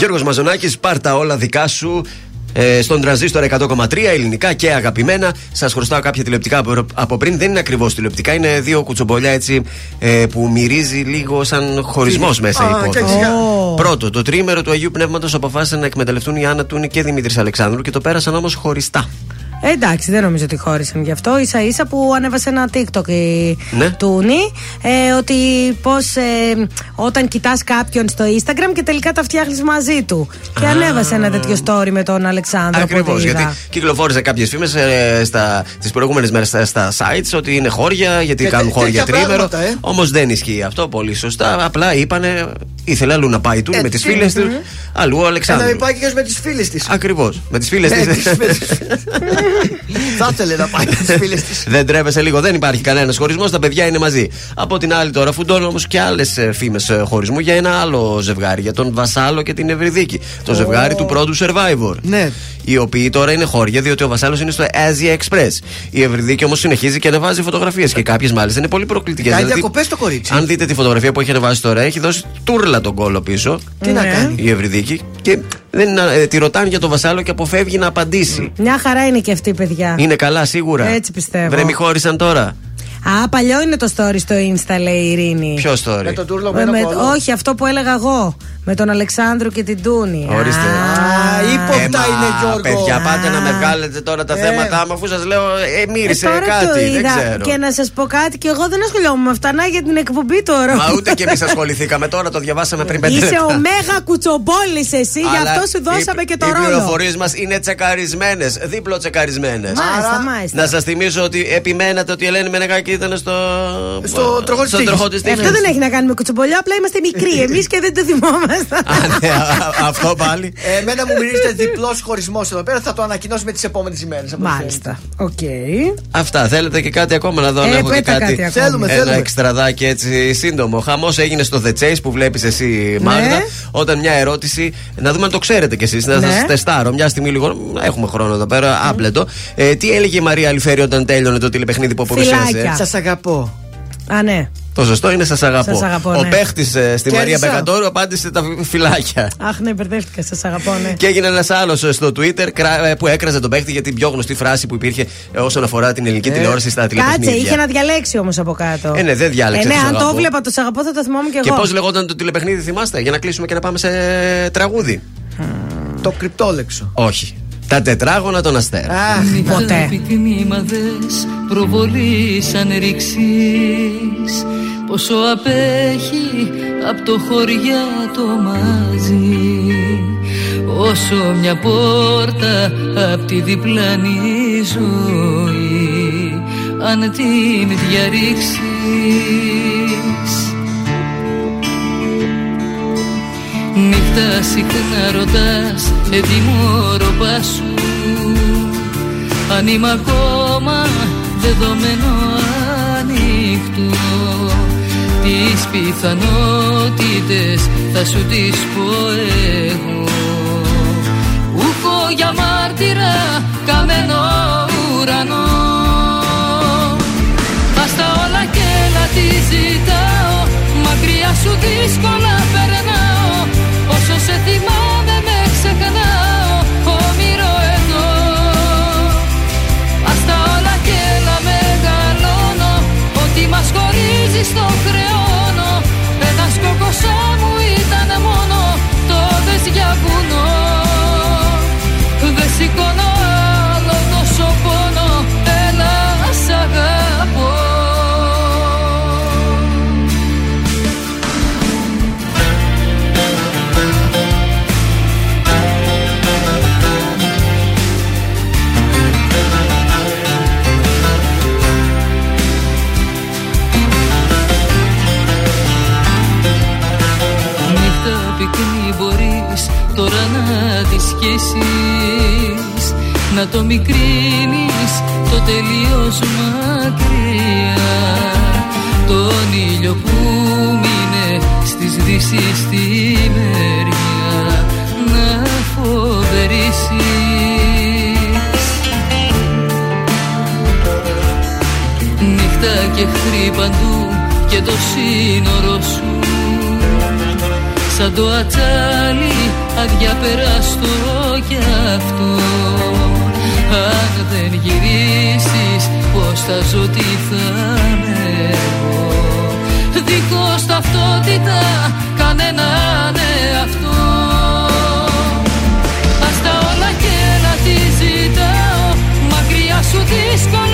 Γιώργος Μαζονάκης, πάρτα όλα δικά σου. Ε, στον τρανζίστορ 100,3 ελληνικά και αγαπημένα. Σας χρωστάω κάποια τηλεοπτικά από, από πριν. Δεν είναι ακριβώς τηλεοπτικά, είναι δύο κουτσομπολιά έτσι ε, που μυρίζει λίγο σαν χωρισμός μέσα η Α, υπόθεση. και εξηγά. Πρώτο, το τρίμερο του Αγίου Πνεύματος αποφάσισαν να εκμεταλλευτούν η Άννα Τούνη και Δημήτρης Αλεξάνδρου και το πέρασαν όμως χωριστά. Ε, εντάξει, δεν νομίζω ότι χώρισαν γι' αυτό. σα ίσα που ανέβασε ένα TikTok η Ναι. Τούνη. Ε, ότι πώς ε, όταν κοιτάς κάποιον στο Instagram και τελικά τα φτιάχνεις μαζί του. Και ανέβασε ένα τέτοιο story με τον Αλεξάνδρο. από Ακριβώς. ό,τι είδα. Γιατί κυκλοφόρησε κάποιες φήμες ε, τις προηγούμενες μέρες στα, στα sites ότι είναι χώρια, γιατί Και κάνουν τέ- χώρια τέτοια τρίμερο. πράγματα, ε. Όμως δεν ισχύει αυτό πολύ σωστά. Απλά είπανε, ήθελε αλλού να πάει η Τούνη Ε, με τις τι- φίλες του. μμμ. Αλλού ο Ένα Αλεξάνδρου. μην πάει και με τις φίλες της. Ακριβώς. Με τις φίλες Ναι, της. τις φίλες της. Θα ήθελε να πάει με τις φίλες της. Δεν τρέπεσαι λίγο, δεν υπάρχει κανένας χωρισμός, τα παιδιά είναι μαζί. Από την άλλη τώρα, φουντώνουν όμως και άλλες φήμες χωρισμού για ένα άλλο ζευγάρι, για τον Βασάλο και την Ευρυδίκη. Το ζευγάρι του πρώτου survivor. Ναι. Οι οποίοι τώρα είναι χώρια, διότι ο Βασάλος είναι στο Asia Express. Η Ευρυδίκη όμως συνεχίζει και ανεβάζει φωτογραφίες και κάποιες μάλιστα είναι πολύ προκλητικές. Κάνει διακοπές το κορίτσι. αν δείτε τη φωτογραφία που έχει ανεβάσει τώρα, έχει δώσει τούρλα τον κόλο πίσω. Τι να Ναι. κάνει. Η Ευρυδίκη και δεν, ε, τη ρωτάνε για τον Βασάλο και αποφεύγει να απαντήσει. Μια χαρά είναι και αυτή, παιδιά. Είναι καλά, σίγουρα. Έτσι πιστεύω. Βρε, μη χώρισαν τώρα. Α, παλιό είναι το story στο Insta, λέει η Ειρήνη. Ποιο story; Με τον τούρλο Με- με με- ένα κόλλο. όχι, αυτό που έλεγα εγώ. Με τον Αλεξάνδρου και την Τούνη. Ορίστε. Α, ύποπτα Ε, μα, είναι Γιώργο. Παιδιά, πάτε να με βγάλετε τώρα τα Ε. θέματα μου, αφού σας λέω, ε, Ε, μύρισε τώρα κάτι. το Δεν είδα. ξέρω. Και να σας πω κάτι, και εγώ δεν ασχολιόμουν με αυτά. Να για την εκπομπή τώρα. Μα ούτε και εμείς ασχοληθήκαμε τώρα, το διαβάσαμε πριν πέντε Είσαι λεπτά. ο μέγα κουτσομπόλης εσύ, γι' Αλλά αυτό σου δώσαμε οι- και το Οι ρόλο. πληροφορίες μας είναι τσεκαρισμένες, διπλοτσεκαρισμένες. Μάλιστα, μάλιστα. Να σας θυμίσω ότι επιμένατε ότι η Ελένη Μενεγάκη ήταν στο. Στο τροχό της στον τύχης. τροχό της Ε, Αυτό τύχης. δεν έχει να κάνει με κουτσομπολιό, απλά είμαστε μικροί εμείς και δεν το θυμόμαστε. Α, ναι, α, Αυτό πάλι. Ε, Εμένα μου μυρίζεται διπλός χωρισμός εδώ πέρα. Θα το ανακοινώσουμε τις επόμενες ημέρες. Μάλιστα. Οκ. Αυτά. Θέλετε και κάτι ακόμα να δω, Ε, να έχω και πέτα κάτι; κάτι ακόμα. Θέλουμε, Ένα θέλουμε. εξτραδάκι έτσι σύντομο. Χαμός έγινε στο The Chase που βλέπεις εσύ, Μάγδα. Ναι. Όταν μια ερώτηση. Να δούμε αν το ξέρετε κι εσείς. Να Ναι. σας τεστάρω. Μια στιγμή λίγο. Έχουμε χρόνο εδώ πέρα. Άπλετο. Ε, τι έλεγε η Μαρία Αλιφέρη όταν τέλειωνε το τηλεπαιχνίδι που παρουσίασε. Φυλάκια. Σας αγαπώ. Α, ναι. Το σωστό είναι σας αγαπώ. Σας αγαπώ, Ο ναι. παίχτης στη Κέρδισα. Μαρία Μπεκατόρου απάντησε τα φυλάκια. Αχ, ναι, μπερδεύτηκα. Σας αγαπώ, ναι. Και έγινε ένας άλλος στο Twitter κρα- ε, που έκραζε τον παίχτη για την πιο γνωστή φράση που υπήρχε ε, όσον αφορά την ελληνική τηλεόραση στα τηλεπαιχνίδια. Κάτσε, είχε να διαλέξει όμως από κάτω. Ε, ναι, δεν διάλεξε, Ε, ναι, «Σ' αν το αγαπώ». βλέπα το σ' αγαπώ θα το θυμόμουν κι Και εγώ. πώς λεγόταν το τηλεπαιχνίδι, θυμάστε, για να κλείσουμε και να πάμε σε τραγούδι. Το κρυπτόλεξο. Όχι. Τα τετράγωνα των αστέρων. ποτέ. Πυκνήμαδες προβολής αν ρίξεις Πόσο απέχει από το χωριά το μαζί. Όσο μια πόρτα από τη διπλανή ζωή. Αν την διαρρήξεις Νύχτας συχνά ρωτάς ετοιμόρροπα σου; Αν είμαι ακόμα δεδομένο ανοιχτό Τις πιθανότητες θα σου τις πω εγώ. Ούχο για μάρτυρα καμένο ουρανό. Ας τα όλα και να τη ζητάω. Μακριά σου δύσκολα περνάω. Όσο σε θυμάμαι τώρα να τη σκέσεις. Να το μικρύνεις το τελείως μακριά. Τον ήλιο που μείνε στις δύσεις στη μεριά. Να φοβερήσεις Νύχτα και εχθροί παντού και το σύνορο σου. Σαν το ατσάλι αδιαπεράστο κι αυτό. Αν δεν γυρίσεις πως θα ζω τι θα είμαι εγώ. Δίχως ταυτότητα κανέναν εαυτό Ας τα όλα και να τη ζητάω Μακριά σου δύσκολα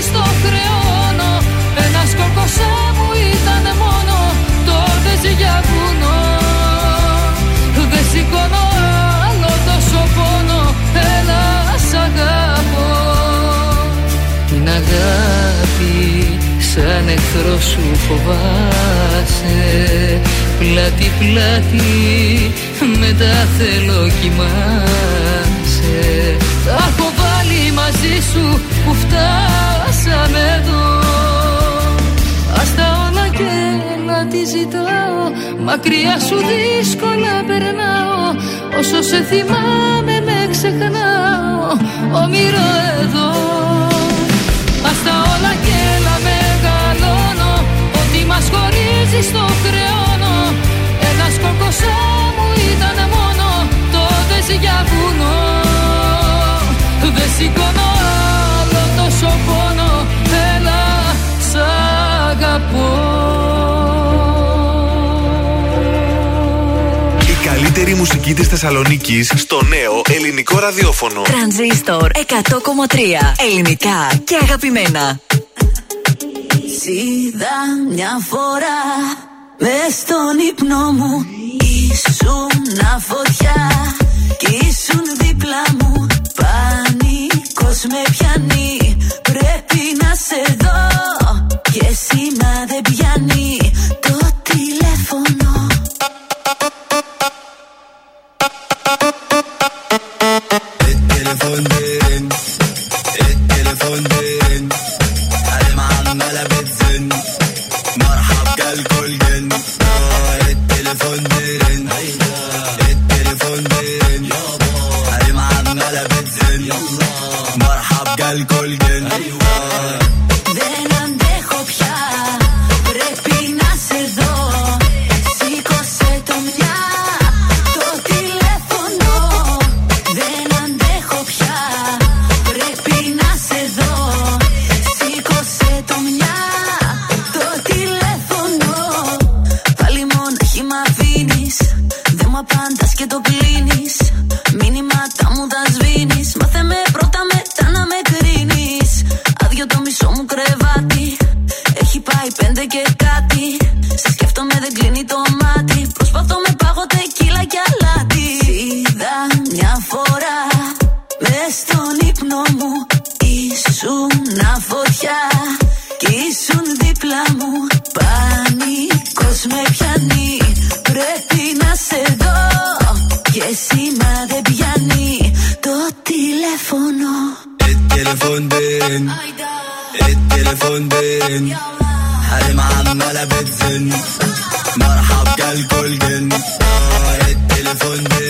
χωρίζει στο χρεώνω. Ένας κόκκοσά μου ήταν μόνο Τότε για βουνό. Δεν σηκώνω άλλο τόσο πόνο Έλα σ' αγαπώ. Την αγάπη σαν εχθρό σου φοβάσαι. Πλάτη πλάτη μετά θέλω κοιμάσαι. Τα έχω βάλει μαζί σου που φτάσαμε εδώ Ας τα όλα και να τη ζητάω. Μακριά σου δύσκολα περνάω. Όσο σε θυμάμαι με ξεχνάω μουσική της Θεσσαλονίκης στο νέο ελληνικό ραδιόφωνο. Τρανζίστορ 100,3 ελληνικά και αγαπημένα. Είδα μια φορά μες στον ύπνο μου. Ήσουν φωτιά κι ήσουν δίπλα μου. Πανικός με πιάνει πρέπει να σε δω. Και σήμα δεν πιάνει Telefon التليفون بين. التليفون بين. حريم عمالة بتزن مرحب جالكوا الجن آه، التليفون بين.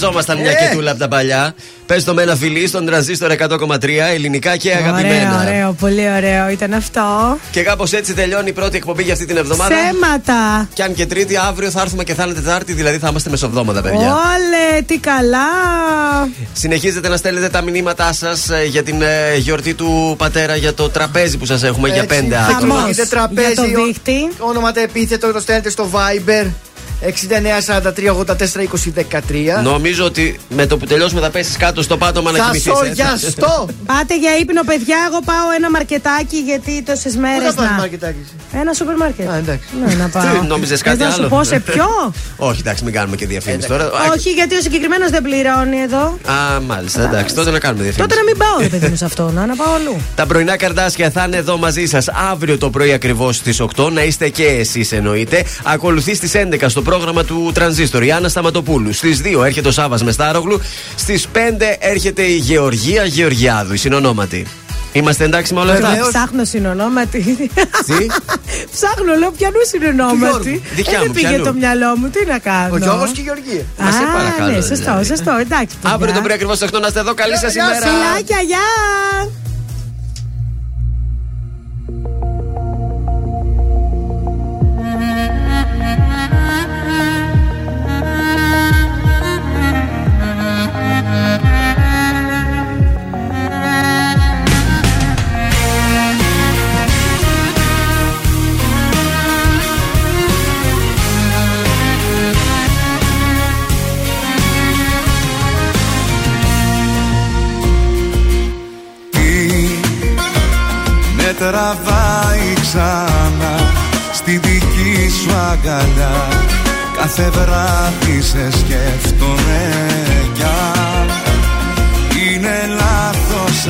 Χρειαζόμασταν μια Ε. κετούλα από τα παλιά. Πες το με ένα φιλί στον τρανζίστορ 100,3 ελληνικά και Ωραίο, αγαπημένα. ωραίο, πολύ ωραίο ήταν αυτό. Και κάπως έτσι τελειώνει η πρώτη εκπομπή για αυτή την εβδομάδα. Ψέματα. Και αν και Τρίτη, αύριο θα έρθουμε και θα είναι Τετάρτη, δηλαδή θα είμαστε μεσοβδόμαδα, παιδιά. Όλε, τι καλά. Συνεχίζετε να στέλνετε τα μηνύματά σας για την ε, γιορτή του πατέρα, για το τραπέζι που σας έχουμε για Έτσι, πέντε θα άτομα. προωθείτε τραπέζι. Για το ο- δίχτυ. Όνομα τα επίθετο το στέλνετε στο Viber 6943842013. Νομίζω ότι με το που τελειώσουμε θα πέσεις κάτω στο πάτωμα να Θα κοιμηθείς. σοριαστώ. Πάτε για ύπνο, παιδιά. Εγώ πάω ένα μαρκετάκι γιατί τόσες Πού μέρες. θα πας μαρκετάκι. Ένα σούπερ μάρκετ. Α, εντάξει. Ναι, να πάω. Νόμιζες Θες κάτι να άλλο. σου πω σε ποιο; Όχι, εντάξει, μην κάνουμε και διαφήμιση τώρα. Όχι, γιατί ο συγκεκριμένος δεν πληρώνει εδώ. Α, μάλιστα, εντάξει, τότε να κάνουμε διαφήμιση. Τότε να μην πάω, ρε παιδί μου, σε αυτό. Να, να πάω αλλού. Τα πρωινά καρδάσια θα είναι εδώ μαζί σας αύριο το πρωί ακριβώς στις 8. Να είστε και εσείς εννοείται. Ακολουθεί στις 11 στο πρόγραμμα του Τρανζίστορ η Άννα Σταματοπούλου. Στις 2 έρχεται ο Σάβας Μεστάρογλου. Στις 5 έρχεται η Γεωργία Γεωργιάδου, η συνονόματι. Είμαστε εντάξει με όλα αυτά; Ψάχνω συνονόματι. Τι; Ψάχνω, λέω, πιανού συνονόματι. Γιώργου. Δικιά Ε, μου, δεν πήγε πιανού. το μυαλό μου, τι να κάνω. Ο Γιώργος και η Γεωργία. Μα σε Α, παρακαλώ, Ναι, σωστό, δηλαδή. σωστό, εντάξει. παιδιά. Αύριο το πρωί ακριβώς στι 8 να είστε εδώ. Καλή σας Γεια, ημέρα. Φιλάκια, γεια! Τραβάει ξανά στη δική σου αγκαλιά. Κάθε βράδυ σε σκέφτομαι κι αν. Είναι λάθος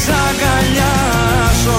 σ' αγκαλιάζω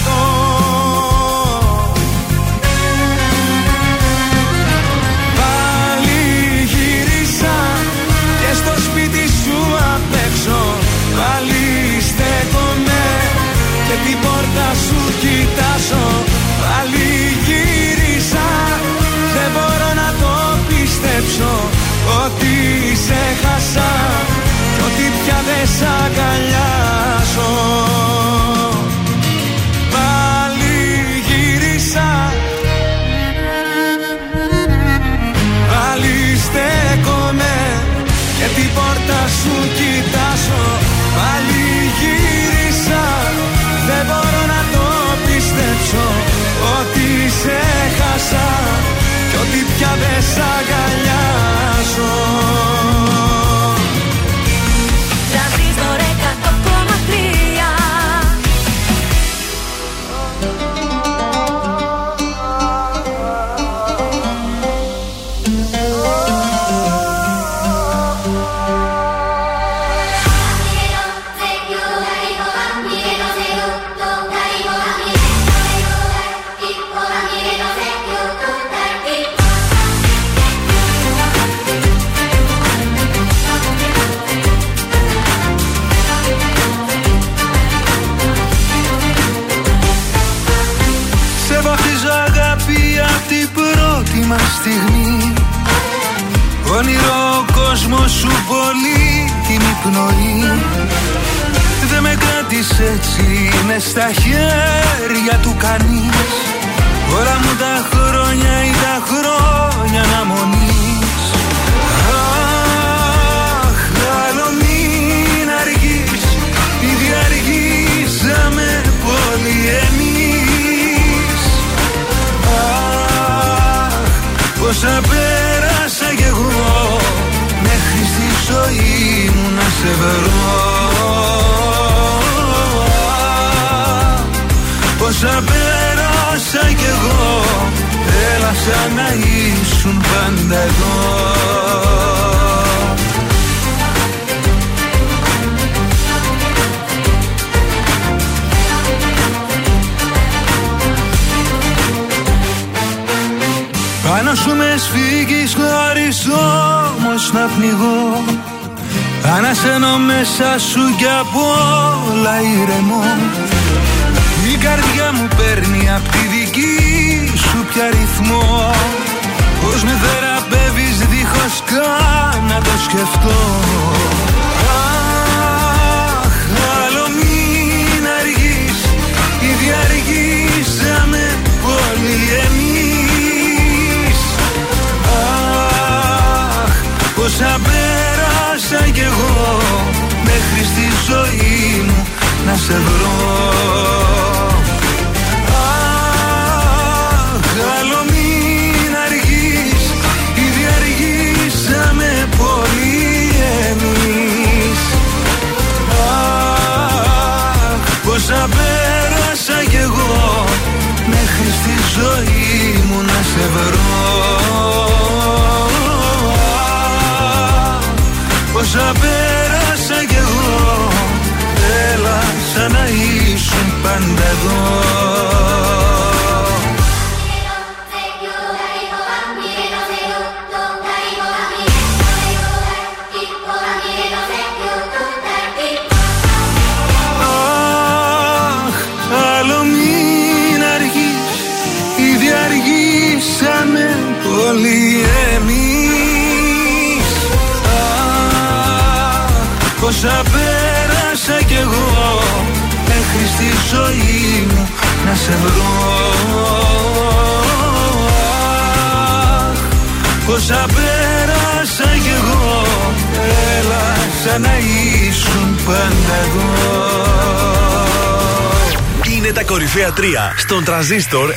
στον τραζίστορ 100,3.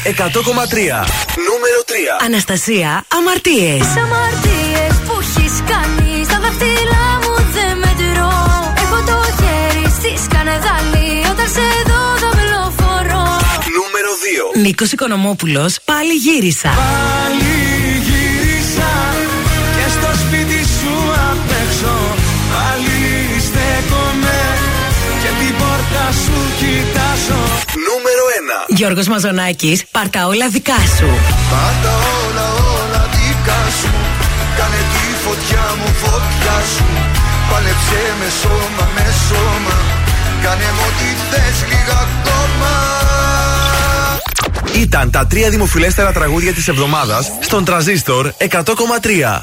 Νούμερο 3. Αναστασία, αμαρτίες. Αμαρτίες που έχεις κάνει στα δαχτυλά μου δεν με μετρώ. Έχω το χέρι στη σκανεδάλη όταν σε δω το δαυλοφορώ. Νούμερο 2. Νίκος Οικονομόπουλος, πάλι γύρισα. Πάλι Γιώργος Μαζονάκης, παρτά όλα δικά σου. Παρτά όλα, όλα δικά σου. Κάνε τη φωτιά μου, φωτιά σου. Πάλεψε με σώμα, με σώμα. Κάνε μου ό,τι θες λίγα ακόμα. Ήταν τα τρία δημοφιλέστερα τραγούδια της εβδομάδας στον Τραζίστορ 100,3.